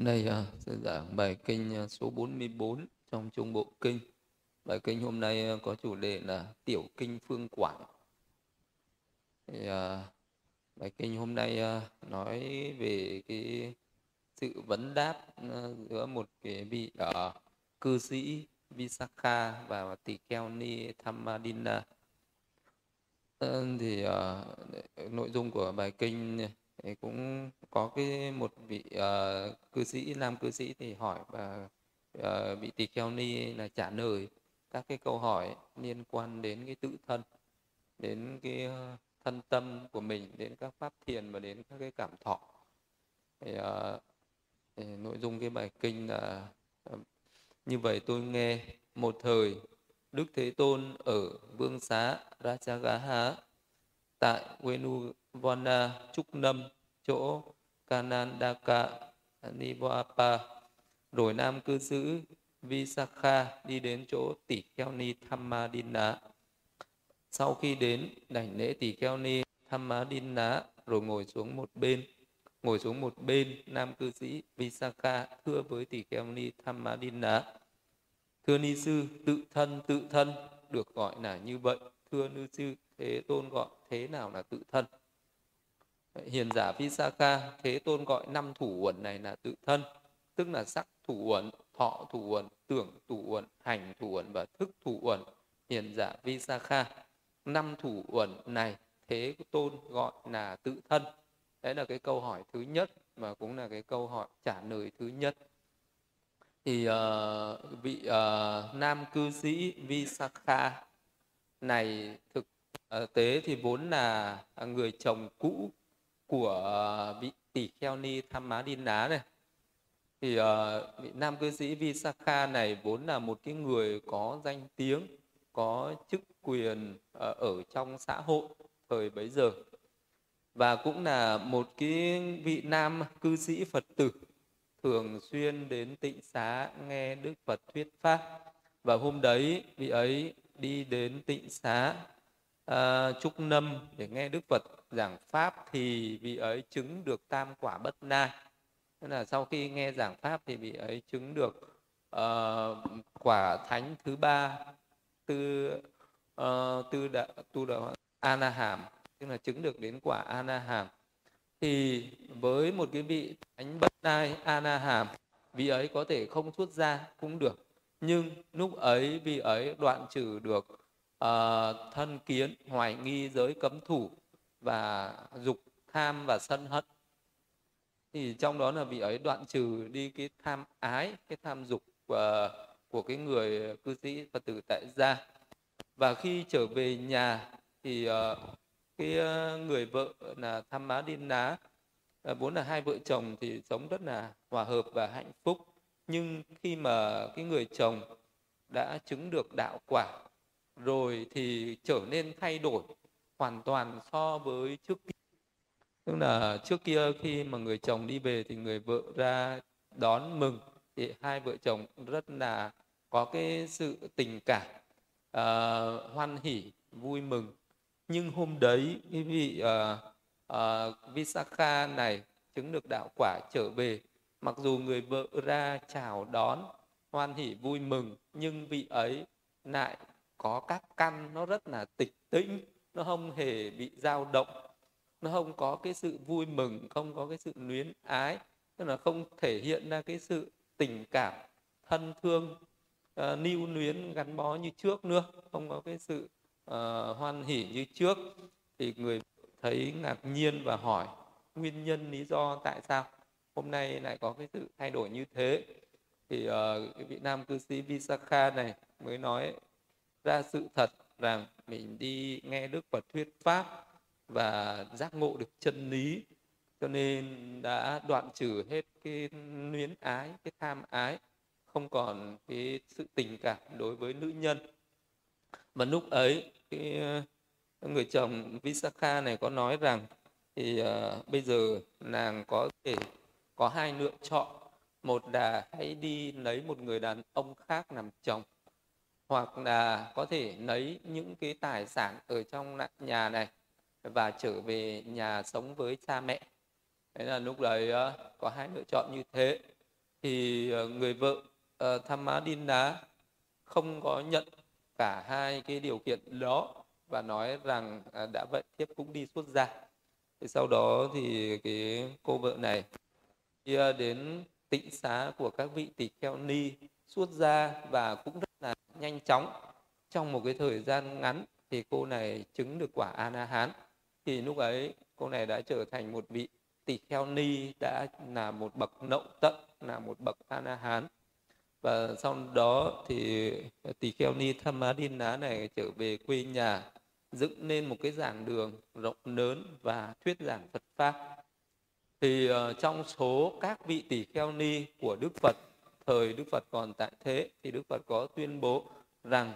Đây à, sẽ giảng bài kinh à, số 44 trong Trung Bộ Kinh. Bài kinh hôm nay à, có chủ đề là Tiểu Kinh Phương Quảng. Thì, à, bài kinh hôm nay nói về cái sự vấn đáp giữa một cái vị uh, cư sĩ Visakha và tỳ kheo Ni Thamadina. Thì uh, nội dung của bài kinh thì cũng có cái một vị uh, cư sĩ nam cư sĩ thì hỏi và uh, ờ, vị tỳ kheo ni là trả lời các cái câu hỏi liên quan đến cái tự thân đến cái ờ, thân tâm của mình đến các pháp thiền và đến các cái cảm thọ. Thì, uh, thì nội dung cái bài kinh là uh, như vậy tôi nghe một thời đức thế tôn ở vương xá rajagaha tại Venuvana Trúc Nâm chỗ Kanandaka Nivapa rồi nam cư sĩ Visakha đi đến chỗ tỷ kheo ni Thammadina. Sau khi đến đảnh lễ tỷ kheo ni Thammadina, rồi ngồi xuống một bên, ngồi xuống một bên, nam cư sĩ Visakha thưa với tỷ kheo ni Thammadina. Thưa ni sư, tự thân tự thân, được gọi là như vậy. Thưa nữ sư, thế tôn gọi thế nào là tự thân? Hiền giả Visakha thế tôn gọi năm thủ uẩn này là tự thân tức là sắc thủ uẩn thọ thủ uẩn tưởng thủ uẩn hành thủ uẩn và thức thủ uẩn. Hiền giả Visakha năm thủ uẩn này thế tôn gọi là tự thân. Đấy là cái câu hỏi thứ nhất và cũng là cái câu hỏi trả lời thứ nhất. Thì uh, vị uh, nam cư sĩ Visakha này thực à, tế thì vốn là à, người chồng cũ của à, vị tỷ kheo ni tham má đi ná này. Thì uh, vị nam cư sĩ Visakha này vốn là một cái người có danh tiếng có chức quyền uh, ở trong xã hội thời bấy giờ. Và cũng là một cái vị nam cư sĩ Phật tử thường xuyên đến tịnh xá nghe Đức Phật thuyết pháp. Và hôm đấy vị ấy đi đến tịnh xá uh, trúc để nghe Đức Phật giảng pháp thì vị ấy chứng được tam quả bất na. Tức là sau khi nghe giảng pháp thì vị ấy chứng được uh, quả thánh thứ ba tư uh, tư đạo tu đạo anaham tức là chứng được đến quả ana hàm thì với một cái vị thánh bất nai anaham vị ấy có thể không xuất gia cũng được. Nhưng lúc ấy vị ấy đoạn trừ được uh, thân kiến hoài nghi giới cấm thủ và dục tham và sân hận. Thì trong đó là vị ấy đoạn trừ đi cái tham ái cái tham dục của của cái người cư sĩ phật tử tại gia. Và khi trở về nhà thì uh, cái uh, người vợ là tham má điên ná uh, vốn là hai vợ chồng thì sống rất là hòa hợp và hạnh phúc. Nhưng khi mà cái người chồng đã chứng được đạo quả rồi thì trở nên thay đổi hoàn toàn so với trước kia. Tức là trước kia khi mà người chồng đi về thì người vợ ra đón mừng thì hai vợ chồng rất là có cái sự tình cảm uh, hoan hỉ vui mừng. Nhưng hôm đấy cái vị uh, uh, Visakha này chứng được đạo quả trở về. Mặc dù người vợ ra chào đón hoan hỉ vui mừng nhưng vị ấy lại có các căn nó rất là tịch tĩnh nó không hề bị dao động nó không có cái sự vui mừng không có cái sự luyến ái tức là không thể hiện ra cái sự tình cảm thân thương ờ, uh, níu luyến gắn bó như trước nữa không có cái sự uh, hoan hỉ như trước. Thì người thấy ngạc nhiên và hỏi nguyên nhân lý do tại sao hôm nay lại có cái sự thay đổi như thế? Thì uh, cái vị nam cư sĩ Visakha này mới nói ra sự thật rằng mình đi nghe Đức Phật thuyết pháp và giác ngộ được chân lý. Cho nên đã đoạn trừ hết cái luyến ái cái tham ái không còn cái sự tình cảm đối với nữ nhân. Và lúc ấy cái người chồng Visakha này có nói rằng thì uh, bây giờ nàng có thể có hai lựa chọn. Một là hãy đi lấy một người đàn ông khác làm chồng hoặc là có thể lấy những cái tài sản ở trong nhà này và trở về nhà sống với cha mẹ. Đấy là lúc đấy ờ, có hai lựa chọn như thế. Thì ờ, người vợ uh, đá không có nhận cả hai cái điều kiện đó và nói rằng đã vậy thiếp cũng đi xuất gia. Thì sau đó thì cái cô vợ này đi đến tịnh xá của các vị tỳ kheo ni xuất gia và cũng nhanh chóng. Trong một cái thời gian ngắn thì cô này chứng được quả a la hán thì lúc ấy cô này đã trở thành một vị tỳ kheo ni đã là một bậc nậu tận là một bậc a la hán và sau đó thì tỳ kheo ni ná này trở về quê nhà dựng nên một cái giảng đường rộng lớn và thuyết giảng Phật pháp. Thì uh, trong số các vị tỷ kheo ni của Đức Phật thời Đức Phật còn tại thế thì Đức Phật có tuyên bố rằng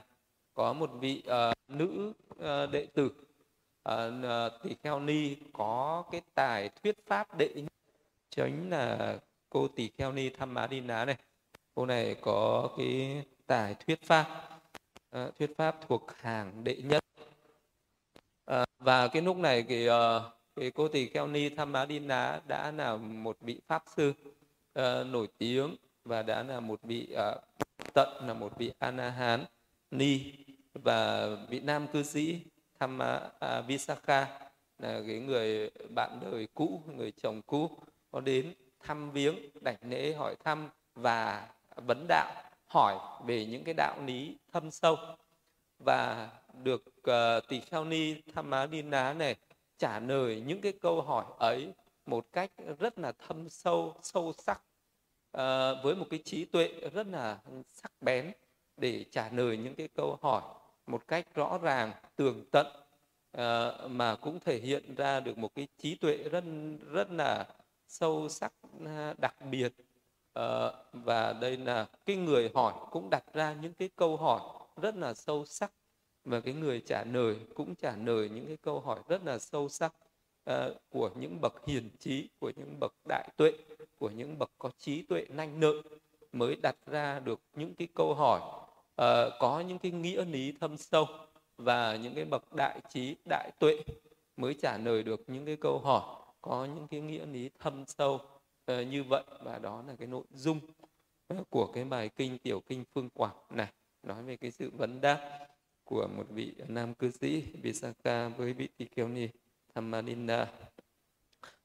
có một vị uh, nữ uh, đệ tử ờ, uh, tỷ kheo ni có cái tài thuyết pháp đệ nhất chính là cô tỷ kheo ni tham má đi ná này. Cô này có cái tài thuyết pháp uh, thuyết pháp thuộc hàng đệ nhất. Uh, và cái lúc này thì uh, cái cô tỷ kheo ni tham má đi ná đã là một vị pháp sư uh, nổi tiếng và đã là một vị uh, tận là một vị a la hán ni và vị nam cư sĩ tham à, à, Visakha là cái người bạn đời cũ người chồng cũ có đến thăm viếng đảnh lễ hỏi thăm và vấn đạo hỏi về những cái đạo lý thâm sâu. Và được uh, tỳ kheo ni tham má đi ná này trả lời những cái câu hỏi ấy một cách rất là thâm sâu sâu sắc uh, với một cái trí tuệ rất là sắc bén để trả lời những cái câu hỏi một cách rõ ràng tường tận uh, mà cũng thể hiện ra được một cái trí tuệ rất rất là sâu sắc à, đặc biệt. Uh, và đây là cái người hỏi cũng đặt ra những cái câu hỏi rất là sâu sắc và cái người trả lời cũng trả lời những cái câu hỏi rất là sâu sắc uh, của những bậc hiền trí của những bậc đại tuệ của những bậc có trí tuệ nanh nợ mới đặt ra được những cái câu hỏi uh, có những cái nghĩa lý thâm sâu và những cái bậc đại trí đại tuệ mới trả lời được những cái câu hỏi. Có những cái nghĩa lý thâm sâu uh, như vậy và đó là cái nội dung ờ, của cái bài kinh tiểu kinh phương quảng này. Nói về cái sự vấn đáp của một vị nam cư sĩ Visakha với vị tỳ kheo ni thamalinda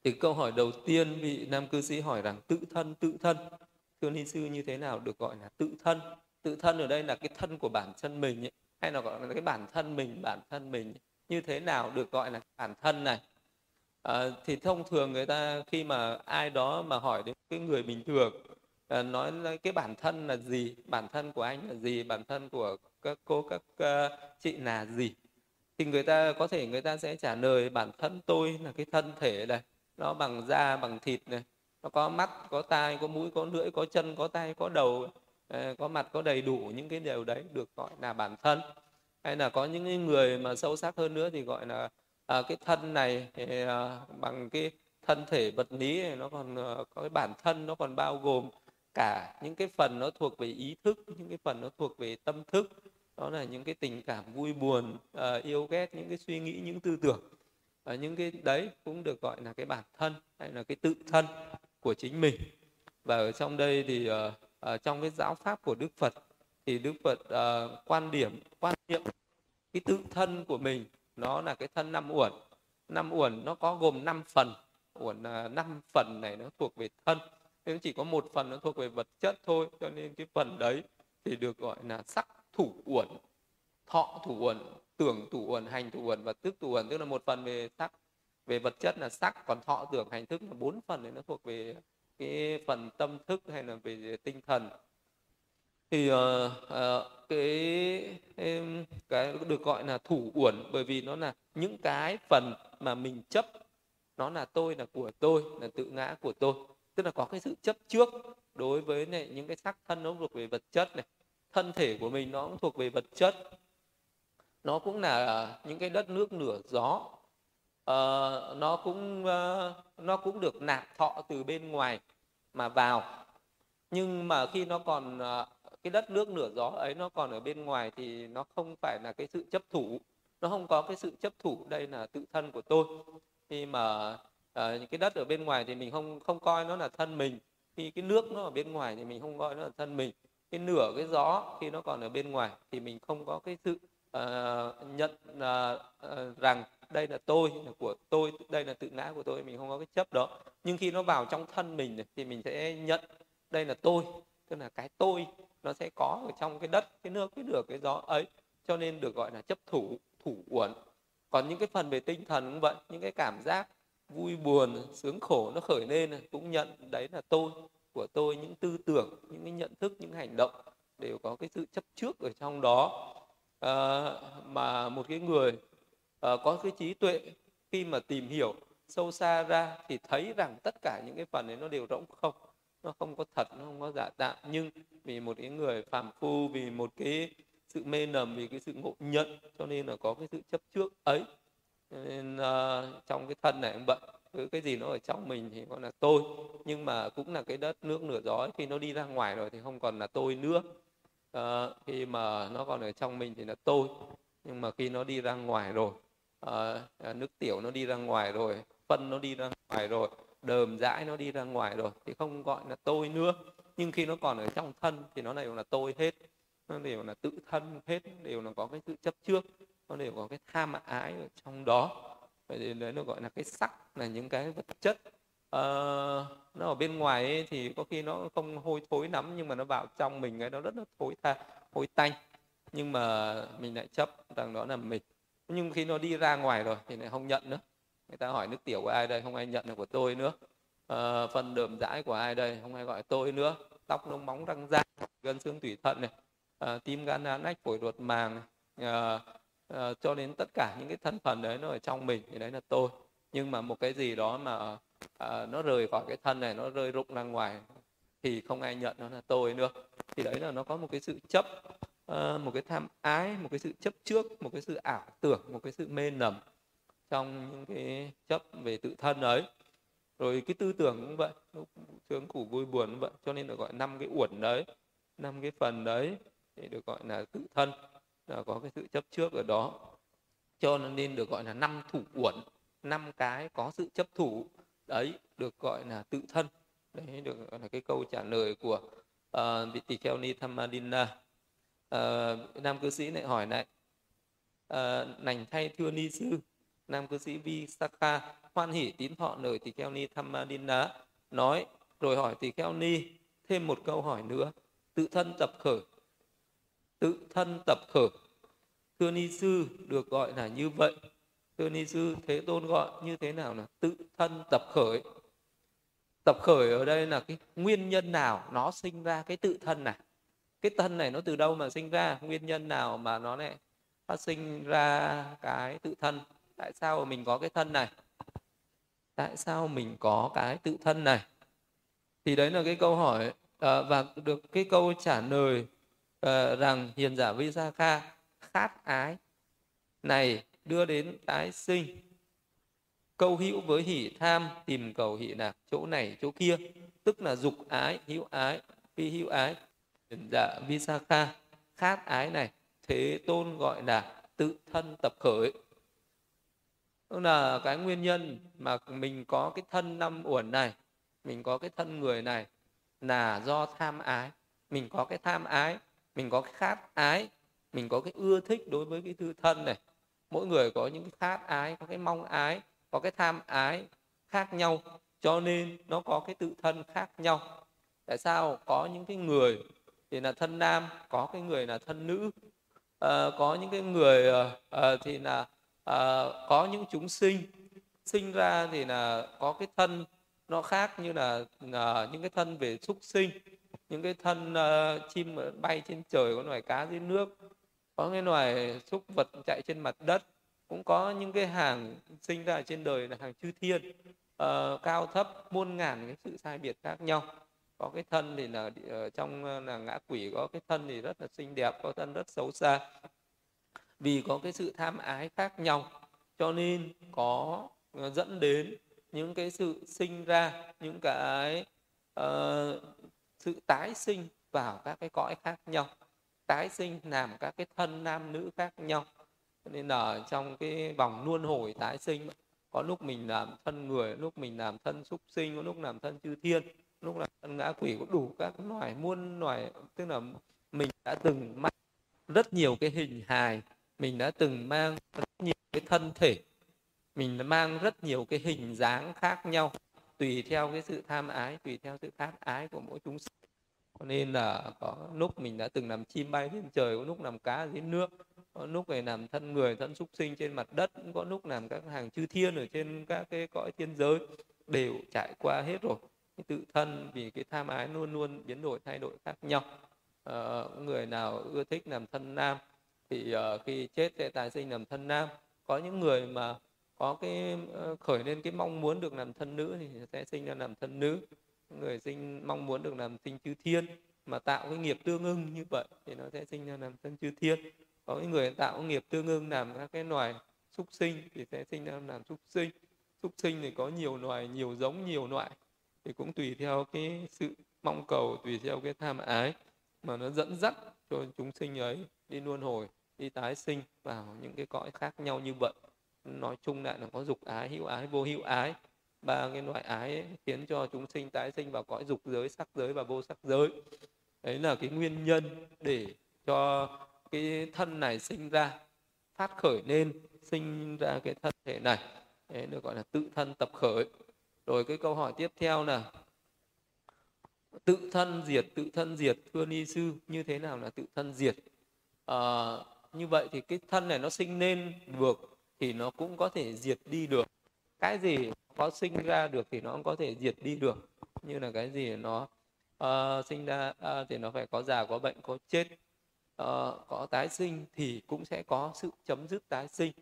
thì câu hỏi đầu tiên vị nam cư sĩ hỏi rằng tự thân tự thân thưa ni sư như thế nào được gọi là tự thân? Tự thân ở đây là cái thân của bản thân mình ấy, hay là gọi là cái bản thân mình bản thân mình ấy. như thế nào được gọi là bản thân này? À, thì thông thường người ta khi mà ai đó mà hỏi đến cái người bình thường à, nói cái bản thân là gì? Bản thân của anh là gì? Bản thân của các cô các uh, chị là gì? Thì người ta có thể người ta sẽ trả lời bản thân tôi là cái thân thể này nó bằng da bằng thịt này. Nó có mắt có tai có mũi có lưỡi có chân có tay có đầu Ờ, có mặt có đầy đủ những cái điều đấy được gọi là bản thân. Hay là có những người mà sâu sắc hơn nữa thì gọi là à, cái thân này thì, à, bằng cái thân thể vật lý này, nó còn à, có cái bản thân nó còn bao gồm cả những cái phần nó thuộc về ý thức những cái phần nó thuộc về tâm thức. Đó là những cái tình cảm vui buồn à, yêu ghét những cái suy nghĩ những tư tưởng. Và những cái đấy cũng được gọi là cái bản thân hay là cái tự thân của chính mình. Và ở trong đây thì uh, uh, trong cái giáo pháp của Đức Phật thì Đức Phật uh, quan điểm quan niệm cái tự thân của mình nó là cái thân năm uẩn. Năm uẩn nó có gồm năm phần. Uẩn uh, năm phần này nó thuộc về thân. Nhưng chỉ có một phần nó thuộc về vật chất thôi cho nên cái phần đấy thì được gọi là sắc thủ uẩn thọ thủ uẩn tưởng thủ uẩn hành thủ uẩn và tức thủ uẩn. Tức là một phần về sắc về vật chất là sắc còn thọ tưởng hành thức là bốn phần đấy nó thuộc về cái phần tâm thức hay là về tinh thần. Thì uh, uh, cái cái được gọi là thủ uẩn bởi vì nó là những cái phần mà mình chấp nó là tôi là của tôi là tự ngã của tôi. Tức là có cái sự chấp trước đối với này, những cái sắc thân nó thuộc về vật chất này. Thân thể của mình nó cũng thuộc về vật chất. Nó cũng là những cái đất nước nửa gió uh, nó cũng uh, nó cũng được nạp thọ từ bên ngoài mà vào. Nhưng mà khi nó còn uh, cái đất nước nửa gió ấy nó còn ở bên ngoài thì nó không phải là cái sự chấp thủ. Nó không có cái sự chấp thủ đây là tự thân của tôi. Khi mà uh, những cái đất ở bên ngoài thì mình không không coi nó là thân mình. Khi cái nước nó ở bên ngoài thì mình không coi nó là thân mình. Cái nửa cái gió khi nó còn ở bên ngoài thì mình không có cái sự uh, nhận uh, uh, rằng đây là tôi là của tôi đây là tự ngã của tôi mình không có cái chấp đó. Nhưng khi nó vào trong thân mình thì mình sẽ nhận đây là tôi tức là cái tôi nó sẽ có ở trong cái đất cái nước cái được cái gió ấy cho nên được gọi là chấp thủ thủ uẩn. Còn những cái phần về tinh thần cũng vậy những cái cảm giác vui buồn sướng khổ nó khởi lên cũng nhận đấy là tôi của tôi. Những tư tưởng những cái nhận thức những hành động đều có cái sự chấp trước ở trong đó. À, mà một cái người Ờ, có cái trí tuệ khi mà tìm hiểu sâu xa ra thì thấy rằng tất cả những cái phần đấy nó đều rỗng không nó không có thật nó không có giả tạo. Nhưng vì một cái người phàm phu vì một cái sự mê nầm vì cái sự ngộ nhận cho nên là có cái sự chấp trước ấy. Nên uh, trong cái thân này cũng bận cứ cái gì nó ở trong mình thì gọi là tôi. Nhưng mà cũng là cái đất nước nửa gió khi nó đi ra ngoài rồi thì không còn là tôi nữa. Uh, khi mà nó còn ở trong mình thì là tôi. Nhưng mà khi nó đi ra ngoài rồi Ờ, ờ, nước tiểu nó đi ra ngoài rồi phân nó đi ra ngoài rồi đờm dãi nó đi ra ngoài rồi thì không gọi là tôi nữa. Nhưng khi nó còn ở trong thân thì nó đều là tôi hết. Nó đều là tự thân hết đều là có cái tự chấp trước nó đều có cái tham ái ở trong đó. Vậy thì đấy nó gọi là cái sắc là những cái vật chất. À, nó ở bên ngoài ấy, thì có khi nó không hôi thối lắm nhưng mà nó vào trong mình cái nó rất là thối tha hôi tanh nhưng mà mình lại chấp rằng đó là mình nhưng khi nó đi ra ngoài rồi thì lại không nhận nữa. Người ta hỏi nước tiểu của ai đây? Không ai nhận được của tôi nữa. À, phần đờm dãi của ai đây? Không ai gọi tôi nữa. Tóc lông móng răng da gân xương tủy thận này. Ờ, à, tim gan lá nách phổi ruột màng à, à, cho đến tất cả những cái thân phần đấy nó ở trong mình thì đấy là tôi. Nhưng mà một cái gì đó mà à, nó rời khỏi cái thân này nó rơi rụng ra ngoài thì không ai nhận nó là tôi nữa. Thì đấy là nó có một cái sự chấp uh, một cái tham ái một cái sự chấp trước một cái sự ảo tưởng một cái sự mê nầm trong những cái chấp về tự thân ấy. Rồi cái tư tưởng cũng vậy sướng củ vui buồn cũng vậy cho nên được gọi năm cái uẩn đấy năm cái phần đấy thì được gọi là tự thân là có cái sự chấp trước ở đó. Cho nên được gọi là năm thủ uẩn năm cái có sự chấp thủ đấy được gọi là tự thân. Đấy được gọi là cái câu trả lời của uh, vị tỳ kheo ni thamadina uh, nam cư sĩ lại hỏi lại uh, nành thay thưa ni sư. Nam cư sĩ vi saka hoan hỷ tín thọ lời tỳ kheo ni đá. Nói rồi hỏi tỳ kheo ni thêm một câu hỏi nữa. Tự thân tập khởi tự thân tập khởi thưa ni sư được gọi là như vậy. Thưa ni sư thế tôn gọi như thế nào là tự thân tập khởi. Tập khởi ở đây là cái nguyên nhân nào nó sinh ra cái tự thân này? Cái thân này nó từ đâu mà sinh ra? Nguyên nhân nào mà nó lại phát sinh ra cái tự thân? Tại sao mình có cái thân này? Tại sao mình có cái tự thân này? Thì đấy là cái câu hỏi à, và được cái câu trả lời uh, rằng hiền giả Visakha khát ái này đưa đến tái sinh. Câu hữu với hỷ tham tìm cầu hỷ lạc chỗ này chỗ kia tức là dục ái hữu ái phi hữu ái hiền giả dạ Visakha, khát ái này, thế tôn gọi là tự thân tập khởi. Tức là cái nguyên nhân mà mình có cái thân năm uẩn này, mình có cái thân người này là do tham ái. Mình có cái tham ái, mình có cái khát ái, mình có cái ưa thích đối với cái thư thân này. Mỗi người có những cái khát ái, có cái mong ái, có cái tham ái khác nhau, cho nên nó có cái tự thân khác nhau. Tại sao có những cái người thì là thân nam có cái người là thân nữ. À, có những cái người à, thì là à, có những chúng sinh. Sinh ra thì là có cái thân nó khác như là, là những cái thân về súc sinh những cái thân uh, chim bay trên trời có loài cá dưới nước có cái loài súc vật chạy trên mặt đất. Cũng có những cái hàng sinh ra trên đời là hàng chư thiên uh, cao thấp muôn ngàn cái sự sai biệt khác nhau có cái thân thì là ở ờ, trong ờ, là ngã quỷ có cái thân thì rất là xinh đẹp có thân rất xấu xa. Vì có cái sự tham ái khác nhau cho nên có ờ, dẫn đến những cái sự sinh ra những cái uh, sự tái sinh vào các cái cõi khác nhau. Tái sinh làm các cái thân nam nữ khác nhau. Nên là trong cái vòng luân hồi tái sinh có lúc mình làm thân người lúc mình làm thân súc sinh có lúc làm thân chư thiên lúc là thân ngã quỷ có đủ các loài muôn loài, tức là mình đã từng mang rất nhiều cái hình hài, mình đã từng mang rất nhiều cái thân thể, mình đã mang rất nhiều cái hình dáng khác nhau, tùy theo cái sự tham ái, tùy theo sự khát ái của mỗi chúng sinh. Cho nên là có lúc mình đã từng làm chim bay trên trời, có lúc làm cá dưới nước, có lúc này làm thân người, thân súc sinh trên mặt đất có lúc làm các hàng chư thiên ở trên các cái cõi thiên giới, đều trải qua hết rồi cái tự thân vì cái tham ái luôn luôn biến đổi thay đổi khác nhau. À, người nào ưa thích làm thân nam thì uh, khi chết sẽ tái sinh làm thân nam. Có những người mà có cái uh, khởi lên cái mong muốn được làm thân nữ thì sẽ sinh ra làm thân nữ. Người sinh mong muốn được làm sinh chư thiên mà tạo cái nghiệp tương ưng như vậy thì nó sẽ sinh ra làm thân chư thiên. Có những người tạo nghiệp tương ưng làm các cái loài súc sinh thì sẽ sinh ra làm súc sinh. Súc sinh thì có nhiều loài nhiều giống nhiều loại thì cũng tùy theo cái sự mong cầu tùy theo cái tham ái mà nó dẫn dắt cho chúng sinh ấy đi luân hồi đi tái sinh vào những cái cõi khác nhau như vậy. Nói chung lại là có dục ái hữu ái vô hữu ái. Ba cái loại ái ấy, khiến cho chúng sinh tái sinh vào cõi dục giới sắc giới và vô sắc giới. Đấy là cái nguyên nhân để cho cái thân này sinh ra phát khởi lên sinh ra cái thân thể này. Đấy được gọi là tự thân tập khởi rồi cái câu hỏi tiếp theo là tự thân diệt tự thân diệt thưa ni sư như thế nào là tự thân diệt? À, như vậy thì cái thân này nó sinh nên được thì nó cũng có thể diệt đi được. Cái gì có sinh ra được thì nó cũng có thể diệt đi được. Như là cái gì nó uh, sinh ra uh, thì nó phải có già có bệnh có chết. Uh, có tái sinh thì cũng sẽ có sự chấm dứt tái sinh.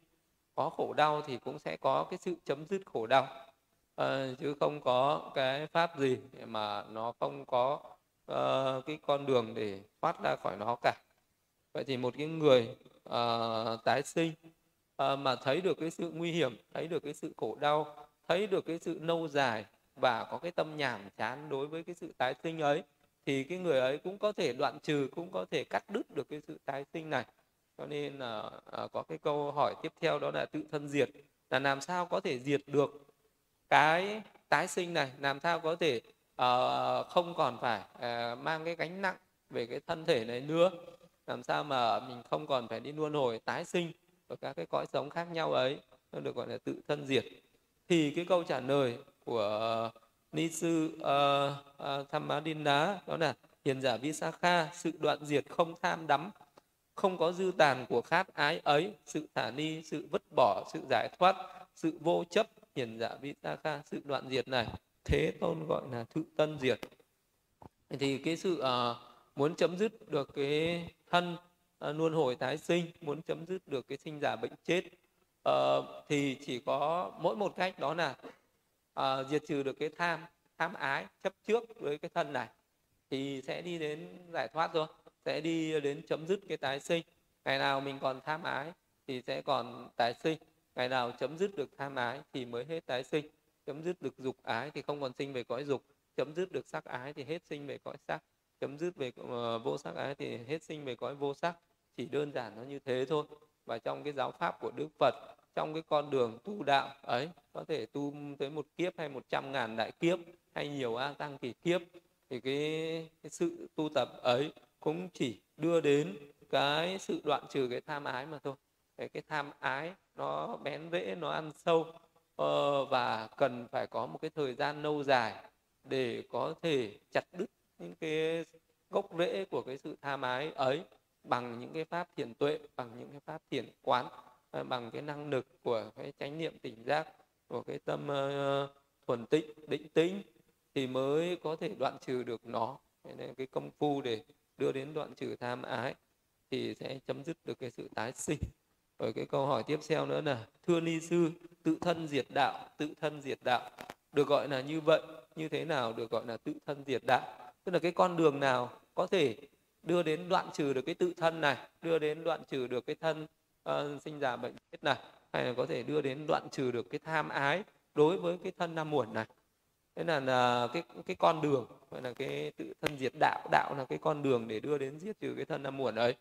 Có khổ đau thì cũng sẽ có cái sự chấm dứt khổ đau uh, chứ không có cái pháp gì mà nó không có uh, cái con đường để thoát ra khỏi nó cả. Vậy thì một cái người uh, tái sinh uh, mà thấy được cái sự nguy hiểm thấy được cái sự khổ đau thấy được cái sự lâu dài và có cái tâm nhàm chán đối với cái sự tái sinh ấy thì cái người ấy cũng có thể đoạn trừ cũng có thể cắt đứt được cái sự tái sinh này. Cho nên là uh, có cái câu hỏi tiếp theo đó là tự thân diệt. Là làm sao có thể diệt được cái tái sinh này làm sao có thể uh, không còn phải uh, mang cái gánh nặng về cái thân thể này nữa? Làm sao mà mình không còn phải đi luân hồi tái sinh ở các cái cõi sống khác nhau ấy nó được gọi là tự thân diệt? Thì cái câu trả lời của ni sư ờ, uh, uh, Thammadinda đó là hiền giả Visakha sự đoạn diệt không tham đắm không có dư tàn của khát ái ấy sự thả ni sự vứt bỏ sự giải thoát sự vô chấp hiền dạ giả Visakha sự đoạn diệt này. Thế tôn gọi là thự tân diệt. Thì cái sự uh, muốn chấm dứt được cái thân uh, luân hồi tái sinh muốn chấm dứt được cái sinh giả bệnh chết uh, thì chỉ có mỗi một cách đó là uh, diệt trừ được cái tham tham ái chấp trước với cái thân này. Thì sẽ đi đến giải thoát rồi sẽ đi đến chấm dứt cái tái sinh. Ngày nào mình còn tham ái thì sẽ còn tái sinh ngày nào chấm dứt được tham ái thì mới hết tái sinh. Chấm dứt được dục ái thì không còn sinh về cõi dục. Chấm dứt được sắc ái thì hết sinh về cõi sắc. Chấm dứt về uh, vô sắc ái thì hết sinh về cõi vô sắc. Chỉ đơn giản nó như thế thôi. Và trong cái giáo pháp của đức phật trong cái con đường tu đạo ấy có thể tu tới một kiếp hay một trăm ngàn đại kiếp hay nhiều a tăng kỳ kiếp thì cái, cái sự tu tập ấy cũng chỉ đưa đến cái sự đoạn trừ cái tham ái mà thôi cái, cái tham ái nó bén rễ nó ăn sâu. Ờ, và cần phải có một cái thời gian lâu dài để có thể chặt đứt những cái gốc rễ của cái sự tham ái ấy bằng những cái pháp thiền tuệ bằng những cái pháp thiền quán ờ, bằng cái năng lực của cái chánh niệm tỉnh giác của cái tâm uh, thuần tịnh định tĩnh thì mới có thể đoạn trừ được nó. Nên cái công phu để đưa đến đoạn trừ tham ái thì sẽ chấm dứt được cái sự tái sinh rồi cái câu hỏi tiếp theo nữa là thưa ni sư tự thân diệt đạo tự thân diệt đạo được gọi là như vậy như thế nào được gọi là tự thân diệt đạo? Tức là cái con đường nào có thể đưa đến đoạn trừ được cái tự thân này đưa đến đoạn trừ được cái thân uh, sinh già bệnh chết này hay là có thể đưa đến đoạn trừ được cái tham ái đối với cái thân nam muộn này? Thế là, là cái cái con đường gọi là cái tự thân diệt đạo đạo là cái con đường để đưa đến diệt trừ cái thân nam muộn ấy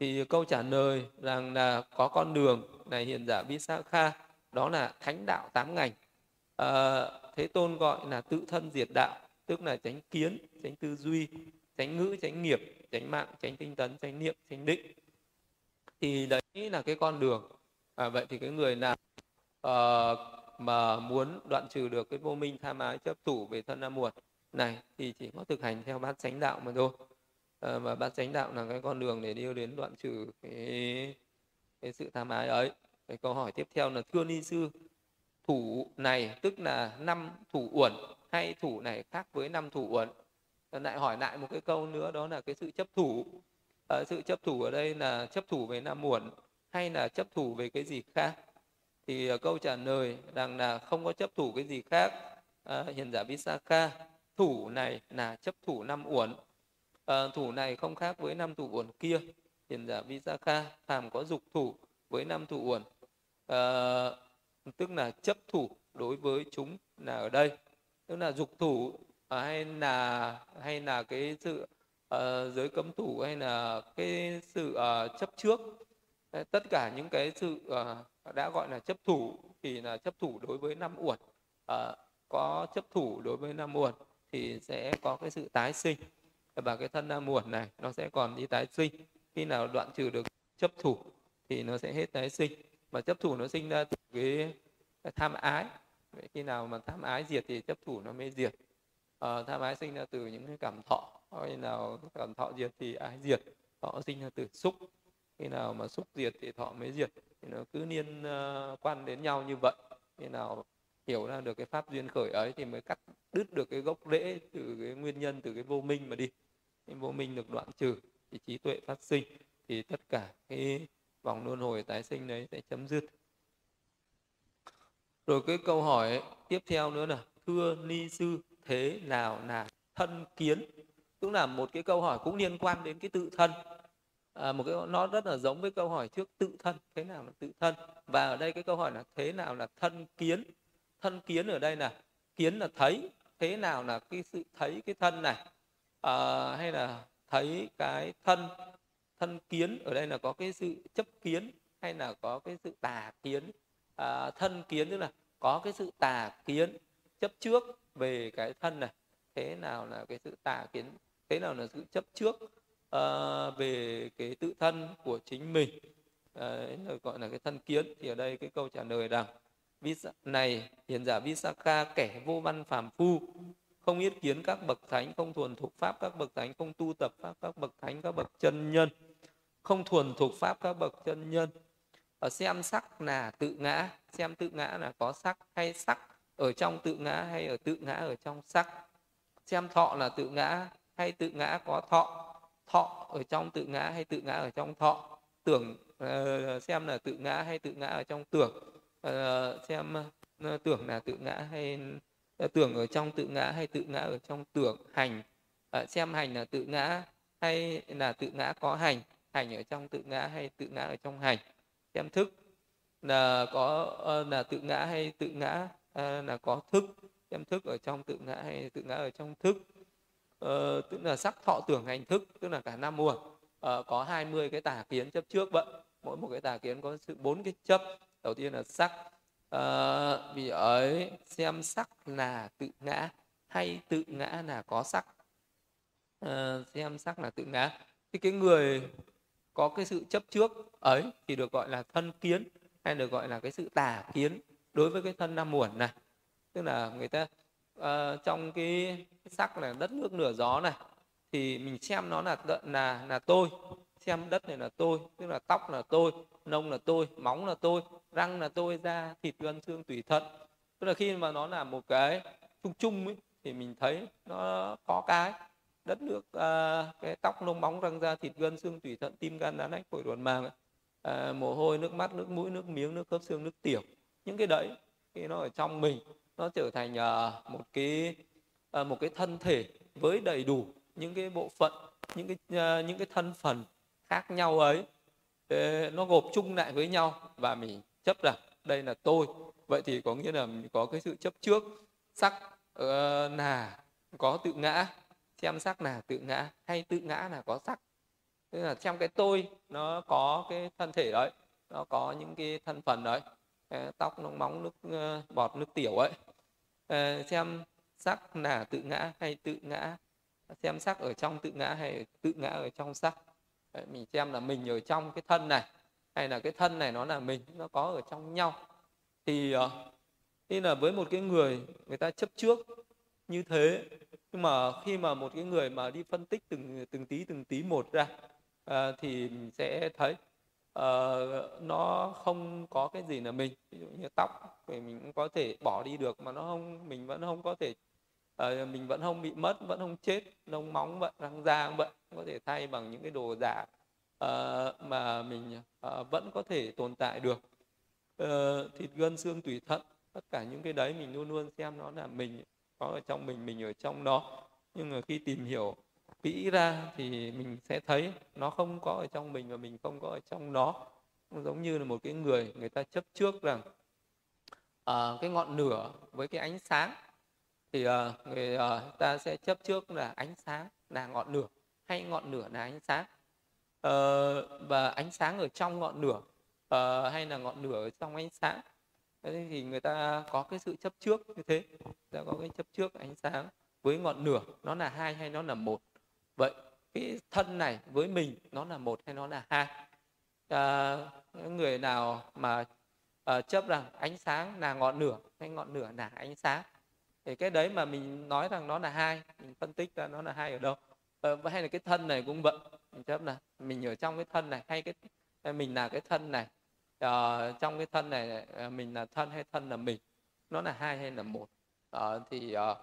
thì câu trả lời rằng là có con đường này hiền giả Visakha đó là thánh đạo tám ngành. À, thế tôn gọi là tự thân diệt đạo tức là tránh kiến tránh tư duy tránh ngữ tránh nghiệp tránh mạng tránh tinh tấn tránh niệm tránh định. Thì đấy là cái con đường. À, vậy thì cái người nào uh, mà muốn đoạn trừ được cái vô minh tham ái chấp thủ về thân nam muội này thì chỉ có thực hành theo bát chánh đạo mà thôi. Ờ, và bát chánh đạo là cái con đường để đi đến đoạn trừ cái, cái sự tham ái ấy. Cái câu hỏi tiếp theo là thưa ni sư thủ này tức là năm thủ uẩn hay thủ này khác với năm thủ uẩn? Lại hỏi lại một cái câu nữa đó là cái sự chấp thủ. À, sự chấp thủ ở đây là chấp thủ về năm uẩn hay là chấp thủ về cái gì khác? Thì uh, câu trả lời rằng là không có chấp thủ cái gì khác. À, hiền giả Visakha thủ này là chấp thủ năm uẩn à, thủ này không khác với năm thủ uẩn kia. Hiền giả Visakha phàm có dục thủ với năm thủ uẩn. À, tức là chấp thủ đối với chúng là ở đây. Tức là dục thủ à, hay là hay là cái sự uh, giới cấm thủ hay là cái sự uh, chấp trước. Tất cả những cái sự uh, đã gọi là chấp thủ thì là chấp thủ đối với năm uẩn. Uh, có chấp thủ đối với năm uẩn thì sẽ có cái sự tái sinh và cái thân muộn này nó sẽ còn đi tái sinh. Khi nào đoạn trừ được chấp thủ thì nó sẽ hết tái sinh. Mà chấp thủ nó sinh ra từ cái tham ái. Vậy khi nào mà tham ái diệt thì chấp thủ nó mới diệt. À, tham ái sinh ra từ những cái cảm thọ. Khi nào cảm thọ diệt thì ái diệt? Thọ sinh ra từ xúc. Khi nào mà xúc diệt thì thọ mới diệt. Thì nó cứ liên uh, ờ, quan đến nhau như vậy. Khi nào hiểu ra được cái pháp duyên khởi ấy thì mới cắt đứt được cái gốc rễ từ cái nguyên nhân từ cái vô minh mà đi cái vô minh được đoạn trừ thì trí tuệ phát sinh thì tất cả cái vòng luân hồi tái sinh đấy sẽ chấm dứt. Rồi cái câu hỏi tiếp theo nữa là thưa ni sư thế nào là thân kiến? Cũng là một cái câu hỏi cũng liên quan đến cái tự thân. À, một cái nó rất là giống với câu hỏi trước tự thân thế nào là tự thân? Và ở đây cái câu hỏi là thế nào là thân kiến? Thân kiến ở đây là kiến là thấy thế nào là cái sự thấy cái thân này? À, hay là thấy cái thân thân kiến ở đây là có cái sự chấp kiến hay là có cái sự tà kiến? À, thân kiến tức là có cái sự tà kiến chấp trước về cái thân này. Thế nào là cái sự tà kiến? Thế nào là sự chấp trước uh, về cái tự thân của chính mình? Uh, gọi là cái thân kiến. Thì ở đây cái câu trả lời rằng này hiền giả Visakha kẻ vô văn phàm phu không yết kiến các bậc thánh không thuần thuộc pháp các bậc thánh không tu tập pháp các bậc thánh các bậc chân nhân không thuần thuộc pháp các bậc chân nhân ở xem sắc là tự ngã xem tự ngã là có sắc hay sắc ở trong tự ngã hay ở tự ngã ở trong sắc xem thọ là tự ngã hay tự ngã có thọ thọ ở trong tự ngã hay tự ngã ở trong thọ tưởng uh, xem là tự ngã hay tự ngã ở trong tưởng uh, xem uh, tưởng là tự ngã hay Ờ, tưởng ở trong tự ngã hay tự ngã ở trong tưởng hành? À, xem hành là tự ngã hay là tự ngã có hành? Hành ở trong tự ngã hay tự ngã ở trong hành? Xem thức là có ờ, là tự ngã hay tự ngã à, là có thức. Xem thức ở trong tự ngã hay tự ngã ở trong thức. Uh, tức là sắc thọ tưởng hành thức tức là cả năm mùa. Uh, có 20 cái tà kiến chấp trước vậy. Mỗi một cái tà kiến có sự bốn cái chấp. Đầu tiên là sắc à, vì ấy xem sắc là tự ngã hay tự ngã là có sắc? À, xem sắc là tự ngã. Thì cái người có cái sự chấp trước ấy thì được gọi là thân kiến hay được gọi là cái sự tà kiến đối với cái thân năm muộn này. Tức là người ta uh, trong cái sắc là đất nước nửa gió này thì mình xem nó là là là tôi xem đất này là tôi tức là tóc là tôi nông là tôi móng là tôi răng là tôi da thịt gân xương tủy thận. Tức là khi mà nó là một cái chung chung ấy, thì mình thấy nó có cái. Đất nước uh, cái tóc lông móng răng da thịt gân xương tủy thận tim gan đá nách phổi ruột màng uh, mồ hôi nước mắt nước mũi nước miếng nước khớp xương nước tiểu. Những cái đấy khi nó ở trong mình nó trở thành uh, một cái uh, một cái thân thể với đầy đủ những cái bộ phận những cái uh, những cái thân phần khác nhau ấy. Nó gộp chung lại với nhau và mình chấp rằng đây là tôi. Vậy thì có nghĩa là mình có cái sự chấp trước. Sắc ờ, uh, là có tự ngã. Xem sắc là tự ngã hay tự ngã là có sắc. Tức là xem cái tôi nó có cái thân thể đấy nó có những cái thân phần đấy. Ờ, tóc nó móng nước ờ, bọt nước tiểu ấy. Xem sắc là tự ngã hay tự ngã. Xem sắc ở trong tự ngã hay tự ngã ở trong sắc. Đấy, mình xem là mình ở trong cái thân này hay là cái thân này nó là mình nó có ở trong nhau. Thì ờ, khi là với một cái người người ta chấp trước như thế nhưng mà khi mà một cái người mà đi phân tích từng từng tí từng tí một ra à, thì mình sẽ thấy à, nó không có cái gì là mình ví dụ như tóc thì mình cũng có thể bỏ đi được mà nó không mình vẫn không có thể uh, mình vẫn không bị mất vẫn không chết lông móng vẫn răng da vẫn có thể thay bằng những cái đồ giả uh, mà mình uh, vẫn có thể tồn tại được. Uh, thịt gân xương tủy thận tất cả những cái đấy mình luôn luôn xem nó là mình có ở trong mình mình ở trong nó nhưng mà khi tìm hiểu kỹ ra thì mình sẽ thấy nó không có ở trong mình và mình không có ở trong nó. Giống như là một cái người người ta chấp trước rằng à, cái ngọn lửa với cái ánh sáng thì uh, người uh, ta sẽ chấp trước là ánh sáng là ngọn lửa hay ngọn lửa là ánh sáng. Uh, và ánh sáng ở trong ngọn lửa uh, hay là ngọn lửa ở trong ánh sáng. Thế thì người ta có cái sự chấp trước như thế. Ta có cái chấp trước ánh sáng với ngọn lửa nó là hai hay nó là một. Vậy cái thân này với mình nó là một hay nó là hai? À, người nào mà à, chấp rằng ánh sáng là ngọn lửa hay ngọn lửa là ánh sáng? Thì cái đấy mà mình nói rằng nó là hai mình phân tích ra nó là hai ở đâu. Ờ, hay là cái thân này cũng vậy. Mình chấp là mình ở trong cái thân này hay cái mình là cái thân này. Ờ, trong cái thân này ờ, mình là thân hay thân là mình nó là hai hay là một. Ờ, thì à,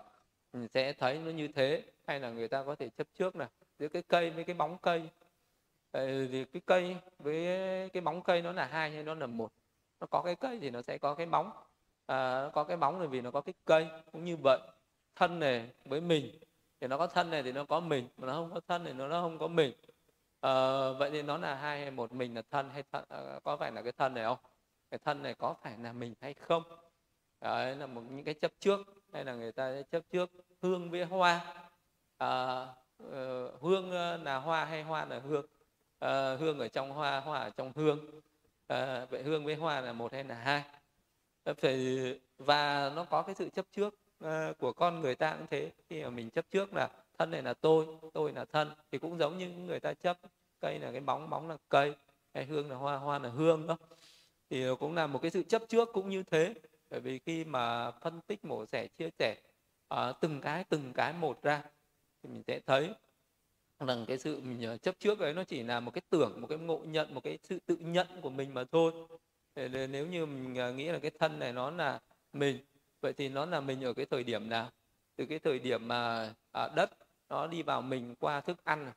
mình sẽ thấy nó như thế. Hay là người ta có thể chấp trước này giữa cái cây với cái bóng cây. Ờ, thì cái cây với cái bóng cây nó là hai hay nó là một. Nó có cái cây thì nó sẽ có cái bóng à, nó có cái bóng này vì nó có cái cây cũng như vậy. Thân này với mình thì nó có thân này thì nó có mình mà nó không có thân thì nó nó không có mình. À, vậy thì nó là hai hay một mình là thân hay thân, à, có phải là cái thân này không? Cái thân này có phải là mình hay không? Đấy là một những cái chấp trước hay là người ta chấp trước hương với hoa. À, uh, hương là hoa hay hoa là hương? À, hương ở trong hoa hoa ở trong hương. À, vậy hương với hoa là một hay là hai? Ờ, phải và nó có cái sự chấp trước uh, của con người ta cũng thế. Khi mà mình chấp trước là thân này là tôi tôi là thân thì cũng giống như người ta chấp. Cây là cái bóng bóng là cây hay hương là hoa hoa là hương đó. Thì cũng là một cái sự chấp trước cũng như thế. Bởi vì khi mà phân tích mổ xẻ chia sẻ uh, từng cái từng cái một ra thì mình sẽ thấy rằng cái sự mình chấp trước ấy nó chỉ là một cái tưởng một cái ngộ nhận một cái sự tự nhận của mình mà thôi nếu như mình à, nghĩ là cái thân này nó là mình vậy thì nó là mình ở cái thời điểm nào? Từ cái thời điểm mà à, đất nó đi vào mình qua thức ăn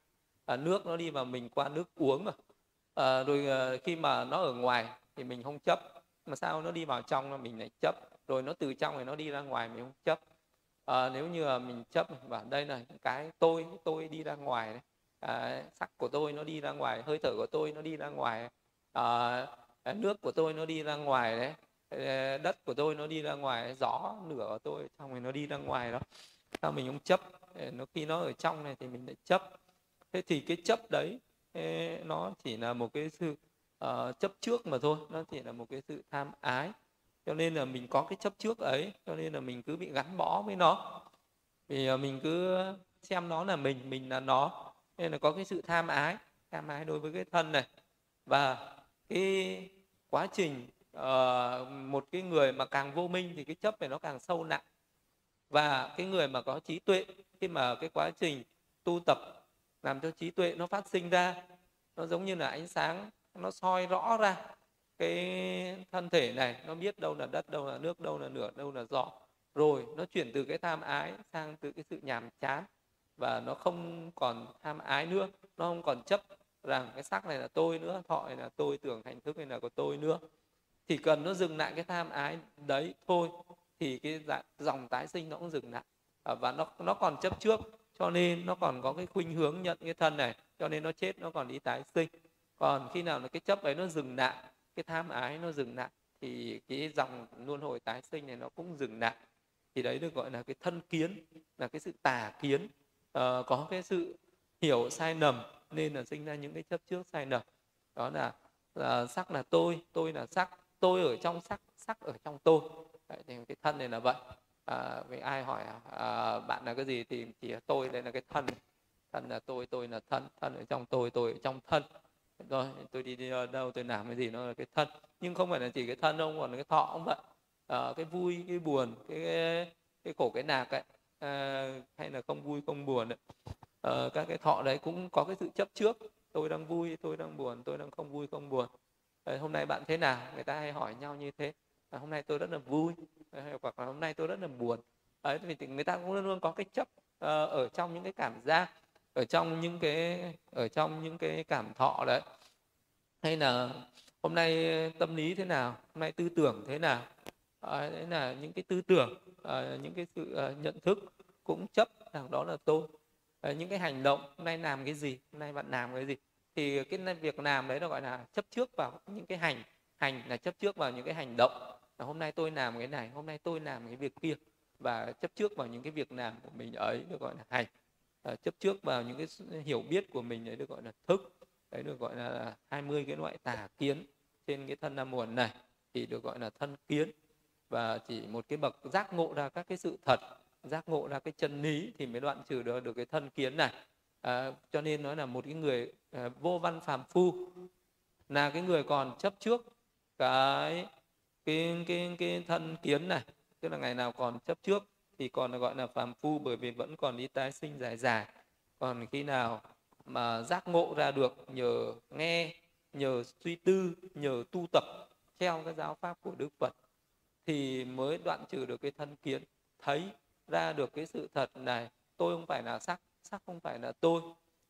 à, nước nó đi vào mình qua nước uống à, à rồi à, khi mà nó ở ngoài thì mình không chấp. Mà sao nó đi vào trong là mình lại chấp? Rồi nó từ trong này nó đi ra ngoài mình không chấp. À, nếu như là mình chấp và đây này cái tôi tôi đi ra ngoài đấy à, sắc của tôi nó đi ra ngoài hơi thở của tôi nó đi ra ngoài à, nước của tôi nó đi ra ngoài đấy. Ờ, đất của tôi nó đi ra ngoài gió lửa của tôi trong này nó đi ra ngoài đó. Sao mình không chấp. Ờ, nó khi nó ở trong này thì mình lại chấp. Thế thì cái chấp đấy nó chỉ là một cái sự uh, chấp trước mà thôi. Nó chỉ là một cái sự tham ái. Cho nên là mình có cái chấp trước ấy cho nên là mình cứ bị gắn bó với nó. Vì mình cứ xem nó là mình mình là nó. Nên là có cái sự tham ái. Tham ái đối với cái thân này. Và cái quá trình uh, một cái người mà càng vô minh thì cái chấp này nó càng sâu nặng. Và cái người mà có trí tuệ khi mà cái quá trình tu tập làm cho trí tuệ nó phát sinh ra nó giống như là ánh sáng nó soi rõ ra cái thân thể này nó biết đâu là đất đâu là nước đâu là lửa đâu là gió. Rồi nó chuyển từ cái tham ái sang từ cái sự nhàm chán và nó không còn tham ái nữa nó không còn chấp rằng cái sắc này là tôi nữa thọ này là tôi tưởng hành thức này là của tôi nữa. Thì cần nó dừng lại cái tham ái đấy thôi thì cái dạ, dòng tái sinh nó cũng dừng lại. À, và nó nó còn chấp trước cho nên nó còn có cái khuynh hướng nhận cái thân này cho nên nó chết nó còn đi tái sinh. Còn khi nào là cái chấp ấy nó dừng lại cái tham ái nó dừng lại thì cái dòng luân hồi tái sinh này nó cũng dừng lại. Thì đấy được gọi là cái thân kiến là cái sự tà kiến. Uh, có cái sự hiểu sai lầm nên là sinh ra những cái chấp trước sai lầm. Đó là, là sắc là tôi tôi là sắc tôi ở trong sắc sắc ở trong tôi. Đấy, thì cái thân này là vậy. À, vì ai hỏi à, bạn là cái gì thì chỉ là tôi đây là cái thân. Thân là tôi tôi là thân. Thân ở trong tôi tôi ở trong thân. Rồi tôi đi, đi đâu tôi làm cái gì nó là cái thân. Nhưng không phải là chỉ cái thân đâu còn cái thọ cũng vậy. À, cái vui cái buồn cái cái, khổ cái nạc ấy à, hay là không vui không buồn ấy. À, các cái thọ đấy cũng có cái sự chấp trước. Tôi đang vui tôi đang buồn tôi đang không vui không buồn. À, hôm nay bạn thế nào? Người ta hay hỏi nhau như thế. À, hôm nay tôi rất là vui. Hoặc là hôm nay tôi rất là buồn. Đấy thì người ta cũng luôn luôn có cái chấp uh, ở trong những cái cảm giác ở trong những cái ở trong những cái cảm thọ đấy. Hay là hôm nay tâm lý thế nào? Hôm nay tư tưởng thế nào? À, đấy là những cái tư tưởng à, những cái sự à, nhận thức cũng chấp rằng đó là tôi Ờ, những cái hành động hôm nay làm cái gì hôm nay bạn làm cái gì. Thì cái việc làm đấy nó gọi là chấp trước vào những cái hành hành là chấp trước vào những cái hành động. Là hôm nay tôi làm cái này hôm nay tôi làm cái việc kia. Và chấp trước vào những cái việc làm của mình ấy được gọi là hành. À, chấp trước vào những cái hiểu biết của mình ấy được gọi là thức. Đấy được gọi là 20 cái loại tà kiến trên cái thân nam muộn này thì được gọi là thân kiến. Và chỉ một cái bậc giác ngộ ra các cái sự thật giác ngộ ra cái chân lý thì mới đoạn trừ được được cái thân kiến này. À, cho nên nói là một cái người à, vô văn phàm phu là cái người còn chấp trước cái cái cái cái thân kiến này. Tức là ngày nào còn chấp trước thì còn gọi là phàm phu bởi vì vẫn còn đi tái sinh dài dài. Còn khi nào mà giác ngộ ra được nhờ nghe nhờ suy tư nhờ tu tập theo cái giáo pháp của đức phật thì mới đoạn trừ được cái thân kiến thấy ra được cái sự thật này tôi không phải là sắc sắc không phải là tôi.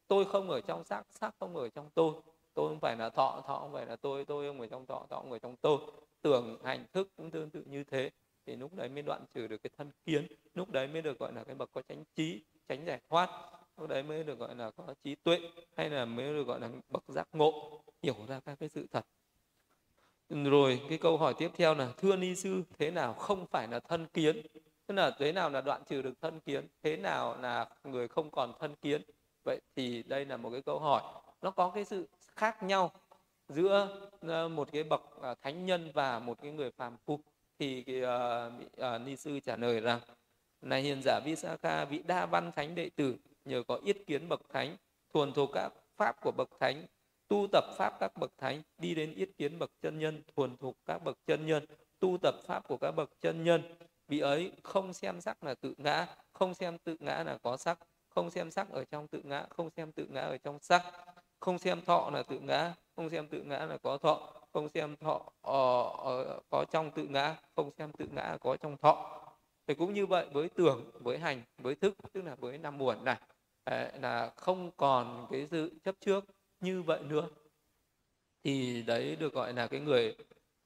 Tôi không ở trong sắc sắc không ở trong tôi. Tôi không phải là thọ thọ không phải là tôi. Tôi không ở trong thọ thọ không ở trong tôi. Tưởng, hành, thức cũng tương tự như thế. Thì lúc đấy mới đoạn trừ được cái thân kiến. Lúc đấy mới được gọi là cái bậc có chánh trí tránh giải thoát. Lúc đấy mới được gọi là có trí tuệ, hay là mới được gọi là bậc giác ngộ. Hiểu ra các cái sự thật. Rồi cái câu hỏi tiếp theo là, thưa ni sư, thế nào không phải là thân kiến? Tức là thế nào là đoạn trừ được thân kiến? Thế nào là người không còn thân kiến? Vậy thì đây là một cái câu hỏi. Nó có cái sự khác nhau giữa ờ, một cái bậc ờ, thánh nhân và một cái người phàm phu. Thì cái, uh, uh, ni sư trả lời rằng này hiền giả Visakha vị đa văn thánh đệ tử nhờ có yết kiến bậc thánh thuần thuộc các pháp của bậc thánh tu tập pháp các bậc thánh đi đến yết kiến bậc chân nhân thuần thuộc các bậc chân nhân tu tập pháp của các bậc chân nhân vị ấy không xem sắc là tự ngã không xem tự ngã là có sắc không xem sắc ở trong tự ngã không xem tự ngã ở trong sắc không xem thọ là tự ngã không xem tự ngã là có thọ không xem thọ ở, ở, có trong tự ngã không xem tự ngã có trong thọ. Thì cũng như vậy với tưởng với hành với thức tức là với năm muộn này à, là không còn cái sự chấp trước như vậy nữa. Thì đấy được gọi là cái người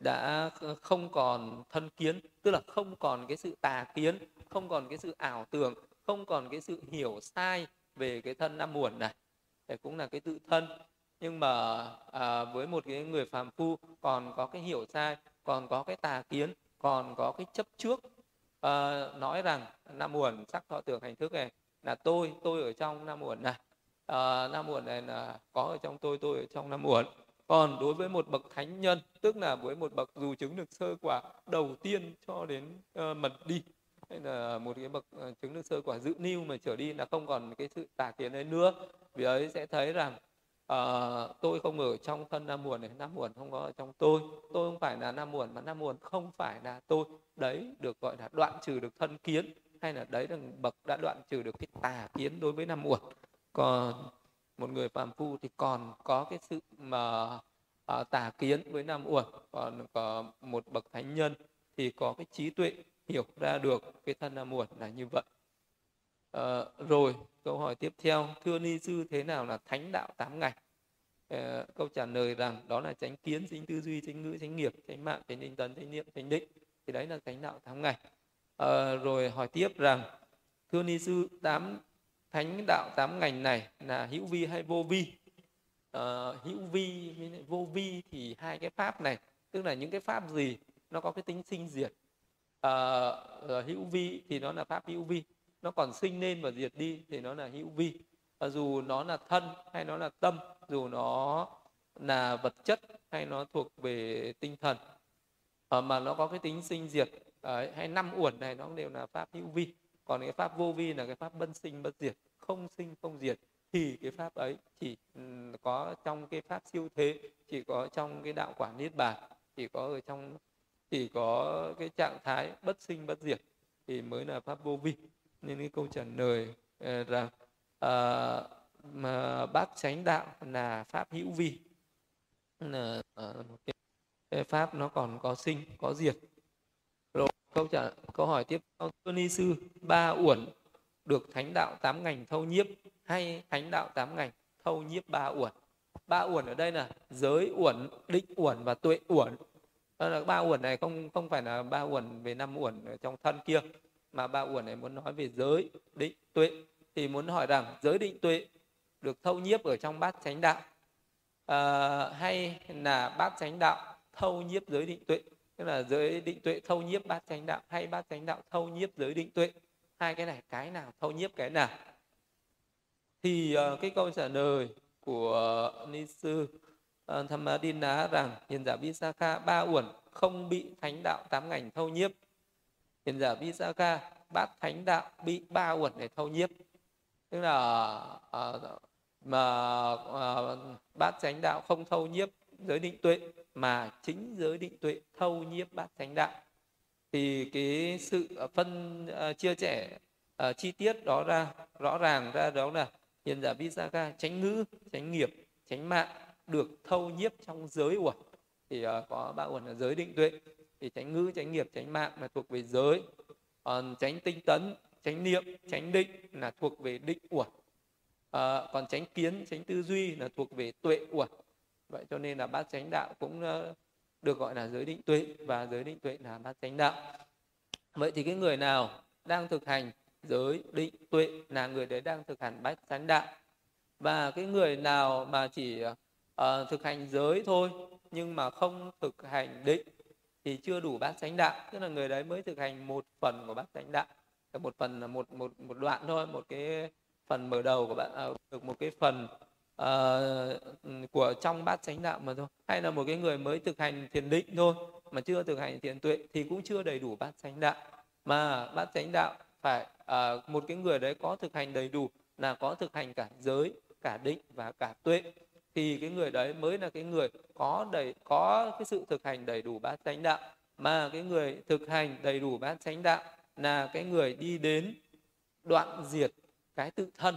đã ờ, không còn thân kiến tức là không còn cái sự tà kiến không còn cái sự ảo tưởng không còn cái sự hiểu sai về cái thân năm muộn này. Đấy cũng là cái tự thân. Nhưng mà à, với một cái người phàm phu còn có cái hiểu sai còn có cái tà kiến còn có cái chấp trước à, nói rằng năm muộn sắc thọ tưởng hành thức này là tôi tôi ở trong năm muộn này. Ờ, à, năm muộn này là có ở trong tôi tôi ở trong năm muộn còn đối với một bậc thánh nhân tức là với một bậc dù chứng được sơ quả đầu tiên cho đến uh, mật đi hay là một cái bậc uh, chứng được sơ quả dự niu mà trở đi là không còn cái sự tà kiến ấy nữa. Vì ấy sẽ thấy rằng uh, tôi không ở trong thân nam muộn này nam muộn không có ở trong tôi. Tôi không phải là nam muộn mà nam muộn không phải là tôi. Đấy được gọi là đoạn trừ được thân kiến hay là đấy là bậc đã đoạn trừ được cái tà kiến đối với nam muộn còn một người phàm phu thì còn có cái sự mà à, tà kiến với nam uẩn còn có một bậc thánh nhân thì có cái trí tuệ hiểu ra được cái thân nam uẩn là như vậy. À, rồi câu hỏi tiếp theo thưa ni sư thế nào là thánh đạo tám ngày à, ờ, câu trả lời rằng đó là tránh kiến tránh tư duy tránh ngữ tránh nghiệp tránh mạng tránh tinh tấn tránh niệm tránh định. Thì đấy là thánh đạo tám ngày à, ờ, rồi hỏi tiếp rằng thưa ni sư tám thánh đạo tám ngành này là hữu vi hay vô vi? Uh, hữu vi với vô vi thì hai cái pháp này tức là những cái pháp gì nó có cái tính sinh diệt. Uh, uh, hữu vi thì nó là pháp hữu vi nó còn sinh lên và diệt đi thì nó là hữu vi. Uh, dù nó là thân hay nó là tâm dù nó là vật chất hay nó thuộc về tinh thần uh, mà nó có cái tính sinh diệt Đấy, hay năm uẩn này nó đều là pháp hữu vi còn cái pháp vô vi là cái pháp bất sinh bất diệt không sinh không diệt thì cái pháp ấy chỉ ừ, có trong cái pháp siêu thế chỉ có trong cái đạo quả niết bàn chỉ có ở trong chỉ có cái trạng thái bất sinh bất diệt thì mới là pháp vô vi. Nên cái câu trả lời ờ, rằng à, ờ, mà bát chánh đạo là pháp hữu vi. Là ờ, một cái, pháp nó còn có sinh có diệt câu trả câu hỏi tiếp. Theo thưa ni sư ba uẩn được thánh đạo tám ngành thâu nhiếp hay thánh đạo tám ngành thâu nhiếp ba uẩn? Ba uẩn ở đây là giới uẩn định uẩn và tuệ uẩn. Vâng, là ba uẩn này không không phải là ba uẩn về năm uẩn ở trong thân kia mà ba uẩn này muốn nói về giới định tuệ. Thì muốn hỏi rằng giới định tuệ được thâu nhiếp ở trong bát chánh đạo à, hay là bát chánh đạo thâu nhiếp giới định tuệ? Tức là giới định tuệ thâu nhiếp bát chánh đạo hay bát chánh đạo thâu nhiếp giới định tuệ. Hai cái này cái nào thâu nhiếp cái nào. Thì uh, cái câu trả lời của uh, ni sư ờ, uh, Thammadina rằng hiền giả Visakha ba uẩn không bị thánh đạo tám ngành thâu nhiếp. Hiền giả Visakha bát thánh đạo bị ba uẩn để thâu nhiếp. Tức là uh, mà uh, bát chánh đạo không thâu nhiếp giới định tuệ mà chính giới định tuệ thâu nhiếp bát chánh đạo. Thì cái sự ờ, phân uh, chia sẻ uh, chi tiết đó ra rõ ràng ra đó là hiền giả Visakha tránh ngữ tránh nghiệp tránh mạng được thâu nhiếp trong giới uẩn. Thì uh, có ba uẩn là giới định tuệ thì tránh ngữ tránh nghiệp tránh mạng là thuộc về giới. Còn tránh tinh tấn tránh niệm tránh định là thuộc về định uẩn. À, còn tránh kiến tránh tư duy là thuộc về tuệ uẩn vậy cho nên là bát chánh đạo cũng ờ, được gọi là giới định tuệ và giới định tuệ là bát chánh đạo. Vậy thì cái người nào đang thực hành giới định tuệ là người đấy đang thực hành bát chánh đạo? Và cái người nào mà chỉ uh, thực hành giới thôi nhưng mà không thực hành định thì chưa đủ bát chánh đạo. Tức là người đấy mới thực hành một phần của bát chánh đạo. Một phần là một một một đoạn thôi một cái phần mở đầu của bạn ờ, được một cái phần uh, của trong bát chánh đạo mà thôi. Hay là một cái người mới thực hành thiền định thôi mà chưa thực hành thiền tuệ thì cũng chưa đầy đủ bát chánh đạo. Mà bát chánh đạo phải uh, một cái người đấy có thực hành đầy đủ là có thực hành cả giới cả định và cả tuệ. Thì cái người đấy mới là cái người có đầy có cái sự thực hành đầy đủ bát chánh đạo. Mà cái người thực hành đầy đủ bát chánh đạo là cái người đi đến đoạn diệt cái tự thân.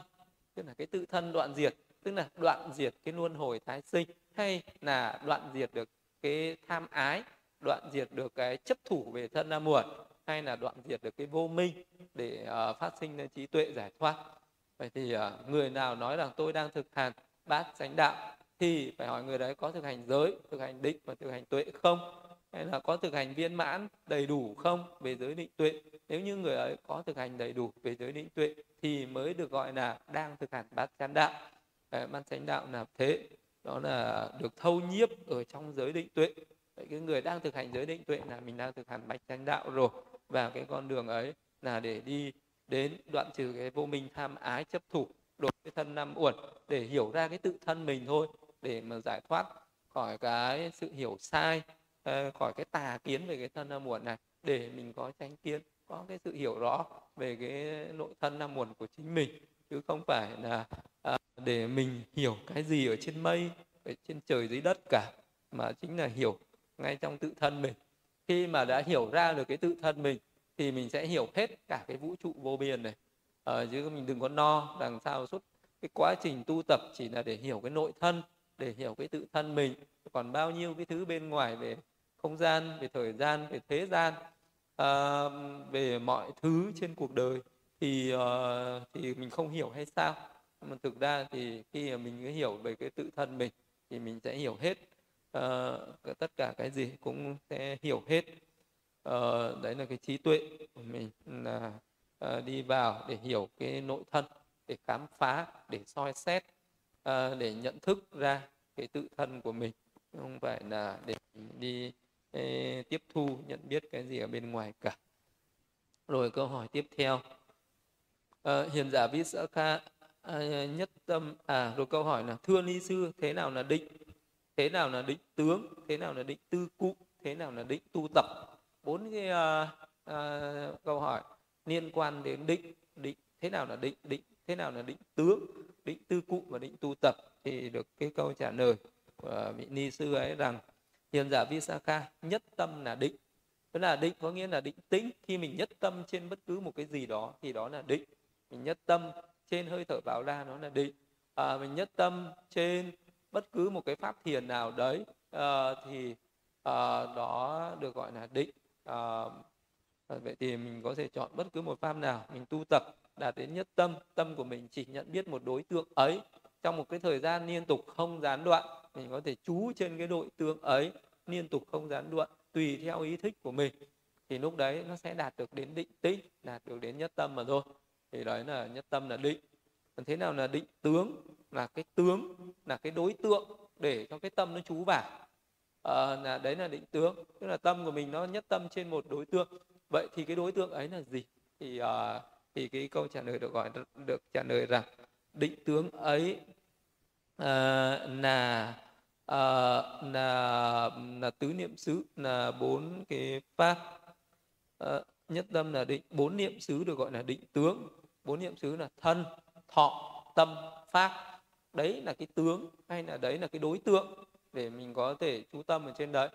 Tức là cái tự thân đoạn diệt tức là đoạn diệt cái luân hồi tái sinh hay là đoạn diệt được cái tham ái đoạn diệt được cái chấp thủ về thân nam muội hay là đoạn diệt được cái vô minh để uh, phát sinh lên trí tuệ giải thoát. Vậy thì uh, người nào nói rằng tôi đang thực hành bát chánh đạo thì phải hỏi người đấy có thực hành giới thực hành định và thực hành tuệ không? Hay là có thực hành viên mãn đầy đủ không về giới định tuệ? Nếu như người ấy có thực hành đầy đủ về giới định tuệ thì mới được gọi là đang thực hành bát chánh đạo bát chánh đạo là thế. Đó là được thâu nhiếp ở trong giới định tuệ. Vậy cái người đang thực hành giới định tuệ là mình đang thực hành bạch chánh đạo rồi. Và cái con đường ấy là để đi đến đoạn trừ cái vô minh tham ái chấp thủ đối với thân năm uẩn để hiểu ra cái tự thân mình thôi để mà giải thoát khỏi cái sự hiểu sai ờ, khỏi cái tà kiến về cái thân năm uẩn này để mình có tránh kiến có cái sự hiểu rõ về cái nội thân năm uẩn của chính mình. Chứ không phải là à, để mình hiểu cái gì ở trên mây ở trên trời dưới đất cả mà chính là hiểu ngay trong tự thân mình. Khi mà đã hiểu ra được cái tự thân mình thì mình sẽ hiểu hết cả cái vũ trụ vô biên này. À, chứ mình đừng có no đằng sau suốt cái quá trình tu tập chỉ là để hiểu cái nội thân để hiểu cái tự thân mình. Còn bao nhiêu cái thứ bên ngoài về không gian về thời gian về thế gian à, về mọi thứ trên cuộc đời thì uh, thì mình không hiểu hay sao mà thực ra thì khi mà mình hiểu về cái tự thân mình thì mình sẽ hiểu hết uh, tất cả cái gì cũng sẽ hiểu hết. Uh, đấy là cái trí tuệ của mình là uh, đi vào để hiểu cái nội thân để khám phá để soi xét uh, để nhận thức ra cái tự thân của mình. Không phải là để đi ê, tiếp thu nhận biết cái gì ở bên ngoài cả. Rồi câu hỏi tiếp theo. À, hiền giả Visakha à, nhất tâm à rồi câu hỏi là thưa ni sư thế nào là định? Thế nào là định tướng? Thế nào là định tư cụ? Thế nào là định tu tập? Bốn cái à, à, câu hỏi liên quan đến định định thế nào là định định thế nào là định tướng định tư cụ và định tu tập thì được cái câu trả lời của vị ni sư ấy rằng hiền giả Visakha nhất tâm là định. Tức là định có nghĩa là định tĩnh. Khi mình nhất tâm trên bất cứ một cái gì đó thì đó là định. Mình nhất tâm trên hơi thở vào ra nó là định. À, mình nhất tâm trên bất cứ một cái pháp thiền nào đấy à, thì à, đó được gọi là định. Ờ, à, vậy thì mình có thể chọn bất cứ một pháp nào mình tu tập đạt đến nhất tâm tâm của mình chỉ nhận biết một đối tượng ấy. Trong một cái thời gian liên tục không gián đoạn mình có thể chú trên cái đối tượng ấy liên tục không gián đoạn tùy theo ý thích của mình. Thì lúc đấy nó sẽ đạt được đến định tĩnh đạt được đến nhất tâm mà thôi thì đấy là nhất tâm là định. Còn thế nào là định tướng? Là cái tướng là cái đối tượng để cho cái tâm nó chú vào à, ờ, là đấy là định tướng. Tức là tâm của mình nó nhất tâm trên một đối tượng. Vậy thì cái đối tượng ấy là gì? Thì uh, thì cái câu trả lời được gọi được trả lời rằng định tướng ấy uh, là uh, là là tứ niệm xứ là bốn cái pháp. Uh, nhất tâm là định bốn niệm xứ được gọi là định tướng. Bốn niệm xứ là thân thọ tâm pháp đấy là cái tướng hay là đấy là cái đối tượng để mình có thể chú tâm ở trên đấy.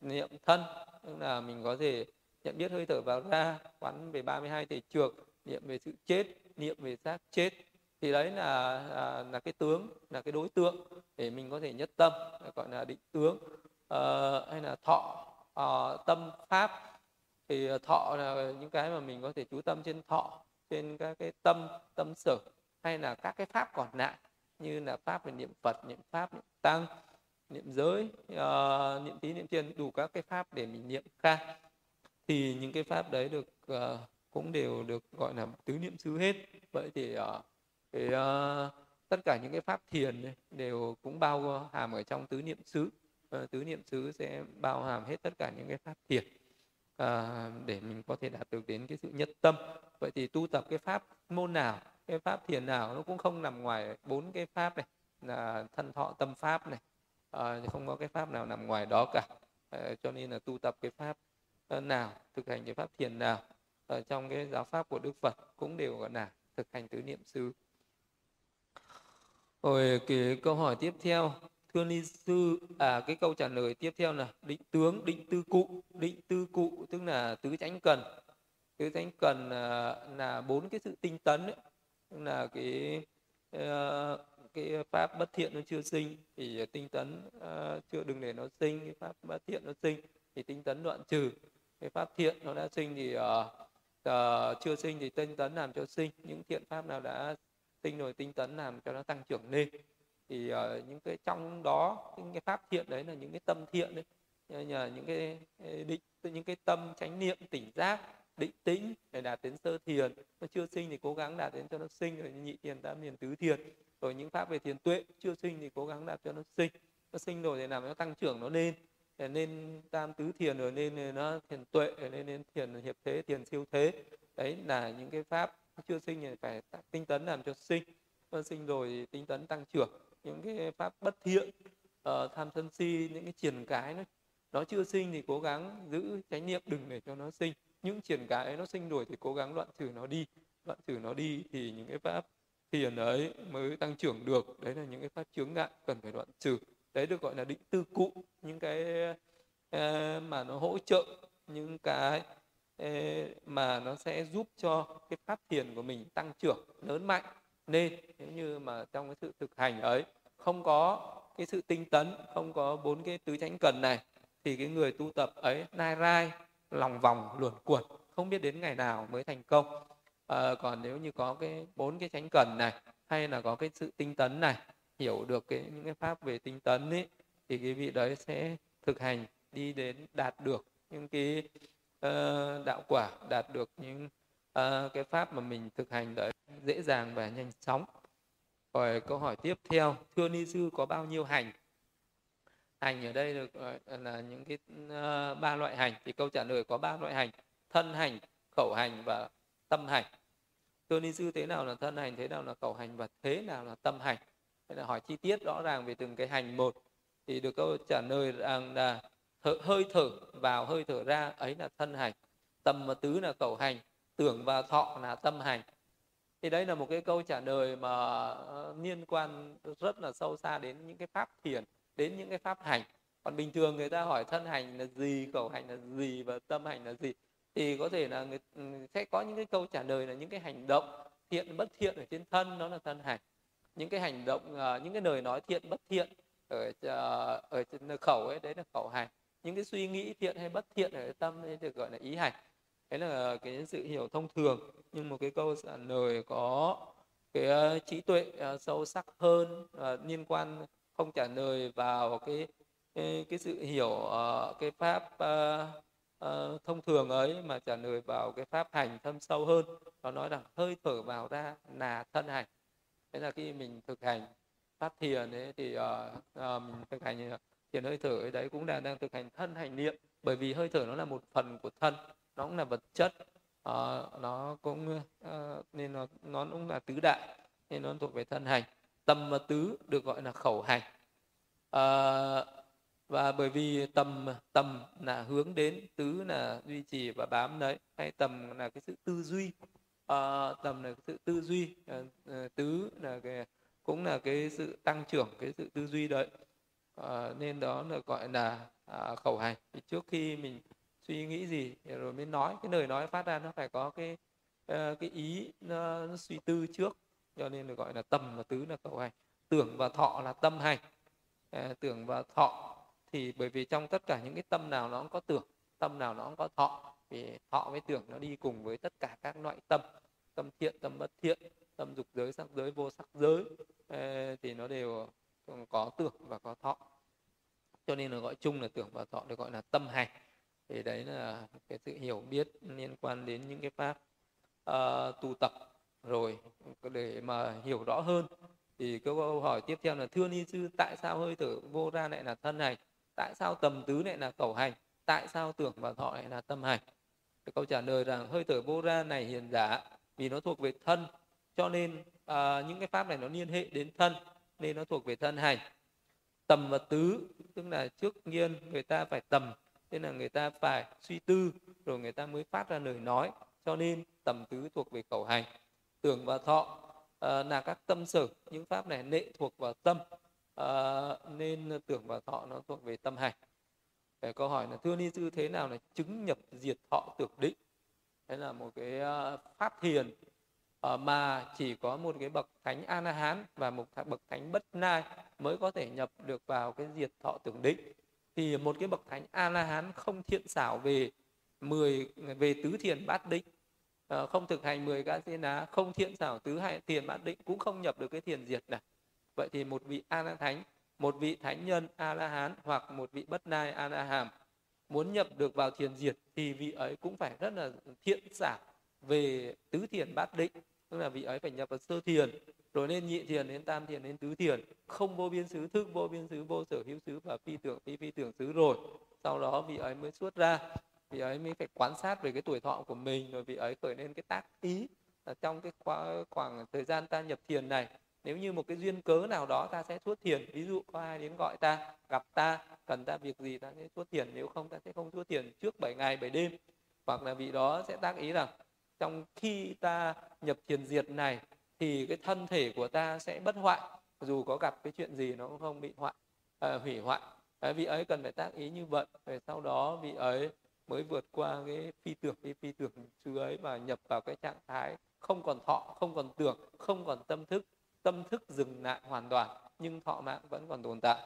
Niệm thân tức là mình có thể nhận biết hơi thở vào ra quán về 32 thể trược niệm về sự chết niệm về xác chết. Thì đấy là là, là cái tướng là cái đối tượng để mình có thể nhất tâm gọi là định tướng. Uh, hay là thọ uh, tâm pháp thì ờ, thọ là những cái mà mình có thể chú tâm trên thọ trên các cái tâm tâm sở hay là các cái pháp còn lại như là pháp về niệm phật niệm pháp niệm tăng niệm giới uh, niệm tí niệm thiên đủ các cái pháp để mình niệm ca thì những cái pháp đấy được uh, cũng đều được gọi là tứ niệm xứ hết. Vậy thì, uh, cái, uh, tất cả những cái pháp thiền này đều cũng bao hàm ở trong tứ niệm xứ. Uh, tứ niệm xứ sẽ bao hàm hết tất cả những cái pháp thiền à, để mình có thể đạt được đến cái sự nhất tâm. Vậy thì tu tập cái pháp môn nào cái pháp thiền nào nó cũng không nằm ngoài bốn cái pháp này là thân thọ tâm pháp này. À, không có cái pháp nào nằm ngoài đó cả. À, cho nên là tu tập cái pháp nào thực hành cái pháp thiền nào ở trong cái giáo pháp của Đức Phật cũng đều gọi là thực hành tứ niệm xứ. Rồi cái câu hỏi tiếp theo, thưa ni sư, à cái câu trả lời tiếp theo là định tướng, định tư cụ, định tư cụ tức là tứ chánh cần. Tứ chánh cần là, là bốn cái sự tinh tấn ấy, là cái ờ, cái pháp bất thiện nó chưa sinh thì tinh tấn uh, chưa đừng để nó sinh cái pháp bất thiện nó sinh thì tinh tấn đoạn trừ cái pháp thiện nó đã sinh thì uh, uh, chưa sinh thì tinh tấn làm cho sinh những thiện pháp nào đã sinh rồi tinh tấn làm cho nó tăng trưởng lên thì uh, những cái trong đó những cái pháp thiện đấy là những cái tâm thiện đấy. Nhờ những cái định những cái tâm chánh niệm tỉnh giác định tĩnh để đạt đến sơ thiền. Nó chưa sinh thì cố gắng đạt đến cho nó sinh rồi nhị thiền tam thiền tứ thiền. Rồi những pháp về thiền tuệ chưa sinh thì cố gắng đạt cho nó sinh. Nó sinh rồi thì làm nó tăng trưởng nó lên. Nên tam tứ thiền rồi nên nó thiền tuệ rồi nên nên thiền hiệp thế thiền siêu thế. Đấy là những cái pháp chưa sinh thì phải tinh tấn làm cho sinh. Nó sinh rồi thì tinh tấn tăng trưởng những cái pháp bất thiện uh, tham sân si những cái triển cái nó nó chưa sinh thì cố gắng giữ chánh niệm đừng để cho nó sinh. Những triển cái ấy nó sinh rồi thì cố gắng đoạn trừ nó đi đoạn trừ nó đi thì những cái pháp thiền ấy mới tăng trưởng được. Đấy là những cái pháp chướng ngại cần phải đoạn trừ. Đấy được gọi là định tư cụ những cái uh, mà nó hỗ trợ những cái uh, mà nó sẽ giúp cho cái pháp thiền của mình tăng trưởng lớn mạnh nên nếu như mà trong cái sự thực hành ấy không có cái sự tinh tấn không có bốn cái tứ chánh cần này thì cái người tu tập ấy nai rai lòng vòng luẩn quẩn không biết đến ngày nào mới thành công. À, còn nếu như có cái bốn cái chánh cần này hay là có cái sự tinh tấn này hiểu được cái những cái pháp về tinh tấn ấy thì cái vị đấy sẽ thực hành đi đến đạt được những cái uh, đạo quả đạt được những uh, cái pháp mà mình thực hành đấy dễ dàng và nhanh chóng. Rồi câu hỏi tiếp theo thưa ni sư có bao nhiêu hành? Hành ở đây được gọi là những cái uh, ba loại hành. Thì câu trả lời có ba loại hành thân hành khẩu hành và tâm hành. Thưa ni sư thế nào là thân hành thế nào là khẩu hành và thế nào là tâm hành? Hay là hỏi chi tiết rõ ràng về từng cái hành một. Thì được câu trả lời rằng là thở, hơi thở vào hơi thở ra ấy là thân hành. Tầm và tứ là khẩu hành tưởng và thọ là tâm hành. Thì đây là một cái câu trả lời mà ờ, liên quan rất là sâu xa đến những cái pháp thiền, đến những cái pháp hành. Còn bình thường người ta hỏi thân hành là gì, khẩu hành là gì và tâm hành là gì, thì có thể là người ừ, sẽ có những cái câu trả lời là những cái hành động thiện bất thiện ở trên thân đó là thân hành. Những cái hành động ờ, những cái lời nói thiện bất thiện ở ờ, ở trên khẩu ấy, đấy là khẩu hành. Những cái suy nghĩ thiện hay bất thiện ở tâm ấy được gọi là ý hành đấy là cái sự hiểu thông thường nhưng một cái câu trả lời có cái ờ, trí tuệ ờ, sâu sắc hơn ờ, liên quan không trả lời vào cái cái, cái sự hiểu cái pháp uh, uh, thông thường ấy mà trả lời vào cái pháp hành thâm sâu hơn. Nó nói rằng hơi thở vào ra là thân hành. Thế là khi mình thực hành pháp thiền ấy thì uh, uh, mình thực hành thiền hơi thở ấy đấy cũng là đang thực hành thân hành niệm. Bởi vì hơi thở nó là một phần của thân nó cũng là vật chất. Uh, nó cũng uh, nên nó nó cũng là tứ đại nên nó thuộc về thân hành. Tâm và tứ được gọi là khẩu hành. Uh, và bởi vì tầm tầm là hướng đến tứ là duy trì và bám đấy hay tầm là cái sự tư duy. Uh, tầm là cái sự tư duy uh, tứ là cái cũng là cái sự tăng trưởng cái sự tư duy đấy. À, nên đó là gọi là à, khẩu hành. Thì trước khi mình suy nghĩ gì rồi mới nói. Cái lời nói phát ra nó phải có cái uh, cái ý nó, nó suy tư trước. Cho nên được gọi là tầm và tứ là cầu hành. Tưởng và thọ là tâm hành. Ờ, tưởng và thọ thì bởi vì trong tất cả những cái tâm nào nó cũng có tưởng tâm nào nó cũng có thọ vì thọ với tưởng nó đi cùng với tất cả các loại tâm. Tâm thiện tâm bất thiện tâm dục giới sắc giới vô sắc giới. Ờ, thì nó đều có tưởng và có thọ. Cho nên là gọi chung là tưởng và thọ được gọi là tâm hành thì đấy là cái sự hiểu biết liên quan đến những cái pháp uh, tu tập. Rồi để mà hiểu rõ hơn thì câu hỏi tiếp theo là thưa ni sư tại sao hơi thở vô ra lại là thân hành? Tại sao tầm tứ lại là khẩu hành? Tại sao tưởng và thọ lại là tâm hành? Câu trả lời rằng hơi thở vô ra này hiền giả vì nó thuộc về thân. Cho nên à, những cái pháp này nó liên hệ đến thân nên nó thuộc về thân hành. Tầm và tứ tức là trước nhiên người ta phải tầm nên là người ta phải suy tư rồi người ta mới phát ra lời nói. Cho nên tầm tứ thuộc về khẩu hành. Tưởng và thọ à, là các tâm sở. Những pháp này lệ thuộc vào tâm à, nên tưởng và thọ nó thuộc về tâm hành. Để câu hỏi là thưa ni sư thế nào là chứng nhập diệt thọ tưởng định? Đấy là một cái uh, pháp thiền uh, mà chỉ có một cái bậc thánh a la hán và một bậc thánh bất nai mới có thể nhập được vào cái diệt thọ tưởng định thì một cái bậc thánh a la hán không thiện xảo về 10 về tứ thiền bát định ờ, không thực hành 10 ca di ná, không thiện xảo tứ hay thiền bát định, cũng không nhập được cái thiền diệt này. Vậy thì một vị a la thánh một vị thánh nhân a la hán hoặc một vị bất nai a la hàm muốn nhập được vào thiền diệt thì vị ấy cũng phải rất là thiện xảo về tứ thiền bát định tức là vị ấy phải nhập vào sơ thiền, rồi lên nhị thiền đến tam thiền đến tứ thiền. Không vô biên xứ thức, vô biên xứ, vô sở hữu xứ và phi tưởng, phi phi tưởng xứ rồi. Sau đó vị ấy mới xuất ra. Vị ấy mới phải quan sát về cái tuổi thọ của mình, rồi vị ấy khởi lên cái tác ý là trong cái khoảng thời gian ta nhập thiền này. Nếu như một cái duyên cớ nào đó ta sẽ xuất thiền, ví dụ có ai đến gọi ta, gặp ta, cần ta việc gì ta sẽ xuất thiền, nếu không ta sẽ không xuất thiền trước 7 ngày 7 đêm. Hoặc là vị đó sẽ tác ý rằng trong khi ta nhập thiền diệt này thì cái thân thể của ta sẽ bất hoại. Dù có gặp cái chuyện gì nó cũng không bị hoại à, hủy hoại. À, vị ấy cần phải tác ý như vậy. Rồi sau đó vị ấy mới vượt qua cái phi tưởng cái phi tưởng xứ ấy và nhập vào cái trạng thái không còn thọ không còn tưởng không còn tâm thức. Tâm thức dừng lại hoàn toàn nhưng thọ mạng vẫn còn tồn tại.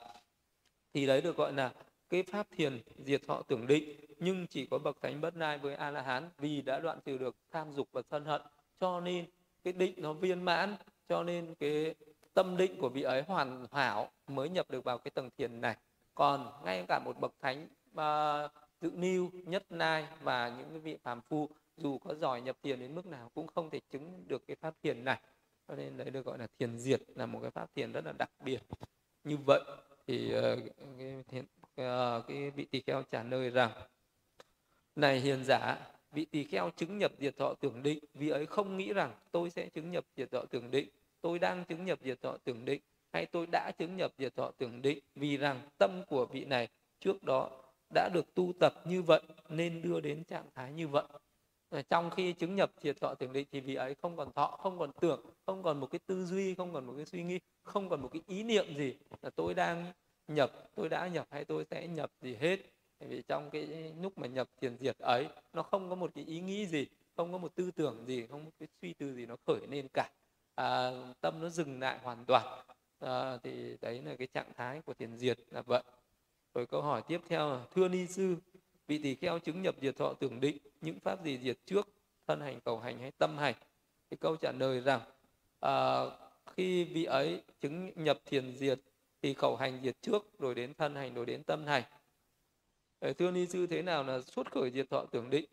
Thì đấy được gọi là cái pháp thiền diệt thọ tưởng định nhưng chỉ có bậc thánh bất nai với a la hán vì đã đoạn trừ được tham dục và sân hận. Cho nên cái định nó viên mãn cho nên cái tâm định của vị ấy hoàn hảo mới nhập được vào cái tầng thiền này. Còn ngay cả một bậc thánh uh, dự niu nhất nai và những cái vị phàm phu dù có giỏi nhập thiền đến mức nào cũng không thể chứng được cái pháp thiền này. Cho nên đấy được gọi là thiền diệt là một cái pháp thiền rất là đặc biệt. Như vậy thì uh, cái, thiền, uh, cái vị tỳ kheo trả lời rằng này hiền giả vị tỳ kheo chứng nhập diệt thọ tưởng định vì ấy không nghĩ rằng tôi sẽ chứng nhập diệt thọ tưởng định. Tôi đang chứng nhập diệt thọ tưởng định hay tôi đã chứng nhập diệt thọ tưởng định vì rằng tâm của vị này trước đó đã được tu tập như vậy nên đưa đến trạng thái như vậy. Trong khi chứng nhập diệt thọ tưởng định thì vị ấy không còn thọ không còn tưởng không còn một cái tư duy không còn một cái suy nghĩ không còn một cái ý niệm gì là tôi đang nhập tôi đã nhập hay tôi sẽ nhập gì hết. Vì trong cái lúc mà nhập thiền diệt ấy nó không có một cái ý nghĩ gì không có một tư tưởng gì không có cái suy tư gì nó khởi lên cả. À, tâm nó dừng lại hoàn toàn. À, thì đấy là cái trạng thái của thiền diệt là vậy. Rồi câu hỏi tiếp theo là thưa ni sư vị tỳ kheo chứng nhập diệt thọ tưởng định những pháp gì diệt trước thân hành cầu hành hay tâm hành? Thì câu trả lời rằng à, khi vị ấy chứng nhập thiền diệt thì khẩu hành diệt trước rồi đến thân hành rồi đến tâm hành. Ờ, thưa ni sư thế nào là suốt khởi diệt thọ tưởng định?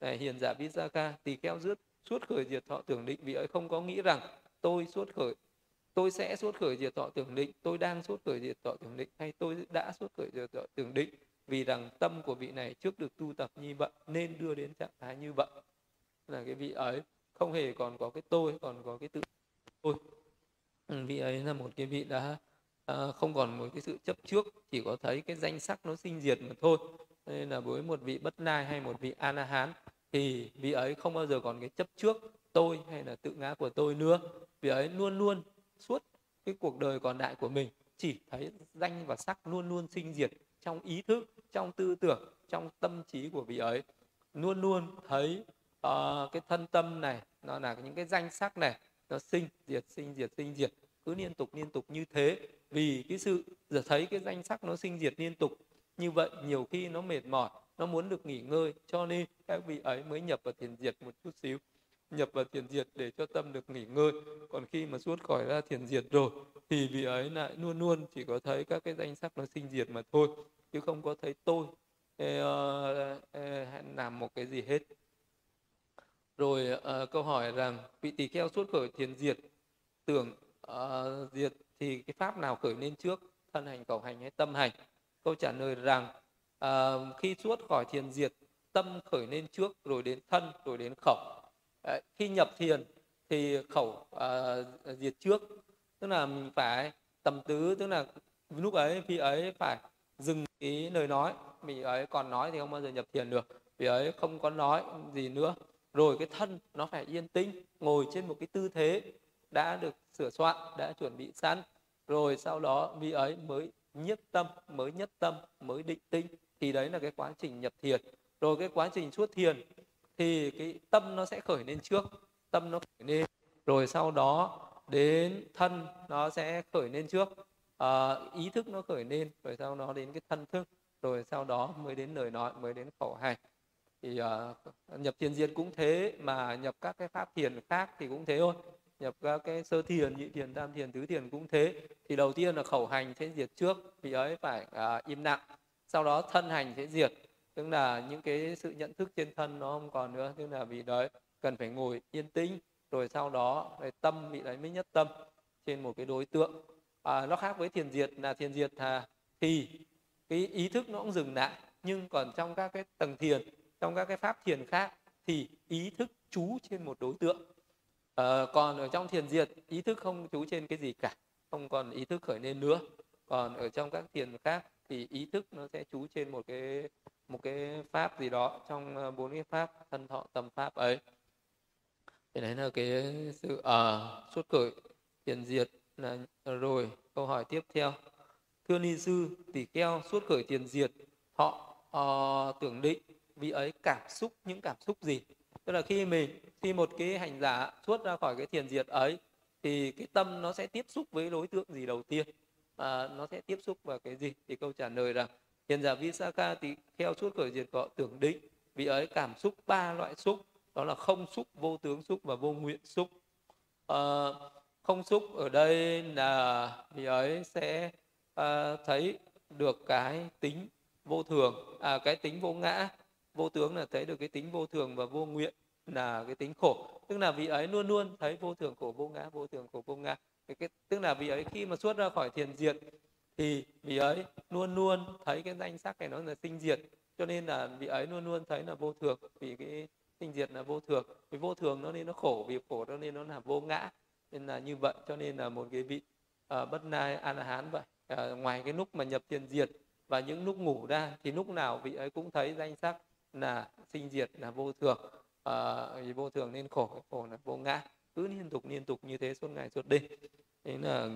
Đấy, hiền giả visaka tỳ kheo dứt suốt khởi diệt thọ tưởng định vị ấy không có nghĩ rằng tôi suốt khởi tôi sẽ suốt khởi diệt thọ tưởng định tôi đang suốt khởi diệt thọ tưởng định hay tôi đã suốt khởi diệt thọ tưởng định vì rằng tâm của vị này trước được tu tập như vậy nên đưa đến trạng thái như vậy. Là cái vị ấy không hề còn có cái tôi còn có cái tự tôi. Ừ, vị ấy là một cái vị đã à, không còn một cái sự chấp trước chỉ có thấy cái danh sắc nó sinh diệt mà thôi. Nên là với một vị bất nai hay một vị a la hán thì vị ấy không bao giờ còn cái chấp trước tôi hay là tự ngã của tôi nữa. Vị ấy luôn luôn suốt cái cuộc đời còn lại của mình chỉ thấy danh và sắc luôn luôn sinh diệt trong ý thức trong tư tưởng trong tâm trí của vị ấy. Luôn luôn thấy uh, cái thân tâm này nó là những cái danh sắc này nó sinh diệt sinh diệt sinh diệt cứ liên tục liên tục như thế. Vì cái sự giờ thấy cái danh sắc nó sinh diệt liên tục như vậy nhiều khi nó mệt mỏi nó muốn được nghỉ ngơi. Cho nên các vị ấy mới nhập vào thiền diệt một chút xíu nhập vào thiền diệt để cho tâm được nghỉ ngơi. Còn khi mà suốt khỏi ra thiền diệt rồi thì vị ấy lại luôn luôn chỉ có thấy các cái danh sắc nó sinh diệt mà thôi chứ không có thấy tôi. Ờ, làm một cái gì hết. Rồi à, câu hỏi rằng vị tỳ kheo suốt khỏi thiền diệt tưởng Ờ, uh, diệt thì cái pháp nào khởi lên trước thân hành cầu hành hay tâm hành? Câu trả lời rằng uh, khi suốt khỏi thiền diệt tâm khởi lên trước rồi đến thân rồi đến khẩu. Đấy, khi nhập thiền thì khẩu uh, diệt trước. Tức là mình phải tầm tứ tức là lúc ấy khi ấy phải dừng ý lời nói. Mình ấy còn nói thì không bao giờ nhập thiền được. Vì ấy không có nói gì nữa. Rồi cái thân nó phải yên tĩnh ngồi trên một cái tư thế đã được sửa soạn đã chuẩn bị sẵn. Rồi sau đó vị ấy mới nhất tâm mới nhất tâm mới định tinh thì đấy là cái quá trình nhập thiền. Rồi cái quá trình xuất thiền thì cái tâm nó sẽ khởi lên trước tâm nó khởi lên. Rồi sau đó đến thân nó sẽ khởi lên trước. À, ý thức nó khởi lên rồi sau đó đến cái thân thức. Rồi sau đó mới đến lời nói mới đến khẩu hành. Thì uh, nhập thiền diệt cũng thế mà nhập các cái pháp thiền khác thì cũng thế thôi nhập các cái sơ thiền nhị thiền tam thiền tứ thiền cũng thế. Thì đầu tiên là khẩu hành sẽ diệt trước vì ấy phải à, im lặng. Sau đó thân hành sẽ diệt. Tức là những cái sự nhận thức trên thân nó không còn nữa tức là vì đấy cần phải ngồi yên tĩnh. Rồi sau đó về tâm bị đấy mới nhất tâm trên một cái đối tượng. À, nó khác với thiền diệt là thiền diệt à, thì cái ý thức nó cũng dừng lại. Nhưng còn trong các cái tầng thiền trong các cái pháp thiền khác thì ý thức chú trên một đối tượng à, còn ở trong thiền diệt ý thức không chú trên cái gì cả không còn ý thức khởi lên nữa. Còn ở trong các thiền khác thì ý thức nó sẽ chú trên một cái một cái pháp gì đó trong ờ, bốn cái pháp thân thọ tâm pháp ấy. Thì đấy là cái sự ờ, à, xuất khởi thiền diệt là rồi câu hỏi tiếp theo. Thưa ni sư tỷ kheo xuất khởi thiền diệt thọ uh, tưởng định vì ấy cảm xúc những cảm xúc gì? Tức là khi mình khi một cái hành giả xuất ra khỏi cái thiền diệt ấy thì cái tâm nó sẽ tiếp xúc với đối tượng gì đầu tiên? À, nó sẽ tiếp xúc vào cái gì? Thì câu trả lời là thiền giả Visakha thì theo suốt khởi diệt có tưởng định vì ấy cảm xúc ba loại xúc đó là không xúc vô tướng xúc và vô nguyện xúc. À, không xúc ở đây là vì ấy sẽ à, thấy được cái tính vô thường à, cái tính vô ngã vô tướng là thấy được cái tính vô thường và vô nguyện là cái tính khổ. Tức là vị ấy luôn luôn thấy vô thường khổ vô ngã vô thường khổ vô ngã. Cái, cái tức là vị ấy khi mà xuất ra khỏi thiền diệt thì vị ấy luôn luôn thấy cái danh sắc này nó là sinh diệt. Cho nên là vị ấy luôn luôn thấy là vô thường vì cái sinh diệt là vô thường. Vì vô thường nó nên nó khổ vì khổ nó nên nó là vô ngã. Nên là như vậy cho nên là một cái vị uh, bất nai a la hán vậy. Uh, ngoài cái lúc mà nhập thiền diệt và những lúc ngủ ra thì lúc nào vị ấy cũng thấy danh sắc là sinh diệt là vô thường. Ờ, vì vô thường nên khổ khổ là vô ngã. Cứ liên tục liên tục như thế suốt ngày, suốt đêm. Thế là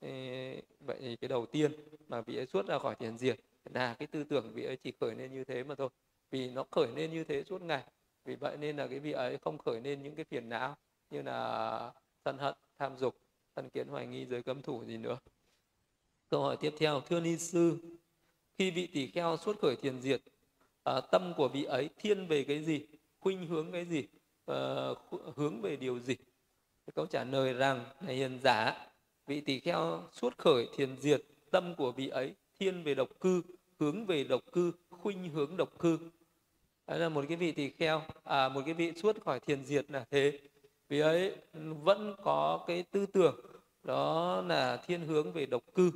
cái vậy thì cái đầu tiên mà vị ấy xuất ra khỏi thiền diệt là cái tư tưởng vị ấy chỉ khởi lên như thế mà thôi. Vì nó khởi lên như thế suốt ngày. Vì vậy nên là cái vị ấy không khởi lên những cái phiền não như là sân hận, tham dục thân kiến, hoài nghi, giới cấm thủ gì nữa. Câu hỏi tiếp theo, thưa ni sư, khi vị tỷ kheo xuất khởi thiền diệt à, tâm của vị ấy thiên về cái gì? Khuynh hướng cái gì? À, hướng về điều gì? Câu trả lời rằng này hiền giả vị tỷ kheo suốt khởi thiền diệt tâm của vị ấy thiên về độc cư hướng về độc cư khuynh hướng độc cư. Đó là một cái vị tỷ kheo à, một cái vị suốt khỏi thiền diệt là thế. Vì ấy vẫn có cái tư tưởng đó là thiên hướng về độc cư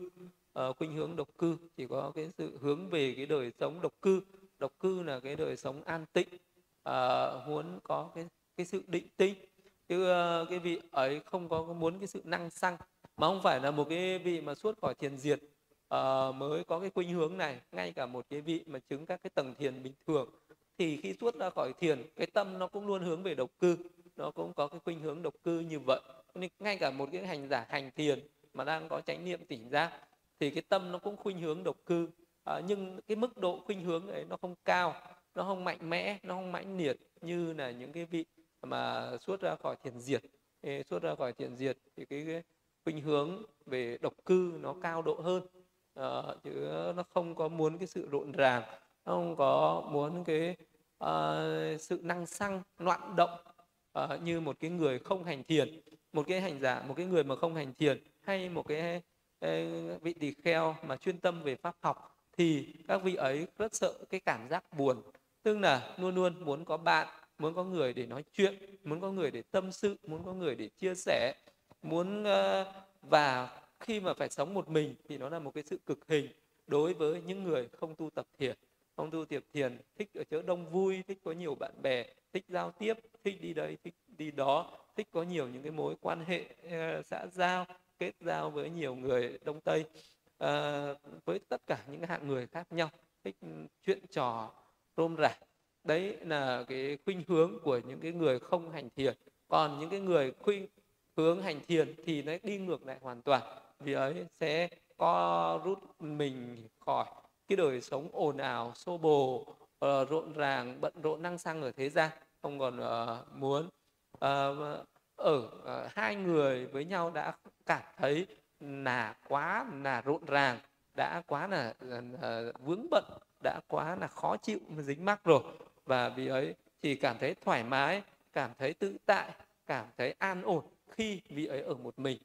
à, khuynh hướng độc cư. Chỉ có cái sự hướng về cái đời sống độc cư độc cư là cái đời sống an tịnh à, muốn có cái cái sự định tinh, chứ uh, cái vị ấy không có muốn cái sự năng xăng mà không phải là một cái vị mà suốt khỏi thiền diệt uh, mới có cái khuynh hướng này. Ngay cả một cái vị mà chứng các cái tầng thiền bình thường thì khi suốt ra khỏi thiền cái tâm nó cũng luôn hướng về độc cư. Nó cũng có cái khuynh hướng độc cư như vậy. Nên ngay cả một cái hành giả hành thiền mà đang có chánh niệm tỉnh giác thì cái tâm nó cũng khuynh hướng độc cư à, nhưng cái mức độ khuynh hướng ấy nó không cao nó không mạnh mẽ nó không mãnh liệt như là những cái vị mà xuất ra khỏi thiền diệt. Xuất ra khỏi thiền diệt thì cái, cái khuynh hướng về độc cư nó cao độ hơn. À, chứ nó không có muốn cái sự rộn ràng nó không có muốn cái uh, sự năng xăng loạn động uh, như một cái người không hành thiền. Một cái hành giả một cái người mà không hành thiền hay một cái vị tỳ kheo mà chuyên tâm về pháp học thì các vị ấy rất sợ cái cảm giác buồn. Tức là luôn luôn muốn có bạn, muốn có người để nói chuyện, muốn có người để tâm sự, muốn có người để chia sẻ, muốn ờ, và khi mà phải sống một mình thì nó là một cái sự cực hình đối với những người không tu tập thiền. Không tu tập thiền thích ở chỗ đông vui, thích có nhiều bạn bè, thích giao tiếp, thích đi đây, thích đi đó, thích có nhiều những cái mối quan hệ ờ, xã giao, kết giao với nhiều người đông tây uh, với tất cả những hạng người khác nhau thích chuyện trò rôm rả. Đấy là cái khuynh hướng của những cái người không hành thiền. Còn những cái người khuynh hướng hành thiền thì nó đi ngược lại hoàn toàn. Vì ấy sẽ co rút mình khỏi cái đời sống ồn ào xô bồ uh, rộn ràng bận rộn năng sang ở thế gian. Không còn uh, muốn. Uh, ở uh, hai người với nhau đã cảm thấy là quá là rộn ràng đã quá là uh, vướng bận đã quá là khó chịu dính mắc rồi. Và vì ấy thì cảm thấy thoải mái cảm thấy tự tại cảm thấy an ổn khi vị ấy ở một mình.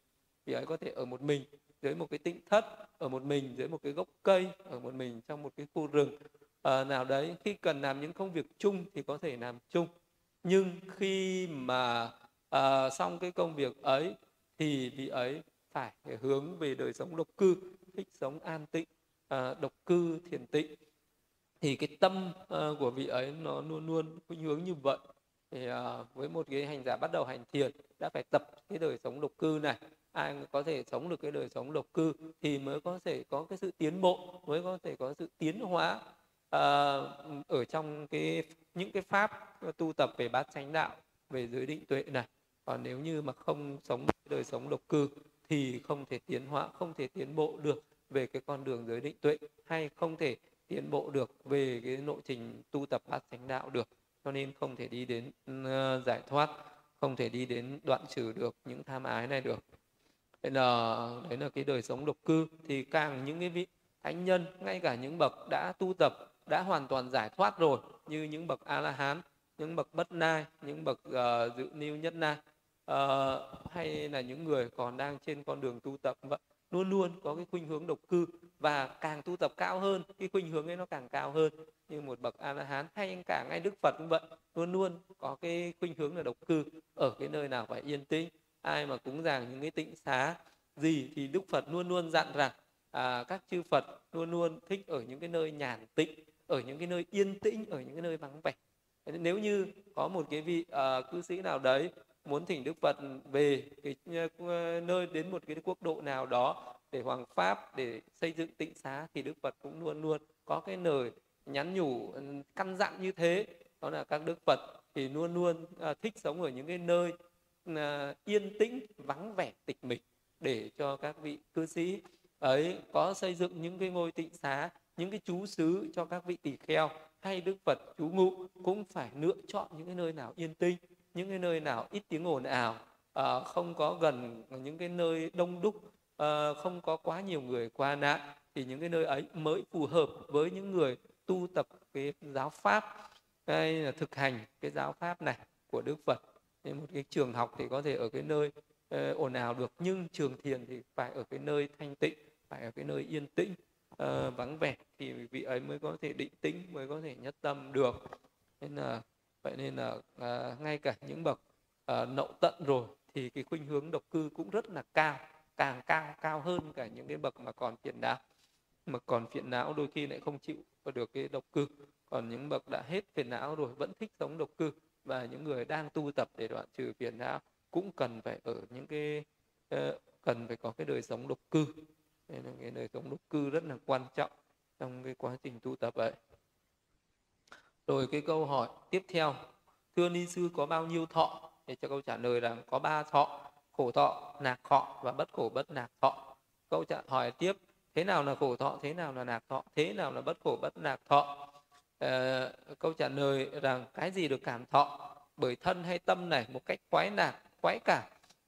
Vị ấy có thể ở một mình dưới một cái tĩnh thất ở một mình dưới một cái gốc cây ở một mình trong một cái khu rừng. À, nào đấy khi cần làm những công việc chung thì có thể làm chung. Nhưng khi mà à, xong cái công việc ấy thì vị ấy phải hướng về đời sống độc cư thích sống an tịnh à, độc cư thiền tịnh. Thì cái tâm uh, của vị ấy nó luôn luôn khuynh hướng như vậy. Thì uh, với một cái hành giả bắt đầu hành thiền đã phải tập cái đời sống độc cư này. Ai có thể sống được cái đời sống độc cư thì mới có thể có cái sự tiến bộ mới có thể có sự tiến hóa. Uh, ở trong cái những cái pháp tu tập về bát chánh đạo về giới định tuệ này. Còn nếu như mà không sống đời sống độc cư thì không thể tiến hóa không thể tiến bộ được về cái con đường giới định tuệ hay không thể tiến bộ được về cái lộ trình tu tập bát chánh đạo được. Cho nên không thể đi đến uh, giải thoát không thể đi đến đoạn trừ được những tham ái này được. Đấy là đấy là cái đời sống độc cư. Thì càng những cái vị thánh nhân ngay cả những bậc đã tu tập đã hoàn toàn giải thoát rồi như những bậc a la hán những bậc bất nai những bậc uh, dự niu nhất na uh, hay là những người còn đang trên con đường tu tập vậy. Luôn luôn có cái khuynh hướng độc cư và càng tu tập cao hơn cái khuynh hướng ấy nó càng cao hơn. Như một bậc a la hán hay cả ngay đức phật cũng vậy. Luôn luôn có cái khuynh hướng là độc cư ở cái nơi nào phải yên tĩnh. Ai mà cúng dường những cái tịnh xá gì thì đức phật luôn luôn dặn rằng à, các chư phật luôn luôn thích ở những cái nơi nhàn tịnh ở những cái nơi yên tĩnh ở những cái nơi vắng vẻ. Nếu như có một cái vị uh, cư sĩ nào đấy muốn thỉnh Đức Phật về cái ờ, ờ, nơi đến một cái quốc độ nào đó để hoàng pháp, để xây dựng tịnh xá thì Đức Phật cũng luôn luôn có cái lời nhắn nhủ ừ, căn dặn như thế. Đó là các Đức Phật thì luôn luôn ờ, thích sống ở những cái nơi yên tĩnh, vắng vẻ, tịch mịch để cho các vị cư sĩ ấy có xây dựng những cái ngôi tịnh xá, những cái chú xứ cho các vị tỳ kheo. Hay đức phật chú ngụ cũng phải lựa chọn những cái nơi nào yên tĩnh những cái nơi nào ít tiếng ồn ào uh, không có gần những cái nơi đông đúc uh, không có quá nhiều người qua nạn thì những cái nơi ấy mới phù hợp với những người tu tập cái giáo pháp hay là thực hành cái giáo pháp này của đức phật. Nên một cái trường học thì có thể ở cái nơi uh, ồn ào được nhưng trường thiền thì phải ở cái nơi thanh tịnh phải ở cái nơi yên tĩnh uh, vắng vẻ thì vị ấy mới có thể định tĩnh mới có thể nhất tâm được. Nên là vậy nên là à, ngay cả những bậc à, nậu tận rồi thì cái khuynh hướng độc cư cũng rất là cao càng cao cao hơn cả những cái bậc mà còn phiền não. Mà còn phiền não đôi khi lại không chịu được cái độc cư. Còn những bậc đã hết phiền não rồi vẫn thích sống độc cư và những người đang tu tập để đoạn trừ phiền não cũng cần phải ở những cái uh, cần phải có cái đời sống độc cư. Nên là cái đời sống độc cư rất là quan trọng trong cái quá trình tu tập ấy rồi cái câu hỏi tiếp theo. Thưa ni sư có bao nhiêu thọ? Để cho câu trả lời là có ba thọ khổ thọ nạc thọ và bất khổ bất nạc thọ. Câu trả hỏi tiếp thế nào là khổ thọ thế nào là nạc thọ thế nào là bất khổ bất nạc thọ? À, câu trả lời rằng cái gì được cảm thọ? Bởi thân hay tâm này một cách quái nạc quái cảm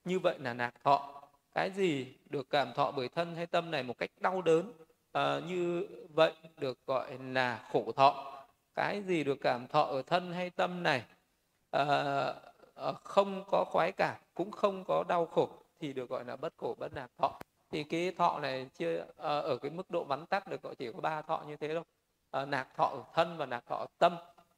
như vậy là nạc thọ. Cái gì được cảm thọ bởi thân hay tâm này một cách đau đớn à, như vậy được gọi là khổ thọ cái gì được cảm thọ ở thân hay tâm này à, không có khoái cảm cũng không có đau khổ thì được gọi là bất khổ bất lạc thọ. Thì cái thọ này chưa à, ở cái mức độ vắn tắt được gọi chỉ có ba thọ như thế thôi. À, nạc thọ ở thân và nạc thọ ở tâm.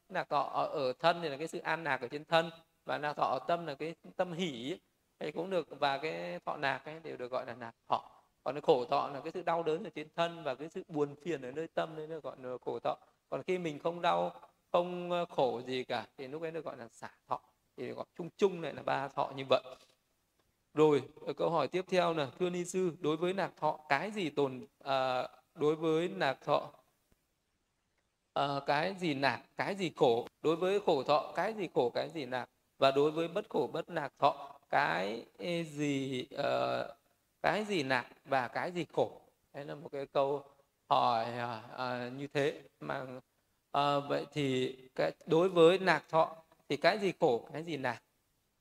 Nạc thọ ở, ở thân thì là cái sự an lạc ở trên thân và nạc thọ ở tâm là cái tâm hỷ thì cũng được và cái thọ nạc ấy đều được gọi là nạc thọ. Còn cái khổ thọ là cái sự đau đớn ở trên thân và cái sự buồn phiền ở nơi tâm nên được gọi là khổ thọ còn khi mình không đau không ờ, khổ gì cả thì lúc ấy được gọi là xả thọ. Thì gọi chung chung này là ba thọ như vậy. Rồi ờ, câu hỏi tiếp theo là thưa ni sư đối với nạc thọ cái gì tồn à, đối với nạc thọ à, cái gì nạc cái gì khổ? Đối với khổ thọ cái gì khổ cái gì nạc? Và đối với bất khổ bất nạc thọ cái gì uh, cái gì nạc và cái gì khổ? Đấy là một cái câu hỏi uh, như thế. Mà à, vậy thì cái đối với nạc thọ thì cái gì khổ cái gì nạc?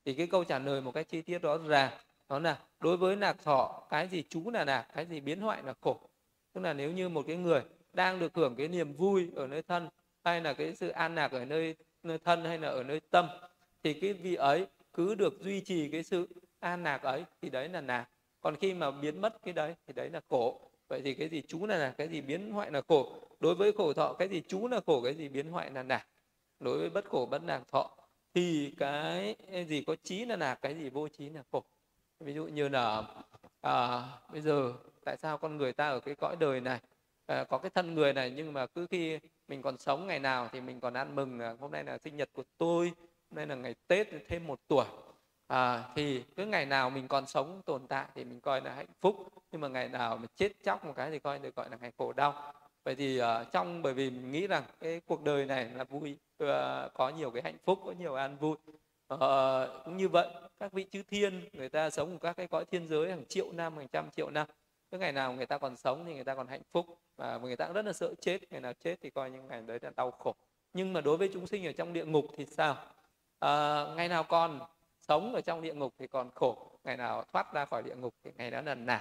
Thì cái câu trả lời một cách chi tiết rõ ràng đó là đối với nạc thọ cái gì chú là nạc cái gì biến hoại là khổ. Tức là nếu như một cái người đang được hưởng cái niềm vui ở nơi thân hay là cái sự an lạc ở nơi nơi thân hay là ở nơi tâm thì cái vị ấy cứ được duy trì cái sự an lạc ấy thì đấy là nạc. Còn khi mà biến mất cái đấy thì đấy là khổ vậy thì cái gì chú là là cái gì biến hoại là khổ. Đối với khổ thọ cái gì chú là khổ cái gì biến hoại là nạc đối với bất khổ bất nạc thọ thì cái gì có trí là nạc cái gì vô trí là khổ. Ví dụ như là à, bây giờ tại sao con người ta ở cái cõi đời này à, có cái thân người này nhưng mà cứ khi mình còn sống ngày nào thì mình còn ăn mừng là hôm nay là sinh nhật của tôi hôm nay là ngày tết thêm một tuổi à, thì cứ ngày nào mình còn sống tồn tại thì mình coi là hạnh phúc. Nhưng mà ngày nào mình chết chóc một cái thì coi được gọi là ngày khổ đau. Vậy thì uh, trong bởi vì mình nghĩ rằng cái cuộc đời này là vui uh, có nhiều cái hạnh phúc có nhiều an vui. Uh, cũng như vậy các vị chư thiên người ta sống ở các cái cõi thiên giới hàng triệu năm hàng trăm triệu năm. Cứ ngày nào người ta còn sống thì người ta còn hạnh phúc. Và người ta cũng rất là sợ chết. Ngày nào chết thì coi những ngày đấy là đau khổ. Nhưng mà đối với chúng sinh ở trong địa ngục thì sao? À, ngày nào còn sống ở trong địa ngục thì còn khổ. Ngày nào thoát ra khỏi địa ngục thì ngày đó là nản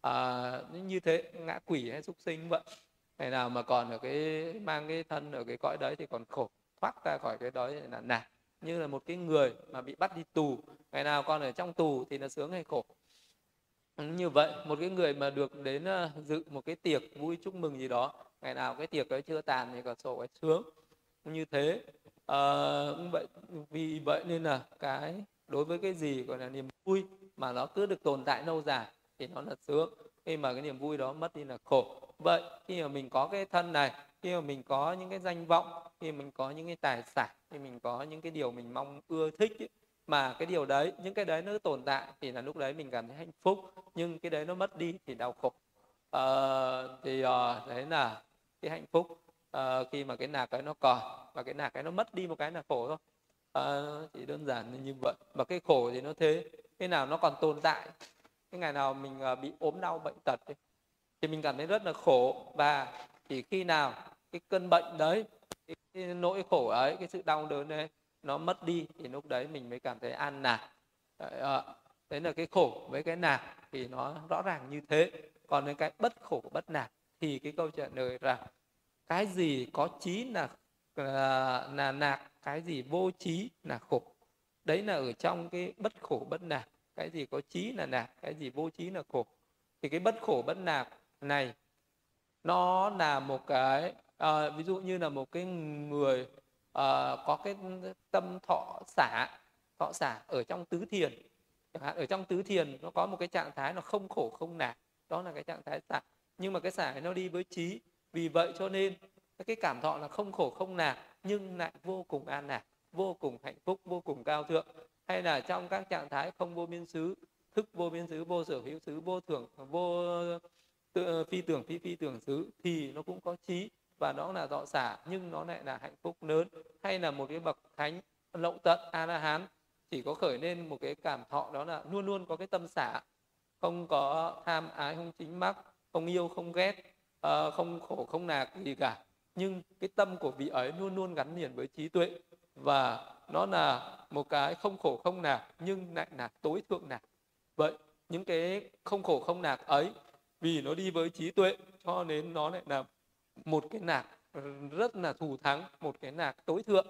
à, như thế ngã quỷ hay súc sinh vậy ngày nào mà còn ở cái mang cái thân ở cái cõi đấy thì còn khổ. Thoát ra khỏi cái đó là nản như là một cái người mà bị bắt đi tù ngày nào còn ở trong tù thì là sướng hay khổ. Như vậy một cái người mà được đến ờ, dự một cái tiệc vui chúc mừng gì đó ngày nào cái tiệc ấy chưa tàn thì còn sổ cái sướng. Như thế à, vậy vì vậy nên là cái đối với cái gì gọi là niềm vui mà nó cứ được tồn tại lâu dài thì nó là sướng. Khi mà cái niềm vui đó mất đi là khổ. Vậy khi mà mình có cái thân này khi mà mình có những cái danh vọng khi mình có những cái tài sản khi mình có những cái điều mình mong ưa thích ấy, mà cái điều đấy những cái đấy nó tồn tại thì là lúc đấy mình cảm thấy hạnh phúc nhưng cái đấy nó mất đi thì đau khổ. À, thì à, đấy là cái hạnh phúc. À, khi mà cái nạc cái nó còn và cái nạc cái nó mất đi một cái là khổ thôi à, nó chỉ đơn giản như vậy. Và cái khổ thì nó thế. Cái nào nó còn tồn tại cái ngày nào mình ờ, bị ốm đau bệnh tật ấy, thì mình cảm thấy rất là khổ. Và chỉ khi nào cái cơn bệnh đấy cái nỗi khổ ấy cái sự đau đớn đấy nó mất đi thì lúc đấy mình mới cảm thấy an lạc à, ờ, đấy là cái khổ với cái lạc thì nó rõ ràng như thế. Còn cái bất khổ bất lạc thì cái câu trả lời là cái gì có trí là Ờ, là, là cái gì vô trí là khổ. Đấy là ở trong cái bất khổ bất nạc cái gì có trí là nạc cái gì vô trí là khổ. Thì cái bất khổ bất nạc này nó là một cái à, ví dụ như là một cái người à, có cái tâm thọ xả thọ xả ở trong tứ thiền. Chẳng hạn ở trong tứ thiền nó có một cái trạng thái nó không khổ không nạc đó là cái trạng thái xả. Nhưng mà cái xả nó đi với trí. Vì vậy cho nên cái cảm thọ là không khổ không lạc nhưng lại vô cùng an lạc vô cùng hạnh phúc vô cùng cao thượng. Hay là trong các trạng thái không vô biên xứ thức vô biên xứ vô sở hữu xứ vô thưởng vô tự, phi tưởng phi phi tưởng xứ thì nó cũng có trí và đó là dọ xả nhưng nó lại là hạnh phúc lớn. Hay là một cái bậc thánh lậu tận a la hán chỉ có khởi lên một cái cảm thọ đó là luôn luôn có cái tâm xả không có tham ái không chính mắc không yêu không ghét ờ, không khổ không nạc gì cả nhưng cái tâm của vị ấy luôn luôn gắn liền với trí tuệ. Và nó là một cái không khổ không nạc, nhưng lại là tối thượng nạc. Vậy những cái không khổ không nạc ấy, vì nó đi với trí tuệ, cho nên nó lại là một cái nạc rất là thù thắng, một cái nạc tối thượng.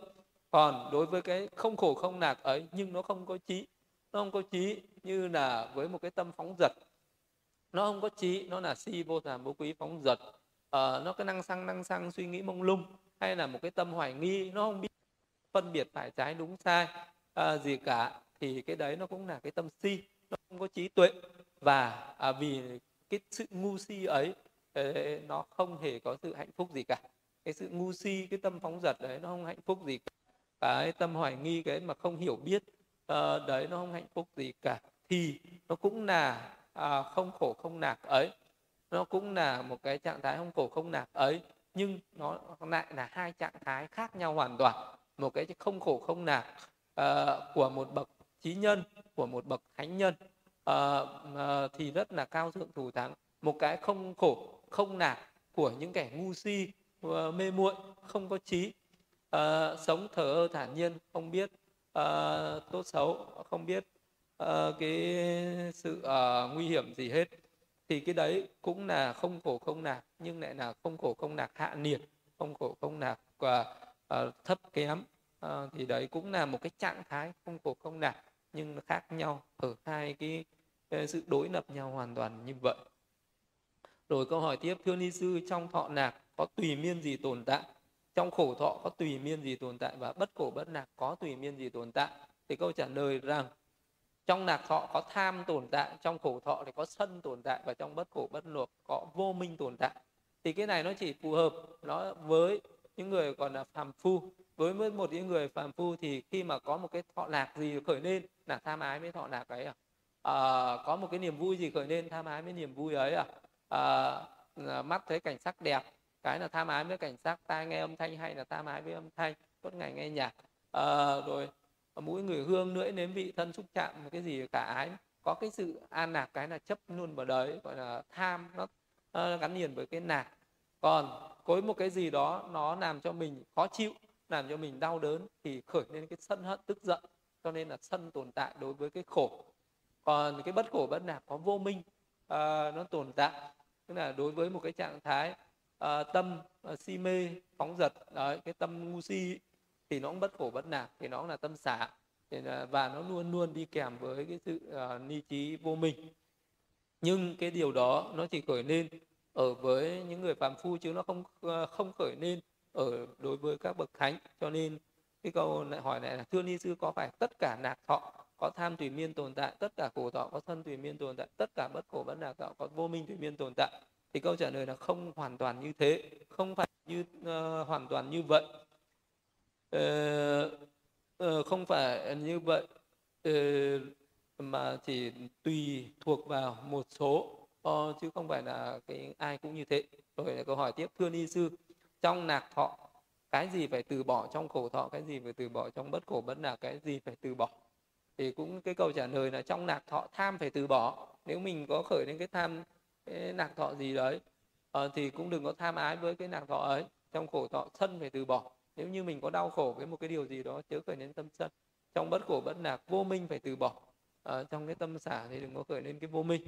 Còn đối với cái không khổ không nạc ấy, nhưng nó không có trí, nó không có trí như là với một cái tâm phóng dật. Nó không có trí, nó là si vô thàm vô quý phóng dật uh, nó cái năng xăng năng xăng suy nghĩ mông lung hay là một cái tâm hoài nghi nó không biết phân biệt phải trái đúng sai. Uh, gì cả thì cái đấy nó cũng là cái tâm si nó không có trí tuệ. Và uh, vì cái sự ngu si ấy nó không hề có sự hạnh phúc gì cả. Cái sự ngu si cái tâm phóng dật đấy nó không hạnh phúc gì cả. Cái tâm hoài nghi cái mà không hiểu biết uh, đấy nó không hạnh phúc gì cả. Thì nó cũng là uh, không khổ không nạc ấy nó cũng là một cái trạng thái không khổ không nạp ấy nhưng nó lại là hai trạng thái khác nhau hoàn toàn. Một cái không khổ không nạp uh, của một bậc trí nhân của một bậc thánh nhân uh, uh, thì rất là cao thượng thủ thắng. Một cái không khổ không nạp của những kẻ ngu si uh, mê muội không có trí uh, sống thờ ơ thản nhiên không biết uh, tốt xấu không biết uh, cái sự uh, nguy hiểm gì hết thì cái đấy cũng là không khổ không nạc nhưng lại là không khổ không nạc hạ nhiệt không khổ không nạc và uh, thấp kém. Uh, thì đấy cũng là một cái trạng thái không khổ không nạc nhưng nó khác nhau ở hai cái, cái sự đối lập nhau hoàn toàn như vậy. Rồi câu hỏi tiếp thưa ni sư trong thọ nạc có tùy miên gì tồn tại? Trong khổ thọ có tùy miên gì tồn tại và bất khổ bất nạc có tùy miên gì tồn tại? Thì câu trả lời rằng trong nạc thọ có tham tồn tại trong khổ thọ thì có sân tồn tại và trong bất khổ bất luộc có vô minh tồn tại. Thì cái này nó chỉ phù hợp nó với những người còn là phàm phu. Với một những người phàm phu thì khi mà có một cái thọ lạc gì khởi lên là tham ái với thọ lạc ấy à, à có một cái niềm vui gì khởi lên tham ái với niềm vui ấy à, à mắt thấy cảnh sắc đẹp cái là tham ái với cảnh sắc tai nghe âm thanh hay là tham ái với âm thanh suốt ngày nghe nhạc. À, rồi mũi người hương lưỡi nếm vị thân xúc chạm một cái gì cả ái có cái sự an lạc cái là chấp luôn vào đấy gọi là tham nó, nó gắn liền với cái nạc. Còn có một cái gì đó nó làm cho mình khó chịu làm cho mình đau đớn thì khởi lên cái sân hận tức giận. Cho nên là sân tồn tại đối với cái khổ. Còn cái bất khổ bất nạc có vô minh uh, nó tồn tại. Tức là đối với một cái trạng thái uh, tâm uh, si mê phóng dật đấy cái tâm ngu si thì nó cũng bất khổ bất nạc thì nó cũng là tâm xả. À, và nó luôn luôn đi kèm với cái sự uh, ni trí vô minh. Nhưng cái điều đó nó chỉ khởi lên ở với những người phàm phu chứ nó không à, không khởi lên ở đối với các bậc thánh. Cho nên cái câu lại hỏi này là thưa ni sư có phải tất cả nạc thọ có tham tùy miên tồn tại tất cả khổ thọ có thân tùy miên tồn tại tất cả bất khổ bất nạc thọ có vô minh tùy miên tồn tại? Thì câu trả lời là không hoàn toàn như thế không phải như uh, hoàn toàn như vậy uh, không phải như vậy. Uh, mà chỉ tùy thuộc vào một số uh, chứ không phải là cái ai cũng như thế. Rồi là câu hỏi tiếp thưa ni sư trong nạc thọ cái gì phải từ bỏ trong khổ thọ cái gì phải từ bỏ trong bất khổ bất lạc cái gì phải từ bỏ? Thì cũng cái câu trả lời là trong nạc thọ tham phải từ bỏ. Nếu mình có khởi lên cái tham cái nạc thọ gì đấy uh, thì cũng đừng có tham ái với cái nạc thọ ấy. Trong khổ thọ sân phải từ bỏ nếu như mình có đau khổ với một cái điều gì đó chớ khởi lên tâm sân. Trong bất khổ bất lạc vô minh phải từ bỏ. À, trong cái tâm xả thì đừng có khởi lên cái vô minh.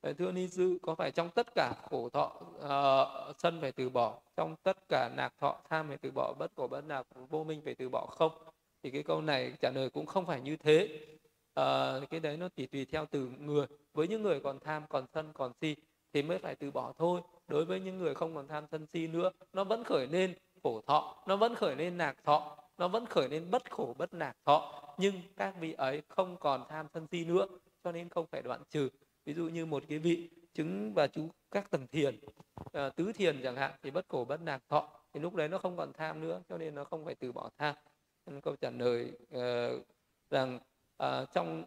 Ờ, thưa ni sư có phải trong tất cả khổ thọ uh, sân phải từ bỏ? Trong tất cả nạc thọ tham phải từ bỏ? Bất khổ bất lạc vô minh phải từ bỏ không? Thì cái câu này trả lời cũng không phải như thế. Uh, cái đấy nó chỉ tùy theo từ người. Với những người còn tham còn sân còn si thì mới phải từ bỏ thôi. Đối với những người không còn tham sân si nữa nó vẫn khởi lên khổ thọ nó vẫn khởi lên nạc thọ nó vẫn khởi lên bất khổ bất nạc thọ. Nhưng các vị ấy không còn tham sân si nữa cho nên không phải đoạn trừ. Ví dụ như một cái vị chứng và chú các tầng thiền à, tứ thiền chẳng hạn thì bất khổ bất nạc thọ thì lúc đấy nó không còn tham nữa cho nên nó không phải từ bỏ tham. Nên câu trả lời uh, rằng uh, trong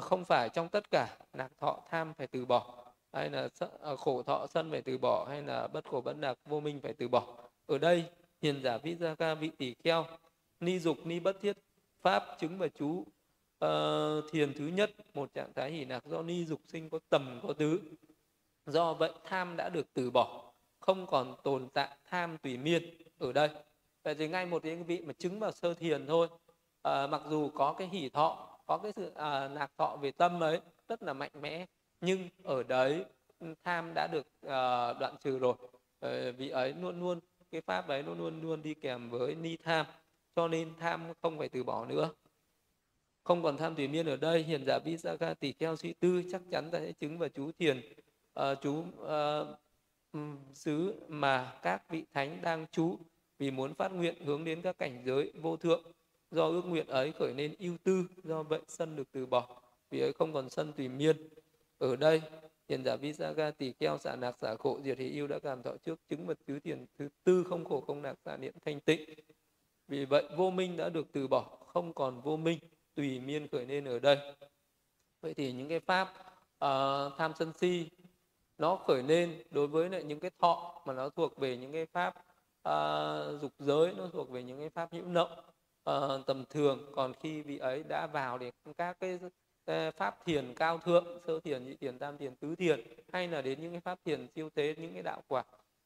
không phải trong tất cả nạc thọ tham phải từ bỏ hay là à, khổ thọ sân phải từ bỏ hay là bất khổ bất nạc vô minh phải từ bỏ. Ở đây hiền giả vi gia ca vị tỷ kheo ni dục ni bất thiết pháp chứng và chú uh, thiền thứ nhất một trạng thái hỷ lạc do ni dục sinh có tầm có tứ. Do vậy tham đã được từ bỏ không còn tồn tại tham tùy miên ở đây. Vậy thì ngay một cái vị mà chứng vào sơ thiền thôi. À, mặc dù có cái hỷ thọ có cái sự à, lạc thọ về tâm ấy rất là mạnh mẽ nhưng ở đấy tham đã được à, đoạn trừ rồi. À, vị ấy luôn luôn cái pháp đấy nó luôn luôn đi kèm với ni tham cho nên tham không phải từ bỏ nữa. Không còn tham tùy miên ở đây hiền giả visakha tỷ kheo suy tư chắc chắn ta sẽ chứng và chú thiền. Uh, chú uh, xứ mà các vị thánh đang chú vì muốn phát nguyện hướng đến các cảnh giới vô thượng do ước nguyện ấy khởi nên ưu tư do vậy sân được từ bỏ vì ấy không còn sân tùy miên. Ở đây hiện giả visakha tỷ keo xả nạc xả khổ diệt hỷ yêu đã cảm thọ trước chứng mật tứ tiền thứ tư không khổ không nạc xả niệm thanh tịnh. Vì vậy vô minh đã được từ bỏ không còn vô minh tùy miên khởi lên ở đây. Vậy thì những cái pháp uh, tham sân si nó khởi lên đối với lại những cái thọ mà nó thuộc về những cái pháp uh, dục giới nó thuộc về những cái pháp hữu nộng uh, ờ, tầm thường. Còn khi vị ấy đã vào để các cái Ờ, pháp thiền cao thượng sơ thiền nhị thiền tam thiền tứ thiền hay là đến những cái pháp thiền siêu tế những cái đạo quả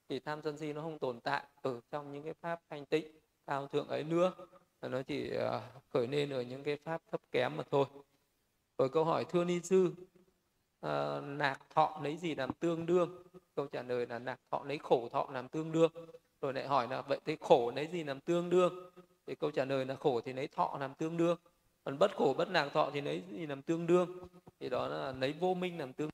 thì tham sân si nó không tồn tại ở trong những cái pháp thanh tịnh cao thượng ấy nữa. Nó chỉ ờ, khởi lên ở những cái pháp thấp kém mà thôi. Rồi câu hỏi thưa ni sư uh, nạc thọ lấy gì làm tương đương? Câu trả lời là nạc thọ lấy khổ thọ làm tương đương. Rồi lại hỏi là vậy thế khổ lấy gì làm tương đương? Thì câu trả lời là khổ thì lấy thọ làm tương đương còn bất khổ bất lạc thọ thì lấy gì làm tương đương? Thì đó là lấy vô minh làm tương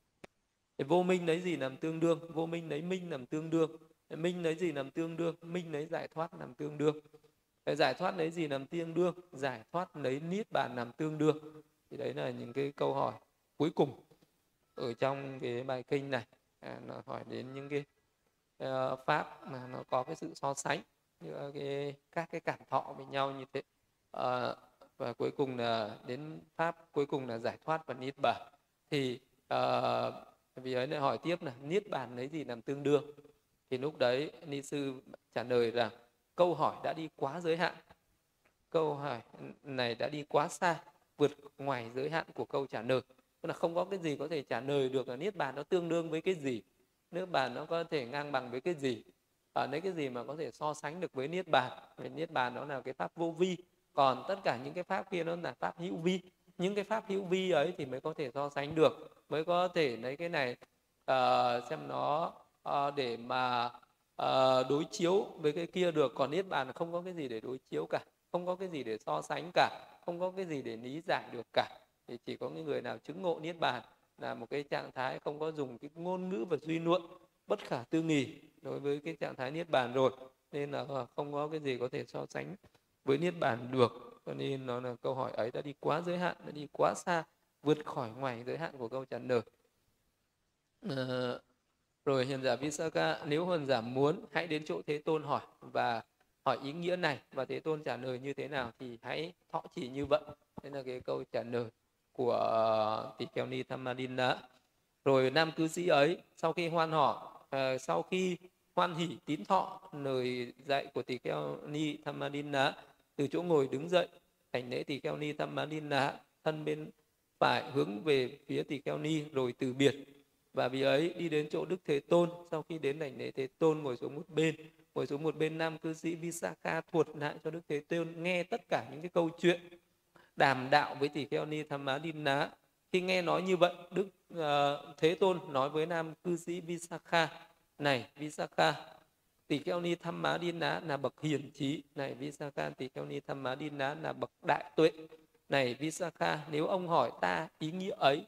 thì vô minh lấy gì làm tương đương? Vô minh lấy minh làm tương đương. Minh lấy gì làm tương đương? Minh lấy giải thoát làm tương đương. Giải thoát lấy gì làm tương đương? Giải thoát lấy niết bàn làm tương đương. Thì đấy là những cái câu hỏi cuối cùng ở trong cái bài kinh này. À, nó hỏi đến những cái uh, pháp mà nó có cái sự so sánh như cái các cái cảm thọ với nhau như thế. Uh, và cuối cùng là đến pháp cuối cùng là giải thoát và niết bàn. Thì uh, vì ấy lại hỏi tiếp là niết bàn lấy gì làm tương đương? Thì lúc đấy ni sư trả lời rằng câu hỏi đã đi quá giới hạn. Câu hỏi này đã đi quá xa vượt ngoài giới hạn của câu trả lời. Tức là không có cái gì có thể trả lời được là niết bàn nó tương đương với cái gì. Niết bàn nó có thể ngang bằng với cái gì. Ở à, cái gì mà có thể so sánh được với niết bàn? Vì niết bàn nó là cái pháp vô vi còn tất cả những cái pháp kia nó là pháp hữu vi. Những cái pháp hữu vi ấy thì mới có thể so sánh được mới có thể lấy cái này uh, xem nó uh, để mà uh, đối chiếu với cái kia được. Còn niết bàn không có cái gì để đối chiếu cả không có cái gì để so sánh cả không có cái gì để lý giải được cả. Thì chỉ có những người nào chứng ngộ niết bàn là một cái trạng thái không có dùng cái ngôn ngữ và duy luận bất khả tư nghì đối với cái trạng thái niết bàn rồi. Nên là không có cái gì có thể so sánh với niết bàn được cho nên nó là câu hỏi ấy đã đi quá giới hạn đã đi quá xa vượt khỏi ngoài giới hạn của câu trả lời uh, rồi hiền giả Visaka nếu hiền giả muốn hãy đến chỗ Thế Tôn hỏi và hỏi ý nghĩa này và Thế Tôn trả lời như thế nào thì hãy thọ chỉ như vậy. Đây là cái câu trả lời của tỷ kheo ni Thamadina. Rồi nam cư sĩ ấy sau khi hoan họ uh, sau khi hoan hỷ tín thọ lời dạy của tỷ kheo ni thamadina từ chỗ ngồi đứng dậy hành lễ tỳ kheo ni thamadina thân bên phải hướng về phía tỳ kheo ni rồi từ biệt. Và vì ấy đi đến chỗ đức thế tôn. Sau khi đến đảnh lễ thế tôn ngồi xuống một bên. Ngồi xuống một bên nam cư sĩ visakha thuật lại cho đức thế tôn nghe tất cả những cái câu chuyện đàm đạo với tỳ kheo ni tham má đin ná khi nghe nói như vậy đức uh, thế tôn nói với nam cư sĩ visakha này visakha Tỳ kheo ni tham má đi ná là bậc hiền trí. Này visakha Tỳ kheo ni tham má đi ná là bậc đại tuệ. Này visakha nếu ông hỏi ta ý nghĩa ấy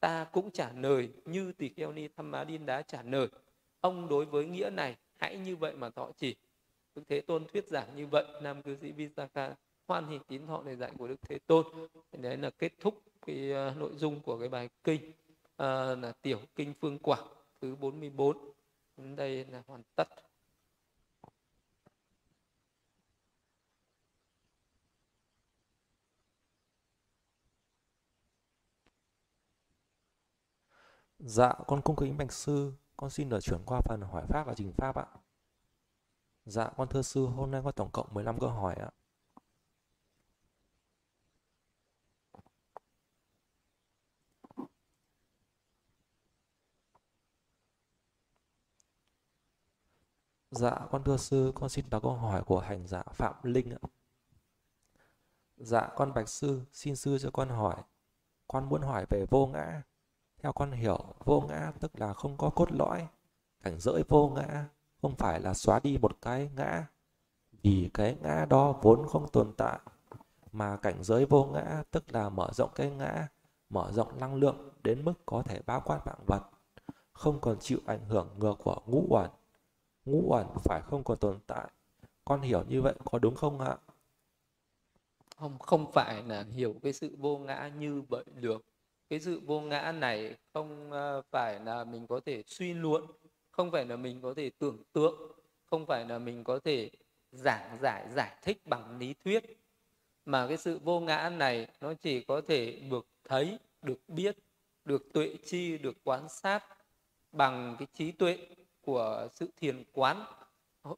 ta cũng trả lời như Tỳ kheo ni tham má đi đá trả lời. Ông đối với nghĩa này hãy như vậy mà thọ chỉ. Đức thế tôn thuyết giảng như vậy nam cư sĩ visakha hoan hỷ tín thọ lời dạy của đức thế tôn. Đấy là kết thúc cái uh, nội dung của cái bài kinh uh, là tiểu kinh phương Quả thứ 44 đến đây là hoàn tất. Dạ, con cung kính bạch sư, con xin được chuyển qua phần hỏi pháp và trình pháp ạ. Dạ, con thưa sư, hôm nay có tổng cộng 15 câu hỏi ạ. Dạ, con thưa sư, con xin đọc câu hỏi của hành giả Phạm Linh ạ. Dạ, con bạch sư, xin sư cho con hỏi. Con muốn hỏi về vô ngã. Theo con hiểu, vô ngã tức là không có cốt lõi. Cảnh giới vô ngã không phải là xóa đi một cái ngã, vì cái ngã đó vốn không tồn tại. Mà cảnh giới vô ngã tức là mở rộng cái ngã, mở rộng năng lượng đến mức có thể bao quát vạn vật, không còn chịu ảnh hưởng ngược của ngũ uẩn. Ngũ uẩn phải không còn tồn tại. Con hiểu như vậy có đúng không ạ? Không, không phải là hiểu cái sự vô ngã như vậy được cái sự vô ngã này không ờ, phải là mình có thể suy luận, không phải là mình có thể tưởng tượng, không phải là mình có thể giảng giải giải thích bằng lý thuyết. Mà cái sự vô ngã này nó chỉ có thể được thấy, được biết, được tuệ chi, được quan sát bằng cái trí tuệ của sự thiền quán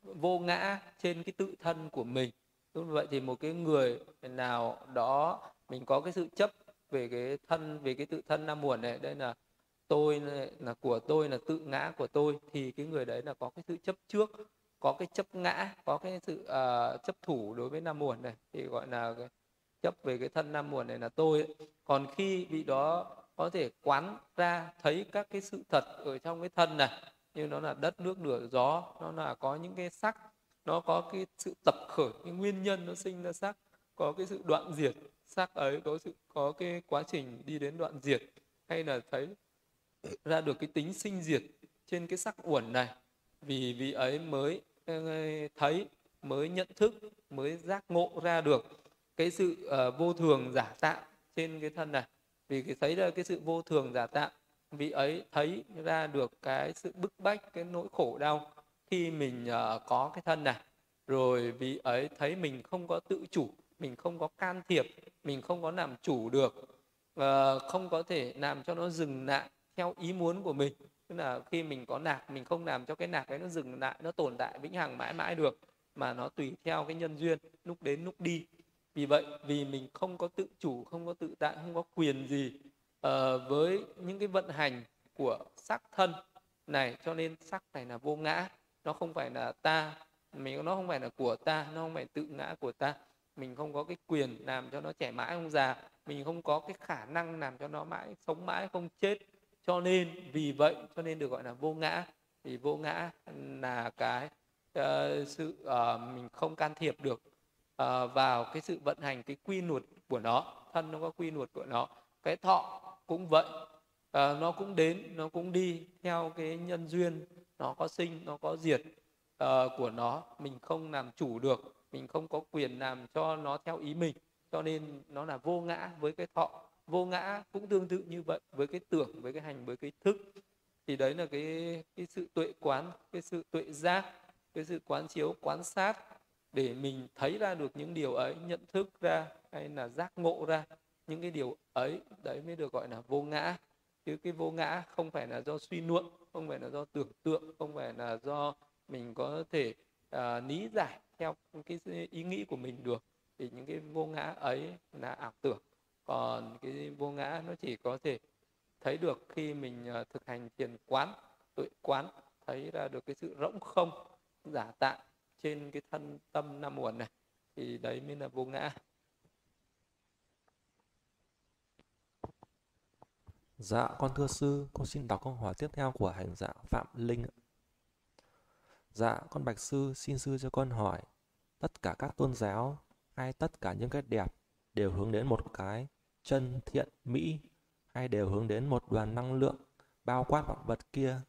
vô ngã trên cái tự thân của mình. Như vậy thì một cái người nào đó, mình có cái sự chấp về cái thân về cái tự thân nam muộn này đây là tôi là của tôi là tự ngã của tôi thì cái người đấy là có cái sự chấp trước có cái chấp ngã có cái sự uh, chấp thủ đối với nam muộn này thì gọi là cái chấp về cái thân nam muộn này là tôi ấy. còn khi bị đó có thể quán ra thấy các cái sự thật ở trong cái thân này như nó là đất nước lửa gió nó là có những cái sắc nó có cái sự tập khởi cái nguyên nhân nó sinh ra sắc có cái sự đoạn diệt sắc ấy có sự có cái quá trình đi đến đoạn diệt hay là thấy ra được cái tính sinh diệt trên cái sắc uẩn này vì vị ấy mới ờ, thấy mới nhận thức mới giác ngộ ra được cái sự uh, vô thường giả tạm trên cái thân này. Vì cái thấy ra cái sự vô thường giả tạm vị ấy thấy ra được cái sự bức bách cái nỗi khổ đau khi mình uh, có cái thân này. Rồi vị ấy thấy mình không có tự chủ mình không có can thiệp mình không có làm chủ được và không có thể làm cho nó dừng lại theo ý muốn của mình. Tức là khi mình có nạc mình không làm cho cái nạc ấy nó dừng lại nó tồn tại vĩnh hằng mãi mãi được mà nó tùy theo cái nhân duyên lúc đến lúc đi. Vì vậy vì mình không có tự chủ không có tự tại không có quyền gì uh, với những cái vận hành của sắc thân này cho nên sắc này là vô ngã. Nó không phải là ta mình nó không phải là của ta nó không phải tự ngã của ta mình không có cái quyền làm cho nó trẻ mãi không già mình không có cái khả năng làm cho nó mãi sống mãi không chết. Cho nên vì vậy cho nên được gọi là vô ngã. Thì vô ngã là cái uh, sự uh, mình không can thiệp được uh, vào cái sự vận hành cái quy luật của nó thân nó có quy luật của nó. Cái thọ cũng vậy uh, nó cũng đến nó cũng đi theo cái nhân duyên nó có sinh nó có diệt uh, của nó. Mình không làm chủ được mình không có quyền làm cho nó theo ý mình cho nên nó là vô ngã với cái thọ. Vô ngã cũng tương tự như vậy với cái tưởng với cái hành với cái thức. Thì đấy là cái cái sự tuệ quán cái sự tuệ giác cái sự quán chiếu quán sát để mình thấy ra được những điều ấy nhận thức ra hay là giác ngộ ra những cái điều ấy đấy mới được gọi là vô ngã. Chứ cái vô ngã không phải là do suy luận không phải là do tưởng tượng không phải là do mình có thể uh, lý giải theo cái ý nghĩ của mình được thì những cái vô ngã ấy là ảo tưởng còn cái vô ngã nó chỉ có thể thấy được khi mình ờ, thực hành thiền quán tuệ quán thấy ra được cái sự rỗng không giả tạng trên cái thân tâm năm uẩn này thì đấy mới là vô ngã Dạ, con thưa sư, con xin đọc câu hỏi tiếp theo của hành giả Phạm Linh. Dạ, con bạch sư, xin sư cho con hỏi, tất cả các tôn giáo hay tất cả những cái đẹp đều hướng đến một cái chân thiện mỹ hay đều hướng đến một đoàn năng lượng bao quát vạn vật kia?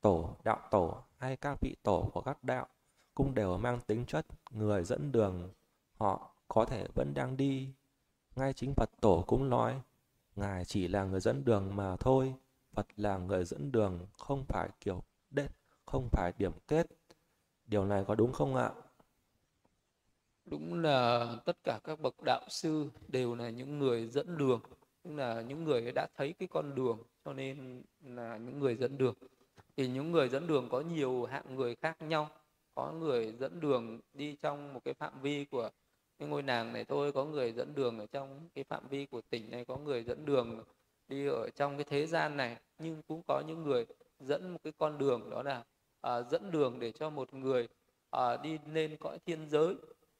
Tổ đạo tổ hay các vị tổ của các đạo cũng đều mang tính chất người dẫn đường họ có thể vẫn đang đi. Ngay chính phật tổ cũng nói ngài chỉ là người dẫn đường mà thôi phật là người dẫn đường không phải kiểu đết không phải điểm kết. Điều này có đúng không ạ? Đúng là tất cả các bậc đạo sư đều là những người dẫn đường tức là những người đã thấy cái con đường, cho nên là những người dẫn đường. Thì những người dẫn đường có nhiều hạng người khác nhau. Có người dẫn đường đi trong một cái phạm vi của cái ngôi nàng này thôi, có người dẫn đường ở trong cái phạm vi của tỉnh này, có người dẫn đường đi ở trong cái thế gian này. Nhưng cũng có những người dẫn một cái con đường đó là à, dẫn đường để cho một người à, đi lên cõi thiên giới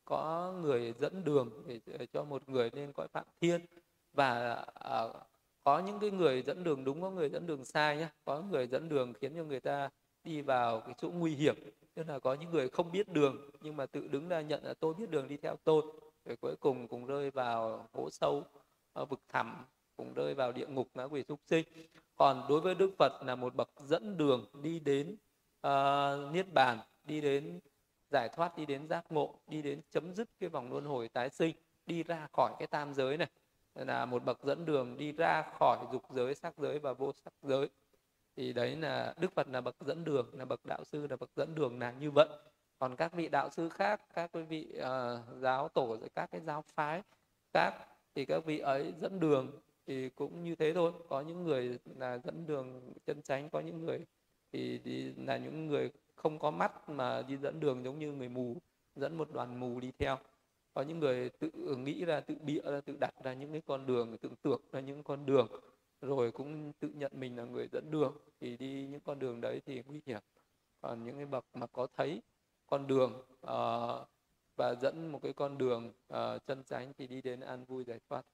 có người dẫn đường để cho một người lên cõi phạm thiên. Và à, có những cái người dẫn đường đúng có người dẫn đường sai nhé có người dẫn đường khiến cho người ta đi vào cái chỗ nguy hiểm. Tức là có những người không biết đường nhưng mà tự đứng ra nhận là tôi biết đường đi theo tôi. Rồi cuối cùng cùng rơi vào hố sâu à, vực thẳm cùng rơi vào địa ngục ngã quỷ súc sinh. Còn đối với đức phật là một bậc dẫn đường đi đến uh, niết bàn đi đến giải thoát đi đến giác ngộ đi đến chấm dứt cái vòng luân hồi tái sinh đi ra khỏi cái tam giới này. Là một bậc dẫn đường đi ra khỏi dục giới sắc giới và vô sắc giới. Thì đấy là đức phật là bậc dẫn đường là bậc đạo sư là bậc dẫn đường là như vậy. Còn các vị đạo sư khác các quý vị uh, giáo tổ rồi các cái giáo phái khác thì các vị ấy dẫn đường thì cũng như thế thôi. Có những người là dẫn đường chân chánh có những người thì, thì là những người không có mắt mà đi dẫn đường giống như người mù dẫn một đoàn mù đi theo. Có những người tự nghĩ ra tự bịa ra tự đặt ra những cái con đường tự tưởng ra những con đường rồi cũng tự nhận mình là người dẫn đường thì đi những con đường đấy thì nguy hiểm. Còn những cái bậc mà có thấy con đường uh, và dẫn một cái con đường uh, chân chánh thì đi đến an vui giải thoát.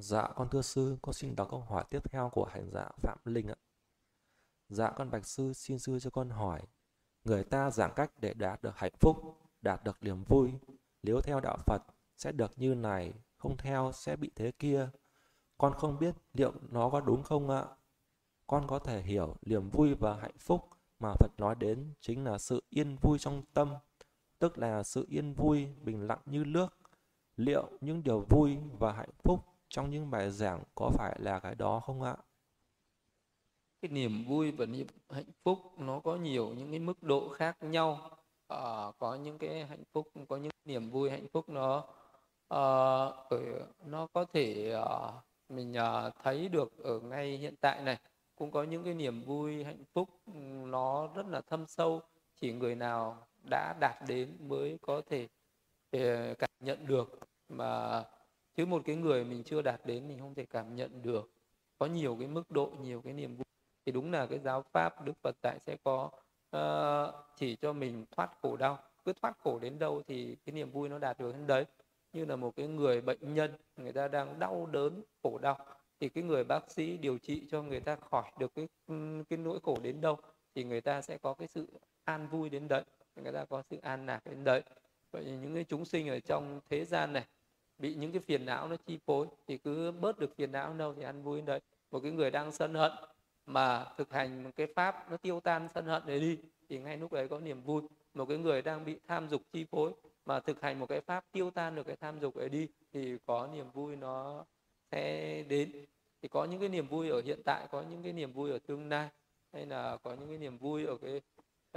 Dạ con thưa sư, con xin đọc câu hỏi tiếp theo của hành giả Phạm Linh ạ. Dạ con bạch sư, xin sư cho con hỏi, người ta giảng cách để đạt được hạnh phúc, đạt được niềm vui, nếu theo đạo Phật sẽ được như này, không theo sẽ bị thế kia. Con không biết liệu nó có đúng không ạ? Con có thể hiểu niềm vui và hạnh phúc mà Phật nói đến chính là sự yên vui trong tâm, tức là sự yên vui bình lặng như nước. Liệu những điều vui và hạnh phúc trong những bài giảng có phải là cái đó không ạ? Cái niềm vui và niềm hạnh phúc nó có nhiều những cái mức độ khác nhau. À, có những cái hạnh phúc, có những niềm vui hạnh phúc nó uh, nó có thể uh, mình uh, thấy được ở ngay hiện tại này cũng có những cái niềm vui hạnh phúc nó rất là thâm sâu chỉ người nào đã đạt đến mới có thể uh, cảm nhận được mà chứ một cái người mình chưa đạt đến mình không thể cảm nhận được. Có nhiều cái mức độ nhiều cái niềm vui. Thì đúng là cái giáo pháp đức phật tại sẽ có uh, chỉ cho mình thoát khổ đau. Cứ thoát khổ đến đâu thì cái niềm vui nó đạt được đến đấy. Như là một cái người bệnh nhân người ta đang đau đớn khổ đau. Thì cái người bác sĩ điều trị cho người ta khỏi được cái cái nỗi khổ đến đâu thì người ta sẽ có cái sự an vui đến đấy. Người ta có sự an lạc đến đấy. Vậy những cái chúng sinh ở trong thế gian này bị những cái phiền não nó chi phối thì cứ bớt được phiền não đâu thì ăn vui đấy. Một cái người đang sân hận mà thực hành một cái pháp nó tiêu tan sân hận đấy đi thì ngay lúc đấy có niềm vui. Một cái người đang bị tham dục chi phối mà thực hành một cái pháp tiêu tan được cái tham dục ấy đi thì có niềm vui nó sẽ đến. Thì có những cái niềm vui ở hiện tại có những cái niềm vui ở tương lai hay là có những cái niềm vui ở cái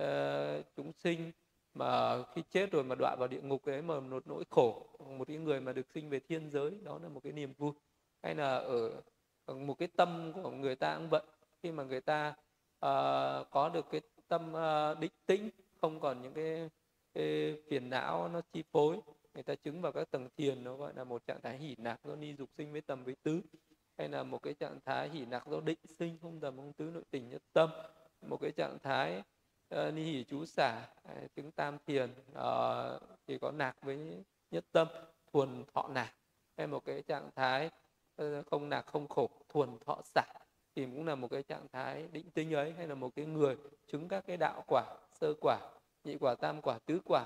uh, chúng sinh mà khi chết rồi mà đọa vào địa ngục ấy mà một nỗi khổ một cái người mà được sinh về thiên giới đó là một cái niềm vui. Hay là ở một cái tâm của người ta cũng vậy. Khi mà người ta uh, có được cái tâm uh, định tĩnh không còn những cái, cái phiền não nó chi phối người ta chứng vào các tầng thiền nó gọi là một trạng thái hỉ nạc do ni dục sinh với tầm với tứ. Hay là một cái trạng thái hỉ nạc do định sinh không tầm không tứ nội tình nhất tâm. Một cái trạng thái uh, ni hỷ chú xả à, chứng tam thiền uh, thì có nạc với nhất tâm thuần thọ nạc. Hay một cái trạng thái uh, không nạc không khổ thuần thọ xả. Thì cũng là một cái trạng thái định tính ấy hay là một cái người chứng các cái đạo quả sơ quả nhị quả tam quả tứ quả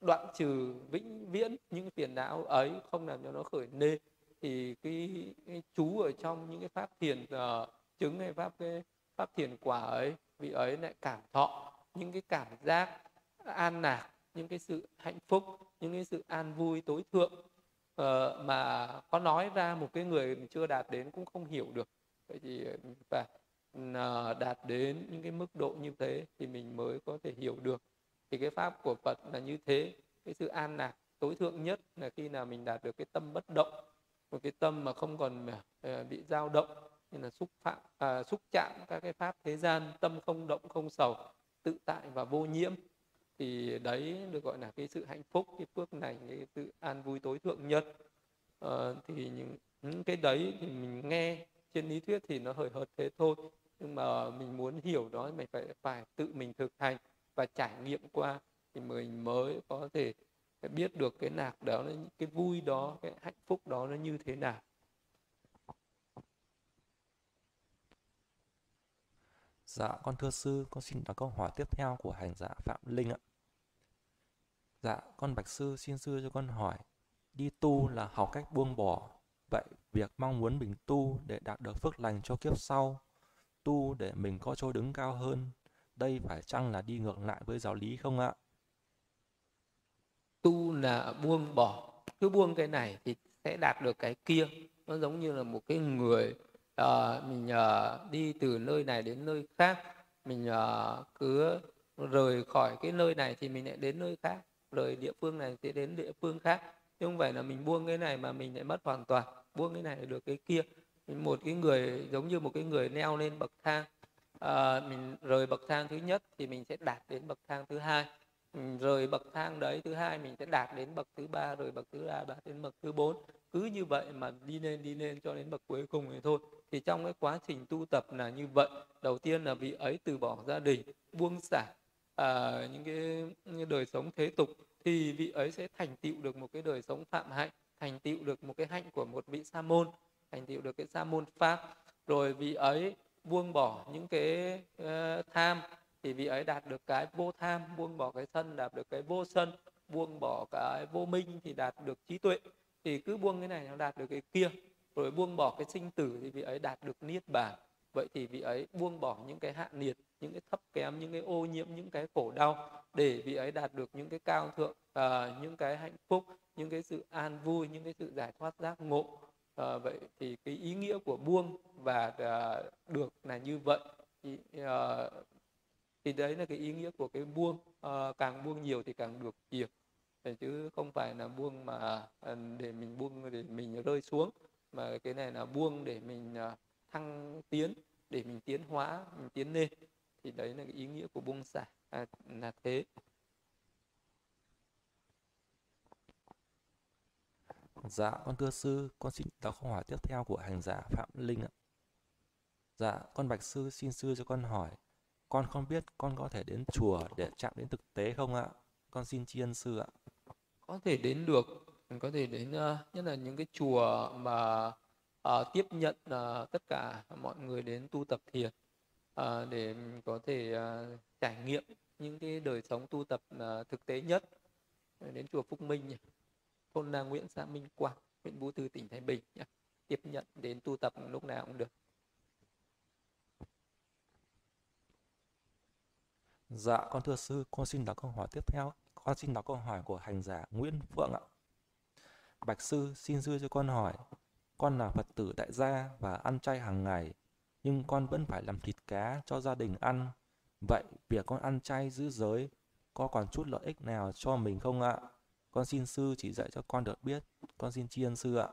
đoạn trừ vĩnh viễn những phiền não ấy không làm cho nó khởi nê. Thì cái, cái chú ở trong những cái pháp thiền uh, chứng hay pháp cái pháp thiền quả ấy vị ấy lại cảm thọ những cái cảm giác an lạc những cái sự hạnh phúc những cái sự an vui tối thượng uh, mà có nói ra một cái người chưa đạt đến cũng không hiểu được. Vậy thì phải uh, đạt đến những cái mức độ như thế thì mình mới có thể hiểu được. Thì cái pháp của phật là như thế cái sự an lạc tối thượng nhất là khi nào mình đạt được cái tâm bất động một cái tâm mà không còn uh, bị dao động như là xúc phạm à, xúc chạm các cái pháp thế gian tâm không động không sầu tự tại và vô nhiễm thì đấy được gọi là cái sự hạnh phúc cái phước này cái sự an vui tối thượng nhất. À, thì những, những cái đấy thì mình nghe trên lý thuyết thì nó hời hợt thế thôi nhưng mà mình muốn hiểu đó mình phải phải tự mình thực hành và trải nghiệm qua thì mình mới có thể biết được cái nạc đó cái vui đó cái hạnh phúc đó nó như thế nào. Dạ, con thưa sư, con xin đọc câu hỏi tiếp theo của hành giả Phạm Linh ạ. Dạ, con bạch sư xin sư cho con hỏi, đi tu là học cách buông bỏ. Vậy việc mong muốn mình tu để đạt được phước lành cho kiếp sau, tu để mình có chỗ đứng cao hơn, đây phải chăng là đi ngược lại với giáo lý không ạ? Tu là buông bỏ, cứ buông cái này thì sẽ đạt được cái kia. Nó giống như là một cái người uh, mình uh, đi từ nơi này đến nơi khác mình uh, cứ rời khỏi cái nơi này thì mình lại đến nơi khác rời địa phương này thì đến địa phương khác. Chứ không phải là mình buông cái này mà mình lại mất hoàn toàn buông cái này được cái kia. Một cái người giống như một cái người leo lên bậc thang. À, mình rời bậc thang thứ nhất thì mình sẽ đạt đến bậc thang thứ hai. Mình rời bậc thang đấy thứ hai mình sẽ đạt đến bậc thứ ba rồi bậc thứ ba đạt đến bậc thứ bốn. Cứ như vậy mà đi lên đi lên cho đến bậc cuối cùng thì thôi thì trong cái quá trình tu tập là như vậy. Đầu tiên là vị ấy từ bỏ gia đình buông xả à, những cái, những đời sống thế tục thì vị ấy sẽ thành tựu được một cái đời sống phạm hạnh thành tựu được một cái hạnh của một vị sa môn thành tựu được cái sa môn pháp. Rồi vị ấy buông bỏ những cái uh, tham thì vị ấy đạt được cái vô tham buông bỏ cái sân đạt được cái vô sân buông bỏ cái vô minh thì đạt được trí tuệ. Thì cứ buông cái này nó đạt được cái kia rồi buông bỏ cái sinh tử thì vị ấy đạt được niết bàn. Vậy thì vị ấy buông bỏ những cái hạ nhiệt những cái thấp kém những cái ô nhiễm những cái khổ đau để vị ấy đạt được những cái cao thượng uh, những cái hạnh phúc những cái sự an vui những cái sự giải thoát giác ngộ. Uh, vậy thì cái ý nghĩa của buông và uh, được là như vậy. Thì, uh, thì đấy là cái ý nghĩa của cái buông. Uh, càng buông nhiều thì càng được nhiều chứ không phải là buông mà để mình buông để mình rơi xuống mà cái này là buông để mình à, thăng tiến để mình tiến hóa mình tiến lên thì đấy là cái ý nghĩa của buông xả à, là thế Dạ, con thưa sư, con xin đọc câu hỏi tiếp theo của hành giả Phạm Linh ạ. Dạ, con bạch sư xin sư cho con hỏi, con không biết con có thể đến chùa để chạm đến thực tế không ạ? Con xin tri ân sư ạ. Có thể đến được, mình có thể đến ờ, nhất là những cái chùa mà uh, tiếp nhận uh, tất cả mọi người đến tu tập thiền uh, để có thể uh, trải nghiệm những cái đời sống tu tập uh, thực tế nhất đến chùa Phúc Minh nhỉ? thôn Na Nguyễn xã Minh Quang huyện Vũ Thư tỉnh Thái Bình nhỉ? tiếp nhận đến tu tập lúc nào cũng được Dạ, con thưa sư, con xin đọc câu hỏi tiếp theo. Con xin đọc câu hỏi của hành giả Nguyễn Phượng ạ. Bạch sư xin dư cho con hỏi, con là Phật tử tại gia và ăn chay hàng ngày, nhưng con vẫn phải làm thịt cá cho gia đình ăn. Vậy việc con ăn chay giữ giới có còn chút lợi ích nào cho mình không ạ? Con xin sư chỉ dạy cho con được biết. Con xin tri ân sư ạ.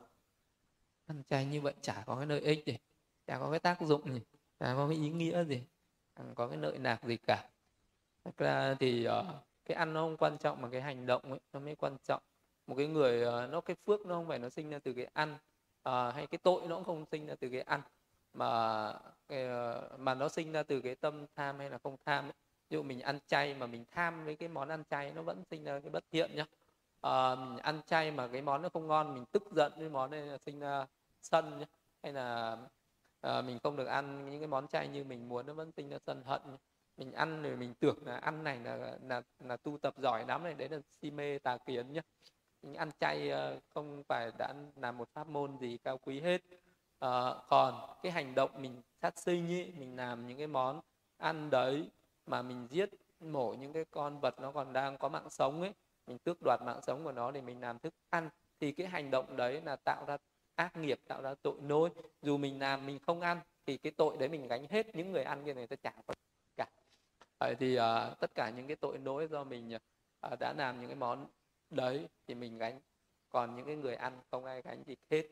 Ăn chay như vậy chả có cái lợi ích gì. chả có cái tác dụng gì chả có cái ý nghĩa gì chẳng có cái lợi nạc gì cả thật ra thì uh, cái ăn nó không quan trọng mà cái hành động ấy nó mới quan trọng một cái người ờ, nó cái phước nó không phải nó sinh ra từ cái ăn à, hay cái tội nó cũng không sinh ra từ cái ăn mà cái, ờ, mà nó sinh ra từ cái tâm tham hay là không tham ấy. ví dụ mình ăn chay mà mình tham với cái món ăn chay nó vẫn sinh ra cái bất thiện nhá à, mình ăn chay mà cái món nó không ngon mình tức giận với món này là sinh ra sân nhá hay là à, mình không được ăn những cái món chay như mình muốn nó vẫn sinh ra sân hận nhá. mình ăn rồi mình tưởng là ăn này là là là tu tập giỏi lắm này đấy là si mê tà kiến nhá ăn chay ờ, không phải đã làm một pháp môn gì cao quý hết. À, còn cái hành động mình sát sinh ấy, mình làm những cái món ăn đấy mà mình giết mổ những cái con vật nó còn đang có mạng sống ấy mình tước đoạt mạng sống của nó để mình làm thức ăn thì cái hành động đấy là tạo ra ác nghiệp tạo ra tội lỗi dù mình làm mình không ăn thì cái tội đấy mình gánh hết. Những người ăn kia người ta trả cả. Vậy thì uh, tất cả những cái tội lỗi do mình uh, đã làm những cái món đấy thì mình gánh. Còn những cái người ăn không ai gánh gì hết.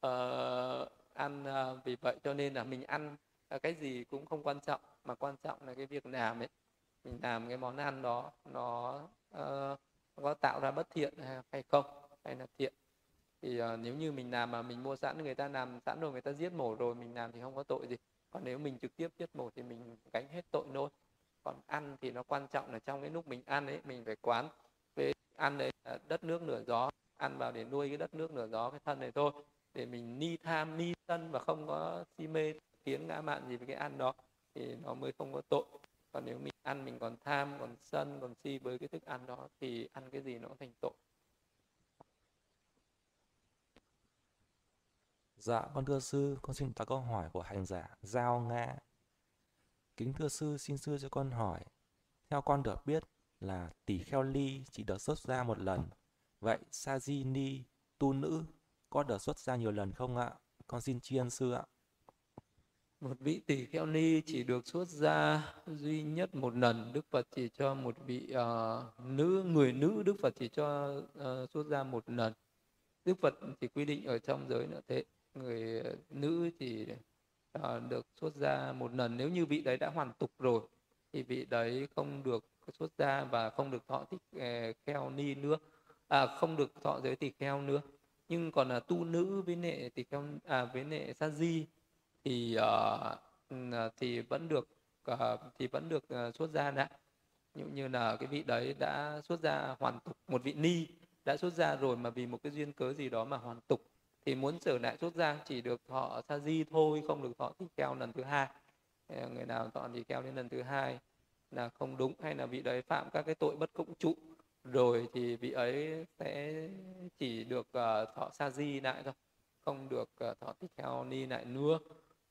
Ờ, ăn ờ, vì vậy cho nên là mình ăn ờ, cái gì cũng không quan trọng. Mà quan trọng là cái việc làm ấy. Mình làm cái món ăn đó nó uh, có tạo ra bất thiện hay không hay là thiện. Thì uh, nếu như mình làm mà mình mua sẵn người ta làm sẵn rồi người ta giết mổ rồi mình làm thì không có tội gì. Còn nếu mình trực tiếp giết mổ thì mình gánh hết tội nốt. Còn ăn thì nó quan trọng là trong cái lúc mình ăn ấy mình phải quán ăn đấy là đất nước nửa gió ăn vào để nuôi cái đất nước nửa gió cái thân này thôi. Để mình ni tham ni sân và không có si mê kiến ngã mạn gì với cái ăn đó thì nó mới không có tội. Còn nếu mình ăn mình còn tham còn sân còn si với cái thức ăn đó thì ăn cái gì nó cũng thành tội. Dạ, con thưa sư, con xin đặt câu hỏi của hành giả Giao Ngã Kính thưa sư, xin sư cho con hỏi. Theo con được biết là tỷ kheo ly chỉ được xuất ra một lần. Vậy Sajini, tu nữ, có được xuất ra nhiều lần không ạ? Con xin tri ân sư ạ một vị tỷ kheo ni chỉ được xuất ra duy nhất một lần đức phật chỉ cho một vị uh, nữ người nữ đức phật chỉ cho uh, xuất ra một lần đức phật chỉ quy định ở trong giới nữa thế người nữ thì uh, được xuất ra một lần nếu như vị đấy đã hoàn tục rồi thì vị đấy không được xuất gia và không được thọ thích ờ, kheo ni nữa. À không được thọ giới tỳ kheo nữa. Nhưng còn là tu nữ với nệ tỳ kheo à với nệ sa di thì uh, thì vẫn được uh, thì vẫn được uh, xuất gia đã như như là cái vị đấy đã xuất gia hoàn tục một vị ni đã xuất gia rồi mà vì một cái duyên cớ gì đó mà hoàn tục thì muốn trở lại xuất gia chỉ được thọ sa di thôi không được thọ tỳ kheo lần thứ hai. Người nào thọ tỳ kheo đến lần thứ hai là không đúng hay là vị đấy phạm các cái tội bất cũng trụ rồi thì vị ấy sẽ chỉ được uh, thọ sa di lại thôi không được uh, thọ tỳ kheo ni lại nữa.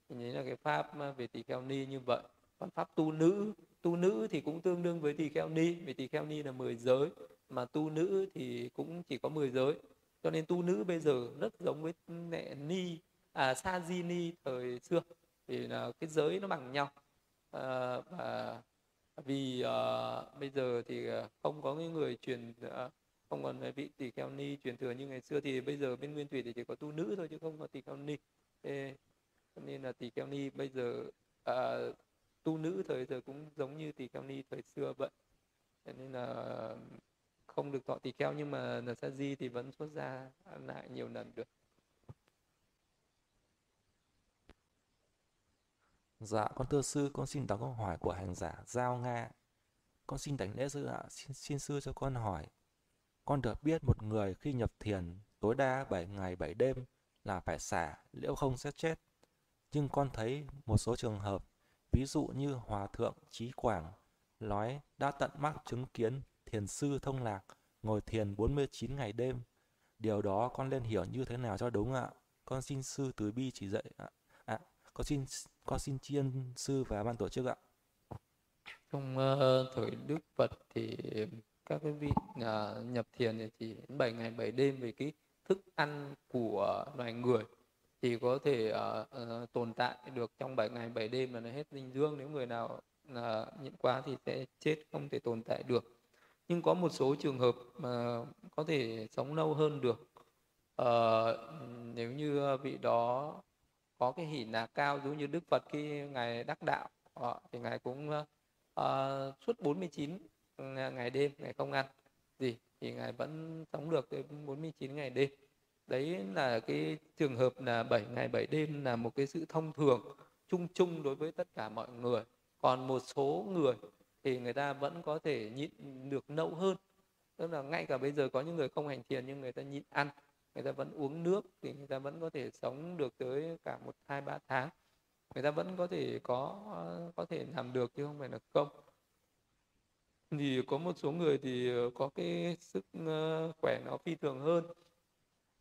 Thì đấy là cái pháp ờ, về tỳ kheo ni như vậy. Còn pháp tu nữ tu nữ thì cũng tương đương với tỳ kheo ni vì tỳ kheo ni là 10 giới mà tu nữ thì cũng chỉ có 10 giới. Cho nên tu nữ bây giờ rất giống với mẹ ni à sa di ni thời xưa thì là cái giới nó bằng nhau. À, và vì uh, bây giờ thì ờ, không có cái người truyền uh, không còn vị tỷ kheo ni truyền thừa như ngày xưa thì bây giờ bên nguyên thủy thì chỉ có tu nữ thôi chứ không có tỷ kheo ni. Ê, nên là tỷ kheo ni bây giờ uh, tu nữ thời giờ cũng giống như tỷ kheo ni thời xưa vậy. Nên là không được thọ tỷ kheo nhưng mà là sa di thì vẫn xuất ra lại nhiều lần được. Dạ, con thưa sư, con xin đọc câu hỏi của hành giả Giao Nga. Con xin đánh lễ sư ạ, xin, xin sư cho con hỏi. Con được biết một người khi nhập thiền tối đa 7 ngày 7 đêm là phải xả, liệu không sẽ chết nhưng con thấy một số trường hợp, ví dụ như Hòa Thượng Trí Quảng, nói đã tận mắt chứng kiến thiền sư thông lạc, ngồi thiền 49 ngày đêm. Điều đó con nên hiểu như thế nào cho đúng ạ? Con xin sư từ bi chỉ dạy ạ. Con xin con xin tri ân sư và ban tổ chức ạ. Trong uh, thời Đức Phật thì các cái vị uh, nhập thiền thì chỉ 7 ngày 7 đêm về cái thức ăn của loài người. Thì có thể uh, uh, tồn tại được trong 7 ngày 7 đêm mà nó hết dinh dưỡng. Nếu người nào à, uh, nhiễm quá thì sẽ chết không thể tồn tại được. Nhưng có một số trường hợp mà có thể sống lâu hơn được. Uh, nếu như vị đó có cái hỷ là cao giống như Đức Phật khi ngài đắc đạo. Ờ, thì ngài cũng uh, suốt 49 ừ, ngày đêm ngài không ăn. Gì? Thì ngài vẫn sống được tới 49 ngày đêm. Đấy là cái trường hợp là 7 ngày 7 đêm là một cái sự thông thường chung chung đối với tất cả mọi người. Còn một số người thì người ta vẫn có thể nhịn được nậu hơn. Tức là ngay cả bây giờ có những người không hành thiền nhưng người ta nhịn ăn người ta vẫn uống nước thì người ta vẫn có thể sống được tới cả một hai ba tháng. Người ta vẫn có thể có có thể làm được chứ không phải là không. Thì có một số người thì ờ, có cái sức ờ, khỏe nó phi thường hơn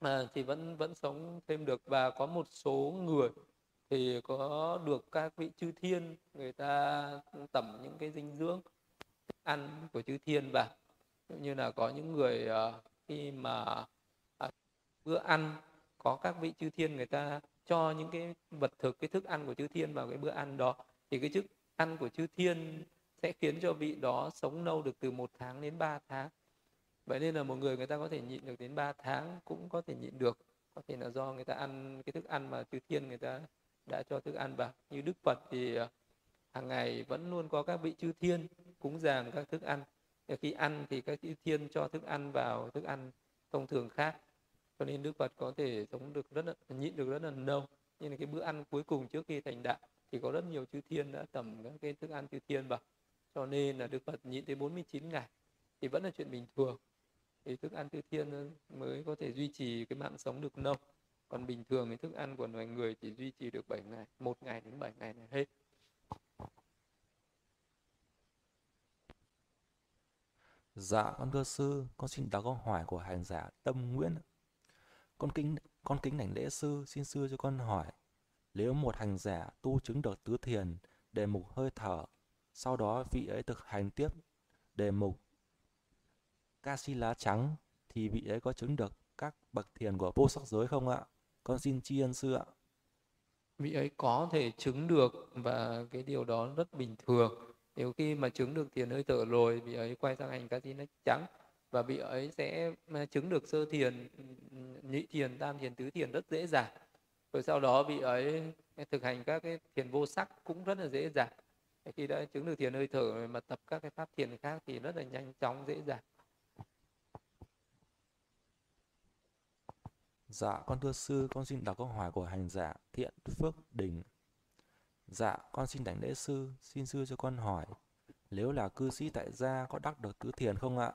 à, thì vẫn vẫn sống thêm được. Và có một số người thì có được các vị chư thiên người ta tẩm những cái dinh dưỡng ăn của chư thiên vào. Như là có những người uh, khi mà bữa ăn, có các vị chư thiên người ta cho những cái vật thực, cái thức ăn của chư thiên vào cái bữa ăn đó. Thì cái chức ăn của chư thiên sẽ khiến cho vị đó sống lâu được từ một tháng đến 3 tháng. Vậy nên là một người người ta có thể nhịn được đến 3 tháng cũng có thể nhịn được. Có thể là do người ta ăn cái thức ăn mà chư thiên người ta đã cho thức ăn vào. Như đức phật thì à, hàng ngày vẫn luôn có các vị chư thiên cúng dường các thức ăn. Khi ăn thì các chư thiên cho thức ăn vào, thức ăn thông thường khác cho nên đức phật có thể sống được rất là nhịn được rất là lâu. Nhưng là cái bữa ăn cuối cùng trước khi thành đạo thì có rất nhiều chư thiên đã tẩm các cái thức ăn chư thiên vào. Cho nên là đức phật nhịn tới 49 ngày thì vẫn là chuyện bình thường. Thì thức ăn chư thiên mới có thể duy trì cái mạng sống được lâu. Còn bình thường thì thức ăn của loài người chỉ duy trì được 7 ngày một ngày đến 7 ngày là hết. Dạ con thưa sư, con xin đọc câu hỏi của hành giả Tâm Nguyễn. Con kính con kính đảnh lễ sư, xin sư cho con hỏi. Nếu một hành giả tu chứng được tứ thiền, đề mục hơi thở, sau đó vị ấy thực hành tiếp đề mục ca si lá trắng, thì vị ấy có chứng được các bậc thiền của vô sắc giới không ạ? Con xin tri ân sư ạ. Vị ấy có thể chứng được và cái điều đó rất bình thường. Nếu khi mà chứng được thiền hơi thở rồi, vị ấy quay sang hành ca si lá trắng và vị ấy sẽ ờ, chứng được sơ thiền, nhị thiền, tam thiền, tứ thiền rất dễ dàng. Rồi sau đó vị ấy thực hành các cái thiền vô sắc cũng rất là dễ dàng. Khi đã chứng được thiền hơi thở mà tập các cái pháp thiền khác thì rất là nhanh chóng dễ dàng. Dạ, con thưa sư, con xin đọc câu hỏi của hành giả Thiện Phước Đình. Dạ, con xin đảnh lễ sư, xin sư cho con hỏi, nếu là cư sĩ tại gia có đắc được tứ thiền không ạ?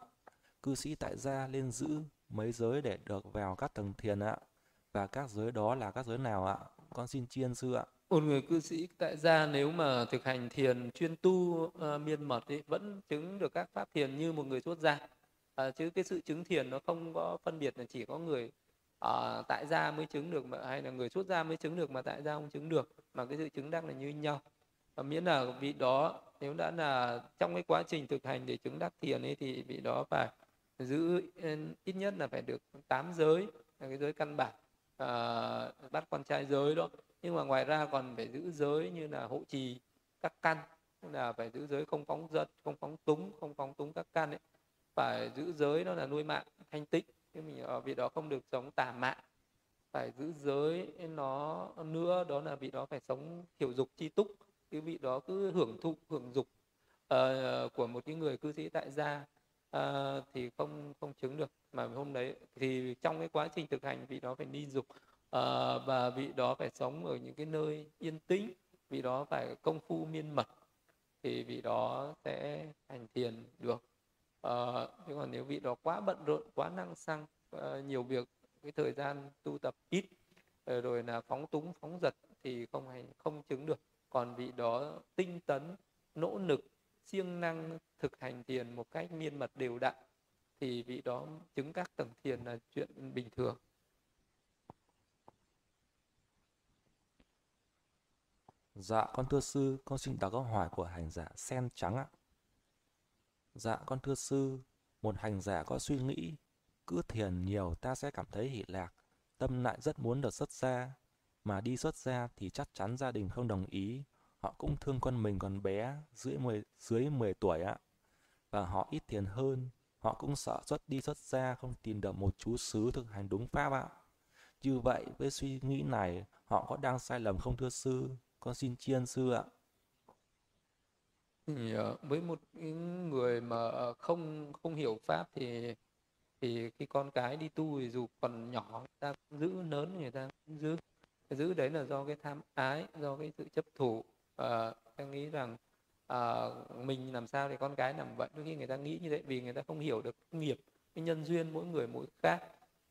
Cư sĩ tại gia nên giữ mấy giới để được vào các tầng thiền ạ? Và các giới đó là các giới nào ạ? Con xin chiên sư ạ. Một người cư sĩ tại gia nếu mà thực hành thiền chuyên tu uh, miên mật ấy, vẫn chứng được các pháp thiền như một người xuất gia. À, chứ cái sự chứng thiền nó không có phân biệt là chỉ có người uh, tại gia mới chứng được mà hay là người xuất gia mới chứng được mà tại gia không chứng được mà cái sự chứng đắc là như nhau và miễn là vị đó nếu đã là trong cái quá trình thực hành để chứng đắc thiền ấy thì vị đó phải giữ ừ, ít nhất là phải được tám giới là cái giới căn bản uh, bắt con trai giới đó. Nhưng mà ngoài ra còn phải giữ giới như là hộ trì các căn là phải giữ giới không phóng dật không phóng túng không phóng túng các căn ấy. Phải giữ giới đó là nuôi mạng thanh tịnh. Chứ mình ở vị đó không được sống tà mạng. Phải giữ giới nó nữa đó là vị đó phải sống thiểu dục chi túc. Cái vị đó cứ hưởng thụ hưởng dục uh, của một cái người cư sĩ tại gia uh, thì không không chứng được. Mà hôm đấy thì trong cái quá trình thực hành vị đó phải đi dục. Uh, và vị đó phải sống ở những cái nơi yên tĩnh. Vị đó phải công phu miên mật. Thì vị đó sẽ hành thiền được. Uh, thế còn nếu vị đó quá bận rộn quá năng xăng uh, ờ, nhiều việc cái thời gian tu tập ít uh, rồi là phóng túng phóng giật thì không hành không chứng được. Còn vị đó tinh tấn nỗ lực siêng năng thực hành thiền một cách miên mật đều đặn thì vị đó chứng các tầng thiền là chuyện bình thường Dạ, con thưa sư, con xin đọc câu hỏi của hành giả sen trắng ạ. Dạ con thưa sư, một hành giả có suy nghĩ, cứ thiền nhiều ta sẽ cảm thấy hỷ lạc, tâm lại rất muốn được xuất gia, mà đi xuất gia thì chắc chắn gia đình không đồng ý, họ cũng thương con mình còn bé, dưới 10, dưới 10 tuổi ạ. Và họ ít tiền hơn, họ cũng sợ xuất đi xuất ra không tìm được một chú xứ thực hành đúng pháp ạ. Như vậy với suy nghĩ này, họ có đang sai lầm không thưa sư? Con xin tri ân sư ạ. Ờ, với một người mà ờ, không không hiểu pháp thì thì khi con cái đi tu thì dù còn nhỏ người ta giữ lớn người ta giữ. Giữ đấy là do cái tham ái do cái sự chấp thủ. Ờ, và ta nghĩ rằng à, mình làm sao thì con cái làm vậy đôi khi người ta nghĩ như vậy vì người ta không hiểu được nghiệp cái nhân duyên mỗi người mỗi khác.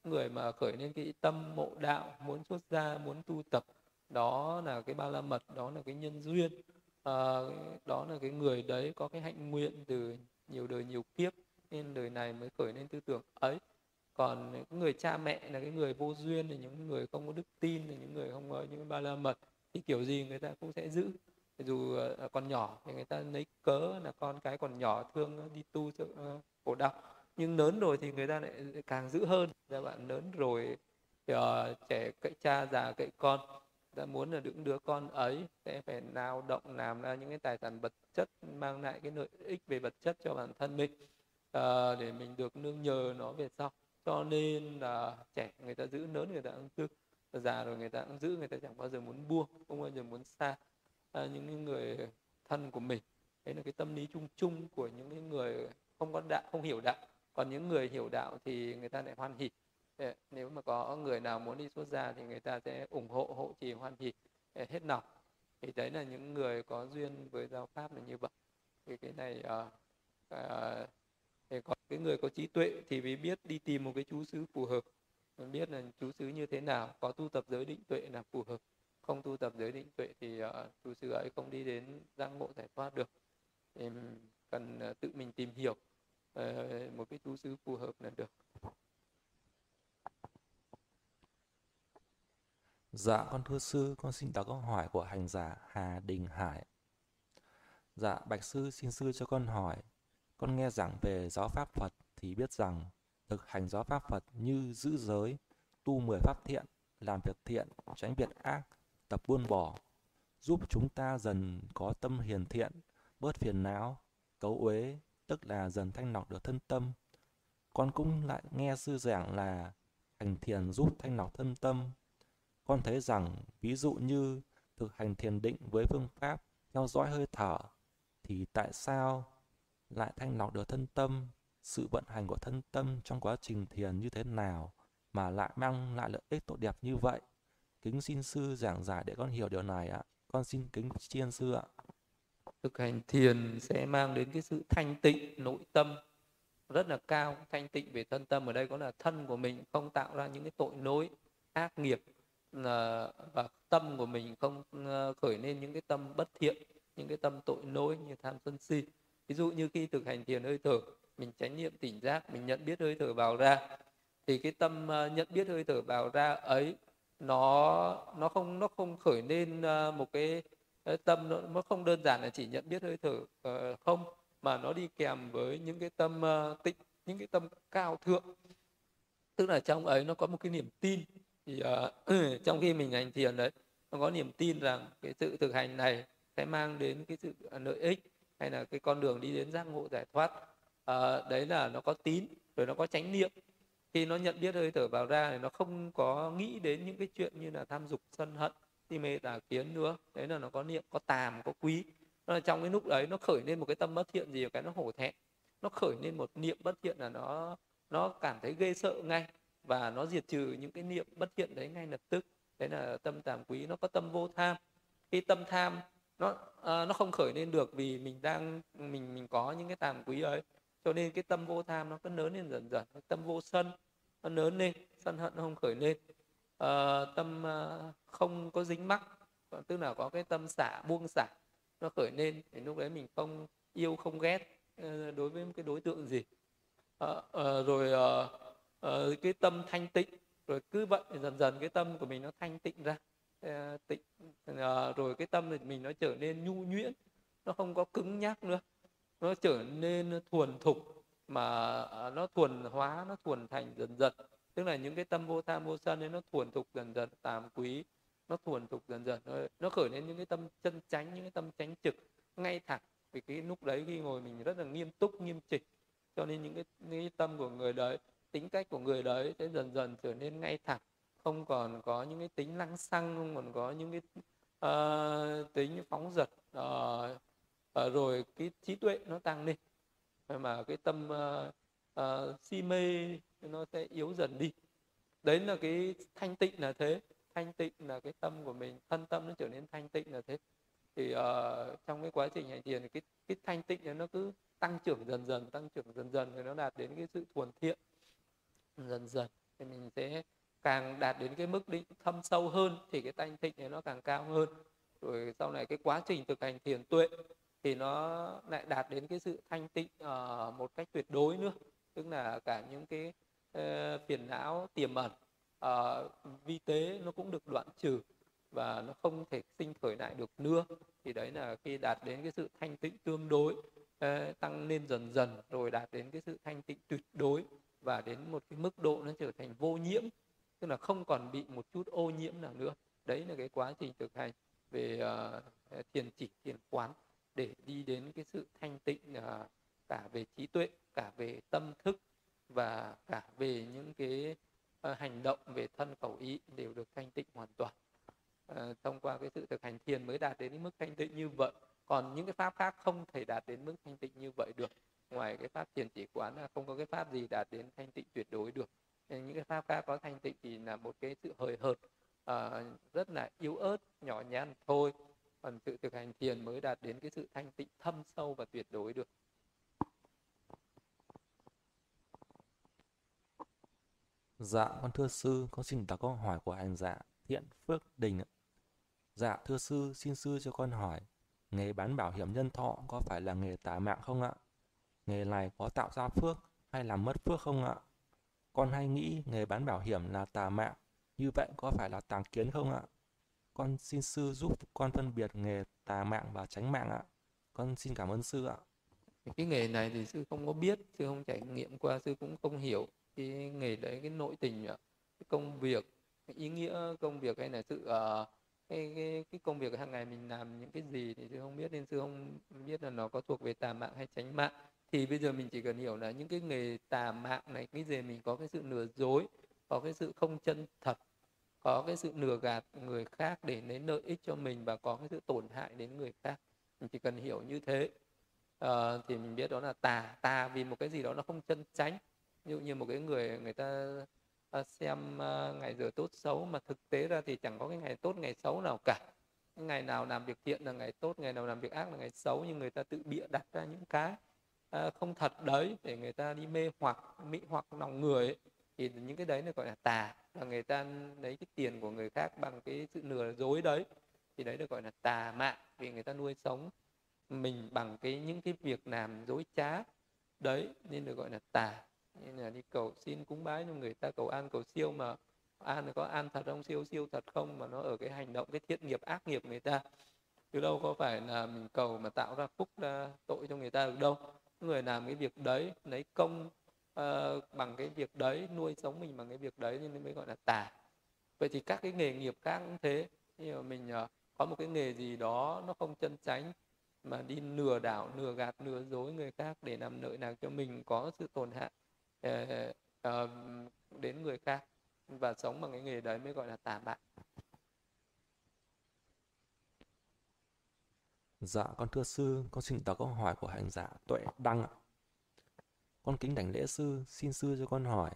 Người mà khởi lên cái tâm mộ đạo muốn xuất gia muốn tu tập đó là cái ba la mật đó là cái nhân duyên. À, đó là cái người đấy có cái hạnh nguyện từ nhiều đời nhiều kiếp nên đời này mới khởi lên tư tưởng ấy. Còn những người cha mẹ là cái người vô duyên là những người không có đức tin là những người không có những ba la mật thì kiểu gì người ta cũng sẽ giữ dù ờ, ờ, còn nhỏ thì người ta lấy cớ là con cái còn nhỏ thương ờ, đi tu cho khổ đau nhưng lớn rồi thì người ta lại càng giữ hơn. Các bạn lớn rồi thì, uh, trẻ cậy cha già cậy con ta muốn là những đứa con ấy sẽ phải lao động làm ra những cái tài sản vật chất mang lại cái lợi ích về vật chất cho bản thân mình à, để mình được nương nhờ nó về sau. Cho nên là trẻ người ta giữ lớn người ta cũng giữ già rồi người ta cũng giữ người ta chẳng bao giờ muốn buông không bao giờ muốn xa à, những người thân của mình. Đấy là cái tâm lý chung chung của những người không có đạo không hiểu đạo. Còn những người hiểu đạo thì người ta lại hoan hỉ. Ờ, nếu mà có người nào muốn đi xuất gia thì người ta sẽ ủng hộ hộ trì hoan hỉ ờ, hết lòng. Thì đấy là những người có duyên với giáo pháp là như vậy. Thì cái này uh, uh, thì còn cái người có trí tuệ thì mới biết đi tìm một cái chú xứ phù hợp. Mình biết là chú xứ như thế nào có tu tập giới định tuệ là phù hợp không tu tập giới định tuệ thì ờ, uh, chú sư ấy không đi đến giác ngộ giải thoát được thì cần uh, tự mình tìm hiểu uh, một cái chú xứ phù hợp là được Dạ con thưa sư, con xin đọc câu hỏi của hành giả Hà Đình Hải. Dạ, bạch sư xin sư cho con hỏi, con nghe giảng về giáo pháp Phật thì biết rằng thực hành giáo pháp Phật như giữ giới, tu mười pháp thiện, làm việc thiện, tránh việc ác, tập buông bỏ, giúp chúng ta dần có tâm hiền thiện, bớt phiền não, cấu uế, tức là dần thanh lọc được thân tâm. Con cũng lại nghe sư giảng là hành thiền giúp thanh lọc thân tâm. Con thấy rằng ví dụ như thực hành thiền định với phương pháp theo dõi hơi thở thì tại sao lại thanh lọc được thân tâm, sự vận hành của thân tâm trong quá trình thiền như thế nào mà lại mang lại lợi ích tốt đẹp như vậy. Kính xin sư giảng giải để con hiểu điều này ạ. Con xin kính chiên sư ạ. Thực hành thiền sẽ mang đến cái sự thanh tịnh nội tâm rất là cao. Thanh tịnh về thân tâm ở đây có là thân của mình không tạo ra những cái tội lỗi, ác nghiệp và tâm của mình không ờ, khởi lên những cái tâm bất thiện, những cái tâm tội lỗi như tham sân si ví dụ như khi thực hành thiền hơi thở mình chánh niệm tỉnh giác mình nhận biết hơi thở vào ra thì cái tâm ờ, nhận biết hơi thở vào ra ấy nó nó không nó không khởi lên ờ, một cái, ờ, tâm nó, nó không đơn giản là chỉ nhận biết hơi thở ờ, không mà nó đi kèm với những cái tâm tịnh những cái tâm cao thượng. Tức là trong ấy nó có một cái niềm tin. Thì uh, trong khi mình hành thiền đấy nó có niềm tin rằng cái sự thực hành này sẽ mang đến cái sự lợi ích hay là cái con đường đi đến giác ngộ giải thoát. Uh, đấy là nó có tín rồi nó có chánh niệm khi nó nhận biết hơi thở vào ra thì nó không có nghĩ đến những cái chuyện như là tham dục sân hận si mê tà kiến nữa. Đấy là nó có niệm có tàm có quý. Nó là trong cái lúc đấy nó khởi lên một cái tâm bất thiện gì cái nó hổ thẹn. Nó khởi lên một niệm bất thiện là nó nó cảm thấy ghê sợ ngay và nó diệt trừ những cái niệm bất thiện đấy ngay lập tức. Đấy là tâm tàm quý nó có tâm vô tham. Khi tâm tham nó à, nó không khởi lên được vì mình đang mình mình có những cái tàm quý ấy cho nên cái tâm vô tham nó cứ lớn lên dần dần. Tâm vô sân nó lớn lên sân hận nó không khởi lên. À, tâm à, không có dính mắc tức là có cái tâm xả buông xả nó khởi lên thì lúc đấy mình không yêu không ghét ờ, đối với cái đối tượng gì. À, à, rồi à, à, cái tâm thanh tịnh rồi cứ vậy dần dần cái tâm của mình nó thanh tịnh ra. Tịnh à, rồi cái tâm thì mình nó trở nên nhu nhuyễn nó không có cứng nhắc nữa nó trở nên thuần thục mà à, nó thuần hóa nó thuần thành dần dần. Tức là những cái tâm vô tham vô sân ấy nó thuần thục dần dần tàm quý nó thuần thục dần dần. Nó khởi lên những cái tâm chân chánh những cái tâm chánh trực ngay thẳng. Vì cái lúc đấy khi ngồi mình rất là nghiêm túc nghiêm chỉnh. Cho nên những cái, những cái tâm của người đấy tính cách của người đấy sẽ dần dần trở nên ngay thẳng. Không còn có những cái tính lăng xăng không còn có những cái uh, tính phóng dật uh, Ờ, rồi cái trí tuệ nó tăng lên mà cái tâm uh, uh, si mê nó sẽ yếu dần đi. Đấy là cái thanh tịnh là thế. Thanh tịnh là cái tâm của mình thân tâm nó trở nên thanh tịnh là thế. Thì uh, trong cái quá trình hành thiền cái cái thanh tịnh này nó cứ tăng trưởng dần dần tăng trưởng dần dần thì nó đạt đến cái sự thuần thiện dần dần. Thì mình sẽ càng đạt đến cái mức định thâm sâu hơn thì cái thanh tịnh này nó càng cao hơn. Rồi sau này cái quá trình thực hành thiền tuệ thì nó lại đạt đến cái sự thanh tịnh uh, một cách tuyệt đối nữa. Tức là cả những cái uh, phiền não tiềm ẩn uh, vi tế nó cũng được đoạn trừ và nó không thể sinh khởi lại được nữa. Thì đấy là khi đạt đến cái sự thanh tịnh tương đối uh, tăng lên dần dần rồi đạt đến cái sự thanh tịnh tuyệt đối và đến một cái mức độ nó trở thành vô nhiễm tức là không còn bị một chút ô nhiễm nào nữa. Đấy là cái quá trình thực hành về uh, thiền chỉ thiền quán để đi đến cái sự thanh tịnh uh, cả về trí tuệ cả về tâm thức và cả về những cái uh, hành động về thân khẩu ý đều được thanh tịnh hoàn toàn. Uh, thông qua cái sự thực hành thiền mới đạt đến mức thanh tịnh như vậy. Còn những cái pháp khác không thể đạt đến mức thanh tịnh như vậy được. Ngoài cái pháp thiền chỉ quán là không có cái pháp gì đạt đến thanh tịnh tuyệt đối được. Nên những cái pháp khác có thanh tịnh thì là một cái sự hời hợt uh, rất là yếu ớt nhỏ nhen thôi còn sự thực hành thiền mới đạt đến cái sự thanh tịnh thâm sâu và tuyệt đối được Dạ, con thưa sư, con xin đặt câu hỏi của hành giả Thiện Phước Đình. Dạ, thưa sư, xin sư cho con hỏi, nghề bán bảo hiểm nhân thọ có phải là nghề tà mạng không ạ? Nghề này có tạo ra phước hay làm mất phước không ạ? Con hay nghĩ nghề bán bảo hiểm là tà mạng, như vậy có phải là tàng kiến không ạ? Con xin sư giúp con phân biệt nghề tà mạng và tránh mạng ạ. Con xin cảm ơn sư ạ. Cái nghề này thì sư không có biết, sư không trải nghiệm qua, sư cũng không hiểu cái nghề đấy cái nội tình cái công việc cái ý nghĩa công việc hay là sự uh, cái, cái cái công việc hàng ngày mình làm những cái gì thì sư không biết nên sư không biết là nó có thuộc về tà mạng hay tránh mạng thì bây giờ mình chỉ cần hiểu là những cái nghề tà mạng này cái gì mình có cái sự lừa dối có cái sự không chân thật có cái sự lừa gạt người khác để lấy lợi ích cho mình và có cái sự tổn hại đến người khác. Mình chỉ cần hiểu như thế. Uh, thì mình biết đó là tà. Tà vì một cái gì đó nó không chân chánh. Ví dụ như một cái người người ta uh, xem uh, ngày giờ tốt xấu mà thực tế ra thì chẳng có cái ngày tốt ngày xấu nào cả. Ngày nào làm việc thiện là ngày tốt ngày nào làm việc ác là ngày xấu nhưng người ta tự bịa đặt ra những cái uh, không thật đấy để người ta đi mê hoặc mỹ hoặc lòng người ấy thì những cái đấy là, gọi là, tà. Là người ta lấy cái tiền của người khác bằng cái sự lừa dối đấy, thì đấy được gọi là tà mạng. Vì người ta nuôi sống mình bằng cái những cái việc làm dối trá đấy, nên được gọi là tà. Như là đi cầu xin cúng bái cho người ta, cầu an, cầu siêu mà an có an thật không, siêu siêu thật không, mà nó ở cái hành động, cái thiện nghiệp, ác nghiệp người ta. Chứ đâu có phải là mình cầu mà tạo ra phúc, ra tội cho người ta được đâu. Người làm cái việc đấy, lấy công uh, bằng cái việc đấy nuôi sống mình bằng cái việc đấy nên mới gọi là tà. Vậy thì các cái nghề nghiệp khác cũng thế. Nhưng mà mình uh, có một cái nghề gì đó nó không chân chánh mà đi lừa đảo lừa gạt lừa dối người khác để làm lợi nào cho mình có sự tổn hại uh, uh, đến người khác và sống bằng cái nghề đấy mới gọi là tà mạng Dạ, con thưa sư, con xin đọc câu hỏi của hành giả Tuệ Đăng ạ. Con kính đảnh lễ sư, xin sư cho con hỏi.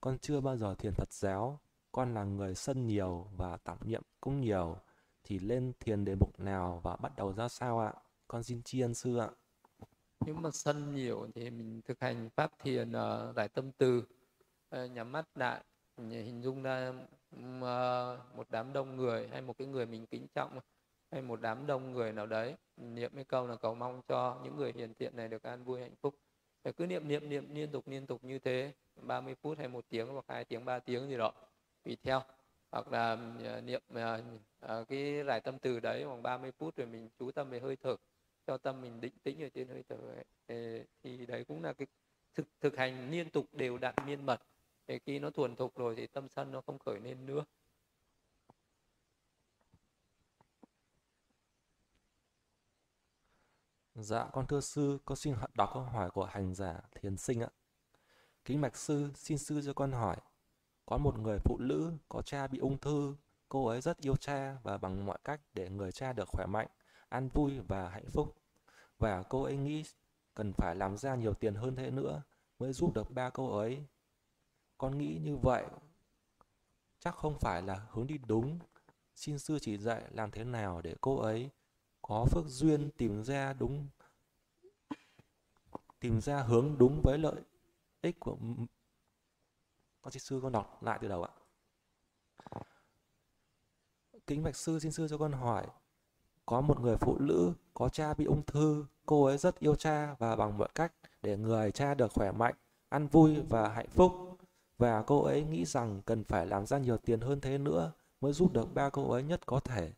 Con chưa bao giờ thiền Phật giáo, con là người sân nhiều và tạm niệm cũng nhiều, thì lên thiền đề mục nào và bắt đầu ra sao ạ? Con xin tri ân sư ạ. Nếu mà sân nhiều thì mình thực hành pháp thiền đại giải tâm từ, ờ, nhắm mắt lại, hình dung ra ờ, một đám đông người hay một cái người mình kính trọng hay một đám đông người nào đấy niệm cái câu là cầu mong cho những người hiền thiện này được an vui hạnh phúc phải cứ niệm niệm niệm liên tục liên tục như thế 30 phút hay một tiếng hoặc hai tiếng ba tiếng gì đó tùy theo. Hoặc là ờ, niệm ờ, ờ, cái giải tâm từ đấy khoảng 30 phút rồi mình chú tâm về hơi thở cho tâm mình định tĩnh ở trên hơi thở ấy. Thì, thì đấy cũng là cái thực thực hành liên tục đều đặn miên mật. Để khi nó thuần thục rồi thì tâm sân nó không khởi lên nữa. Dạ, con thưa sư, con xin đọc câu hỏi của hành giả thiền sinh ạ. Kính bạch sư, xin sư cho con hỏi, có một người phụ nữ có cha bị ung thư. Cô ấy rất yêu cha và bằng mọi cách để người cha được khỏe mạnh, an vui và hạnh phúc. Và cô ấy nghĩ cần phải làm ra nhiều tiền hơn thế nữa mới giúp được ba cô ấy. Con nghĩ như vậy chắc không phải là hướng đi đúng. Xin sư chỉ dạy làm thế nào để cô ấy có phước duyên tìm ra đúng, tìm ra hướng đúng với lợi ích của con xin sư. Con đọc lại từ đầu ạ. Kính bạch sư xin sư cho con hỏi, có một người phụ nữ có cha bị ung thư, cô ấy rất yêu cha và bằng mọi cách để người cha được khỏe mạnh, ăn vui và hạnh phúc. Và cô ấy nghĩ rằng cần phải làm ra nhiều tiền hơn thế nữa mới giúp được ba cô ấy nhất có thể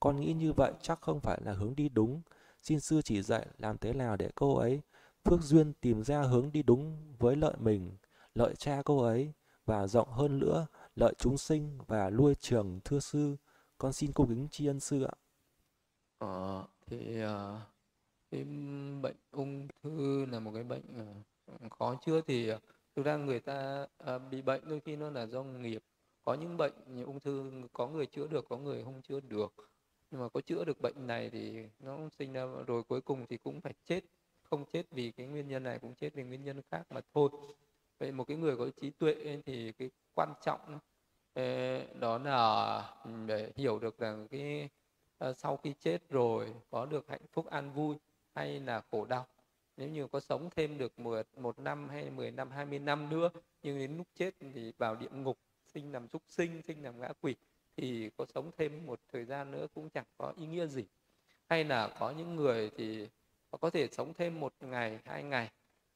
con nghĩ như vậy chắc không phải là hướng đi đúng. Xin sư chỉ dạy làm thế nào để cô ấy phước duyên tìm ra hướng đi đúng với lợi mình lợi cha cô ấy và rộng hơn nữa lợi chúng sinh và nuôi trường thưa sư. Con xin cung kính tri ân sư ạ. Ờ, thì uh, cái bệnh ung thư là một cái bệnh ờ, khó chữa thì ờ, thực ra người ta uh, bị bệnh đôi khi nó là do nghiệp. Có những bệnh như ung thư có người chữa được có người không chữa được nhưng mà có chữa được bệnh này thì nó sinh ra rồi cuối cùng thì cũng phải chết. Không chết vì cái nguyên nhân này cũng chết vì nguyên nhân khác mà thôi. Vậy một cái người có trí tuệ thì cái quan trọng đó là ừ, để hiểu được rằng cái ờ, sau khi chết rồi có được hạnh phúc an vui hay là khổ đau. Nếu như có sống thêm được một, một năm hay mười năm hai mươi năm nữa nhưng đến lúc chết thì vào địa ngục sinh làm súc sinh sinh làm ngã quỷ thì có sống thêm một thời gian nữa cũng chẳng có ý nghĩa gì. Hay là có những người thì có thể sống thêm một ngày hai ngày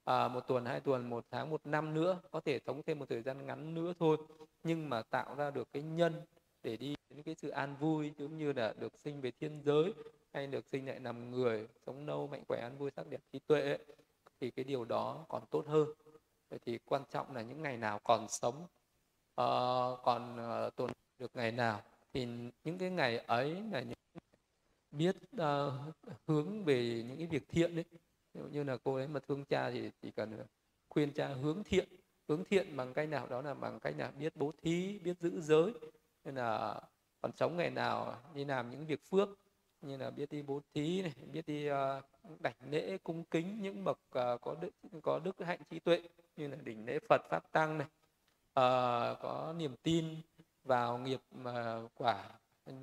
à, một tuần hai tuần một tháng một năm nữa có thể sống thêm một thời gian ngắn nữa thôi. Nhưng mà tạo ra được cái nhân để đi đến cái sự an vui giống như là được sinh về thiên giới hay được sinh lại làm người sống lâu mạnh khỏe an vui sắc đẹp trí tuệ ấy, thì cái điều đó còn tốt hơn. Vậy thì quan trọng là những ngày nào còn sống uh, còn uh, tồn được ngày nào. Thì những cái ngày ấy là những biết uh, hướng về những cái việc thiện đấy ví dụ như là cô ấy mà thương cha thì chỉ cần khuyên cha hướng thiện hướng thiện bằng cách nào đó là bằng cách nào biết bố thí biết giữ giới. Nên là còn sống ngày nào đi làm những việc phước như là biết đi bố thí này biết đi uh, đảnh lễ cung kính những bậc uh, có đức có đức hạnh trí tuệ như là đỉnh lễ phật pháp tăng này. Uh, có niềm tin vào nghiệp uh, quả.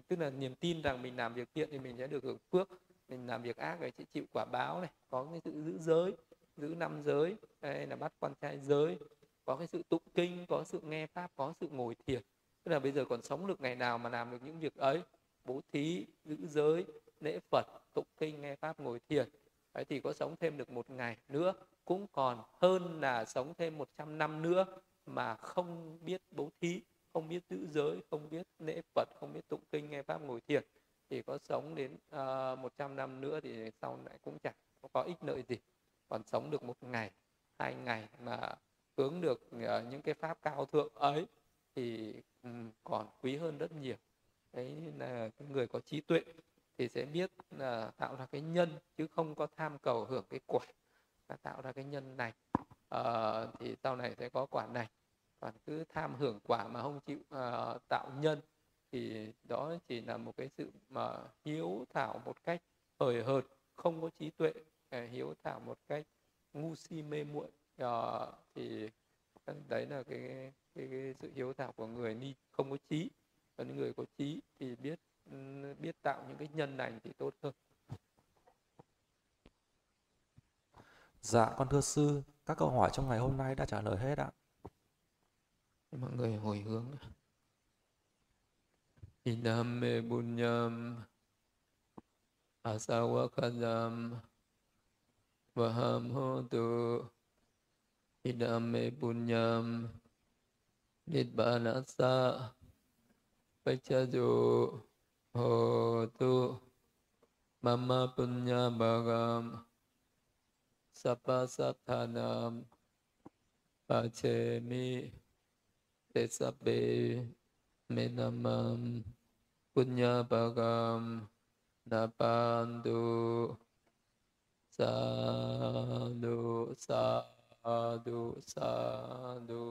Tức là niềm tin rằng mình làm việc thiện thì mình sẽ được hưởng phước. Mình làm việc ác thì sẽ chịu quả báo này. Có cái sự giữ giới giữ năm giới hay là bắt quan trai giới. Có cái sự tụng kinh có sự nghe pháp có sự ngồi thiền. Tức là bây giờ còn sống được ngày nào mà làm được những việc ấy? Bố thí giữ giới lễ phật tụng kinh nghe pháp ngồi thiền. Ấy thì có sống thêm được một ngày nữa. Cũng còn hơn là sống thêm 100 năm nữa mà không biết bố thí không biết giữ giới không biết lễ phật không biết tụng kinh nghe pháp ngồi thiền thì có sống đến ờ, uh, 100 năm nữa thì sau lại cũng chẳng có ích lợi gì. Còn sống được một ngày hai ngày mà hướng được uh, những cái pháp cao thượng ấy thì um, còn quý hơn rất nhiều. Đấy là người có trí tuệ thì sẽ biết là tạo ra cái nhân chứ không có tham cầu hưởng cái quả. Và tạo ra cái nhân này uh, thì sau này sẽ có quả này còn cứ tham hưởng quả mà không chịu uh, tạo nhân thì đó chỉ là một cái sự mà hiếu thảo một cách hời hợt không có trí tuệ ờ, hiếu thảo một cách ngu si mê muội. Uh, thì đấy là cái, cái, cái sự hiếu thảo của người ni không có trí. Còn những người có trí thì biết biết tạo những cái nhân lành thì tốt hơn. Dạ con thưa sư, các câu hỏi trong ngày hôm nay đã trả lời hết ạ. Mọi người hồi hướng. Idame bunyam asawakadam vaham hotu Idame bunyam nidbanasa pachadu hotu mama punya bagam sapa sathanam pachemi tesabe menamam punya bagam napandu sadu sadu sadu.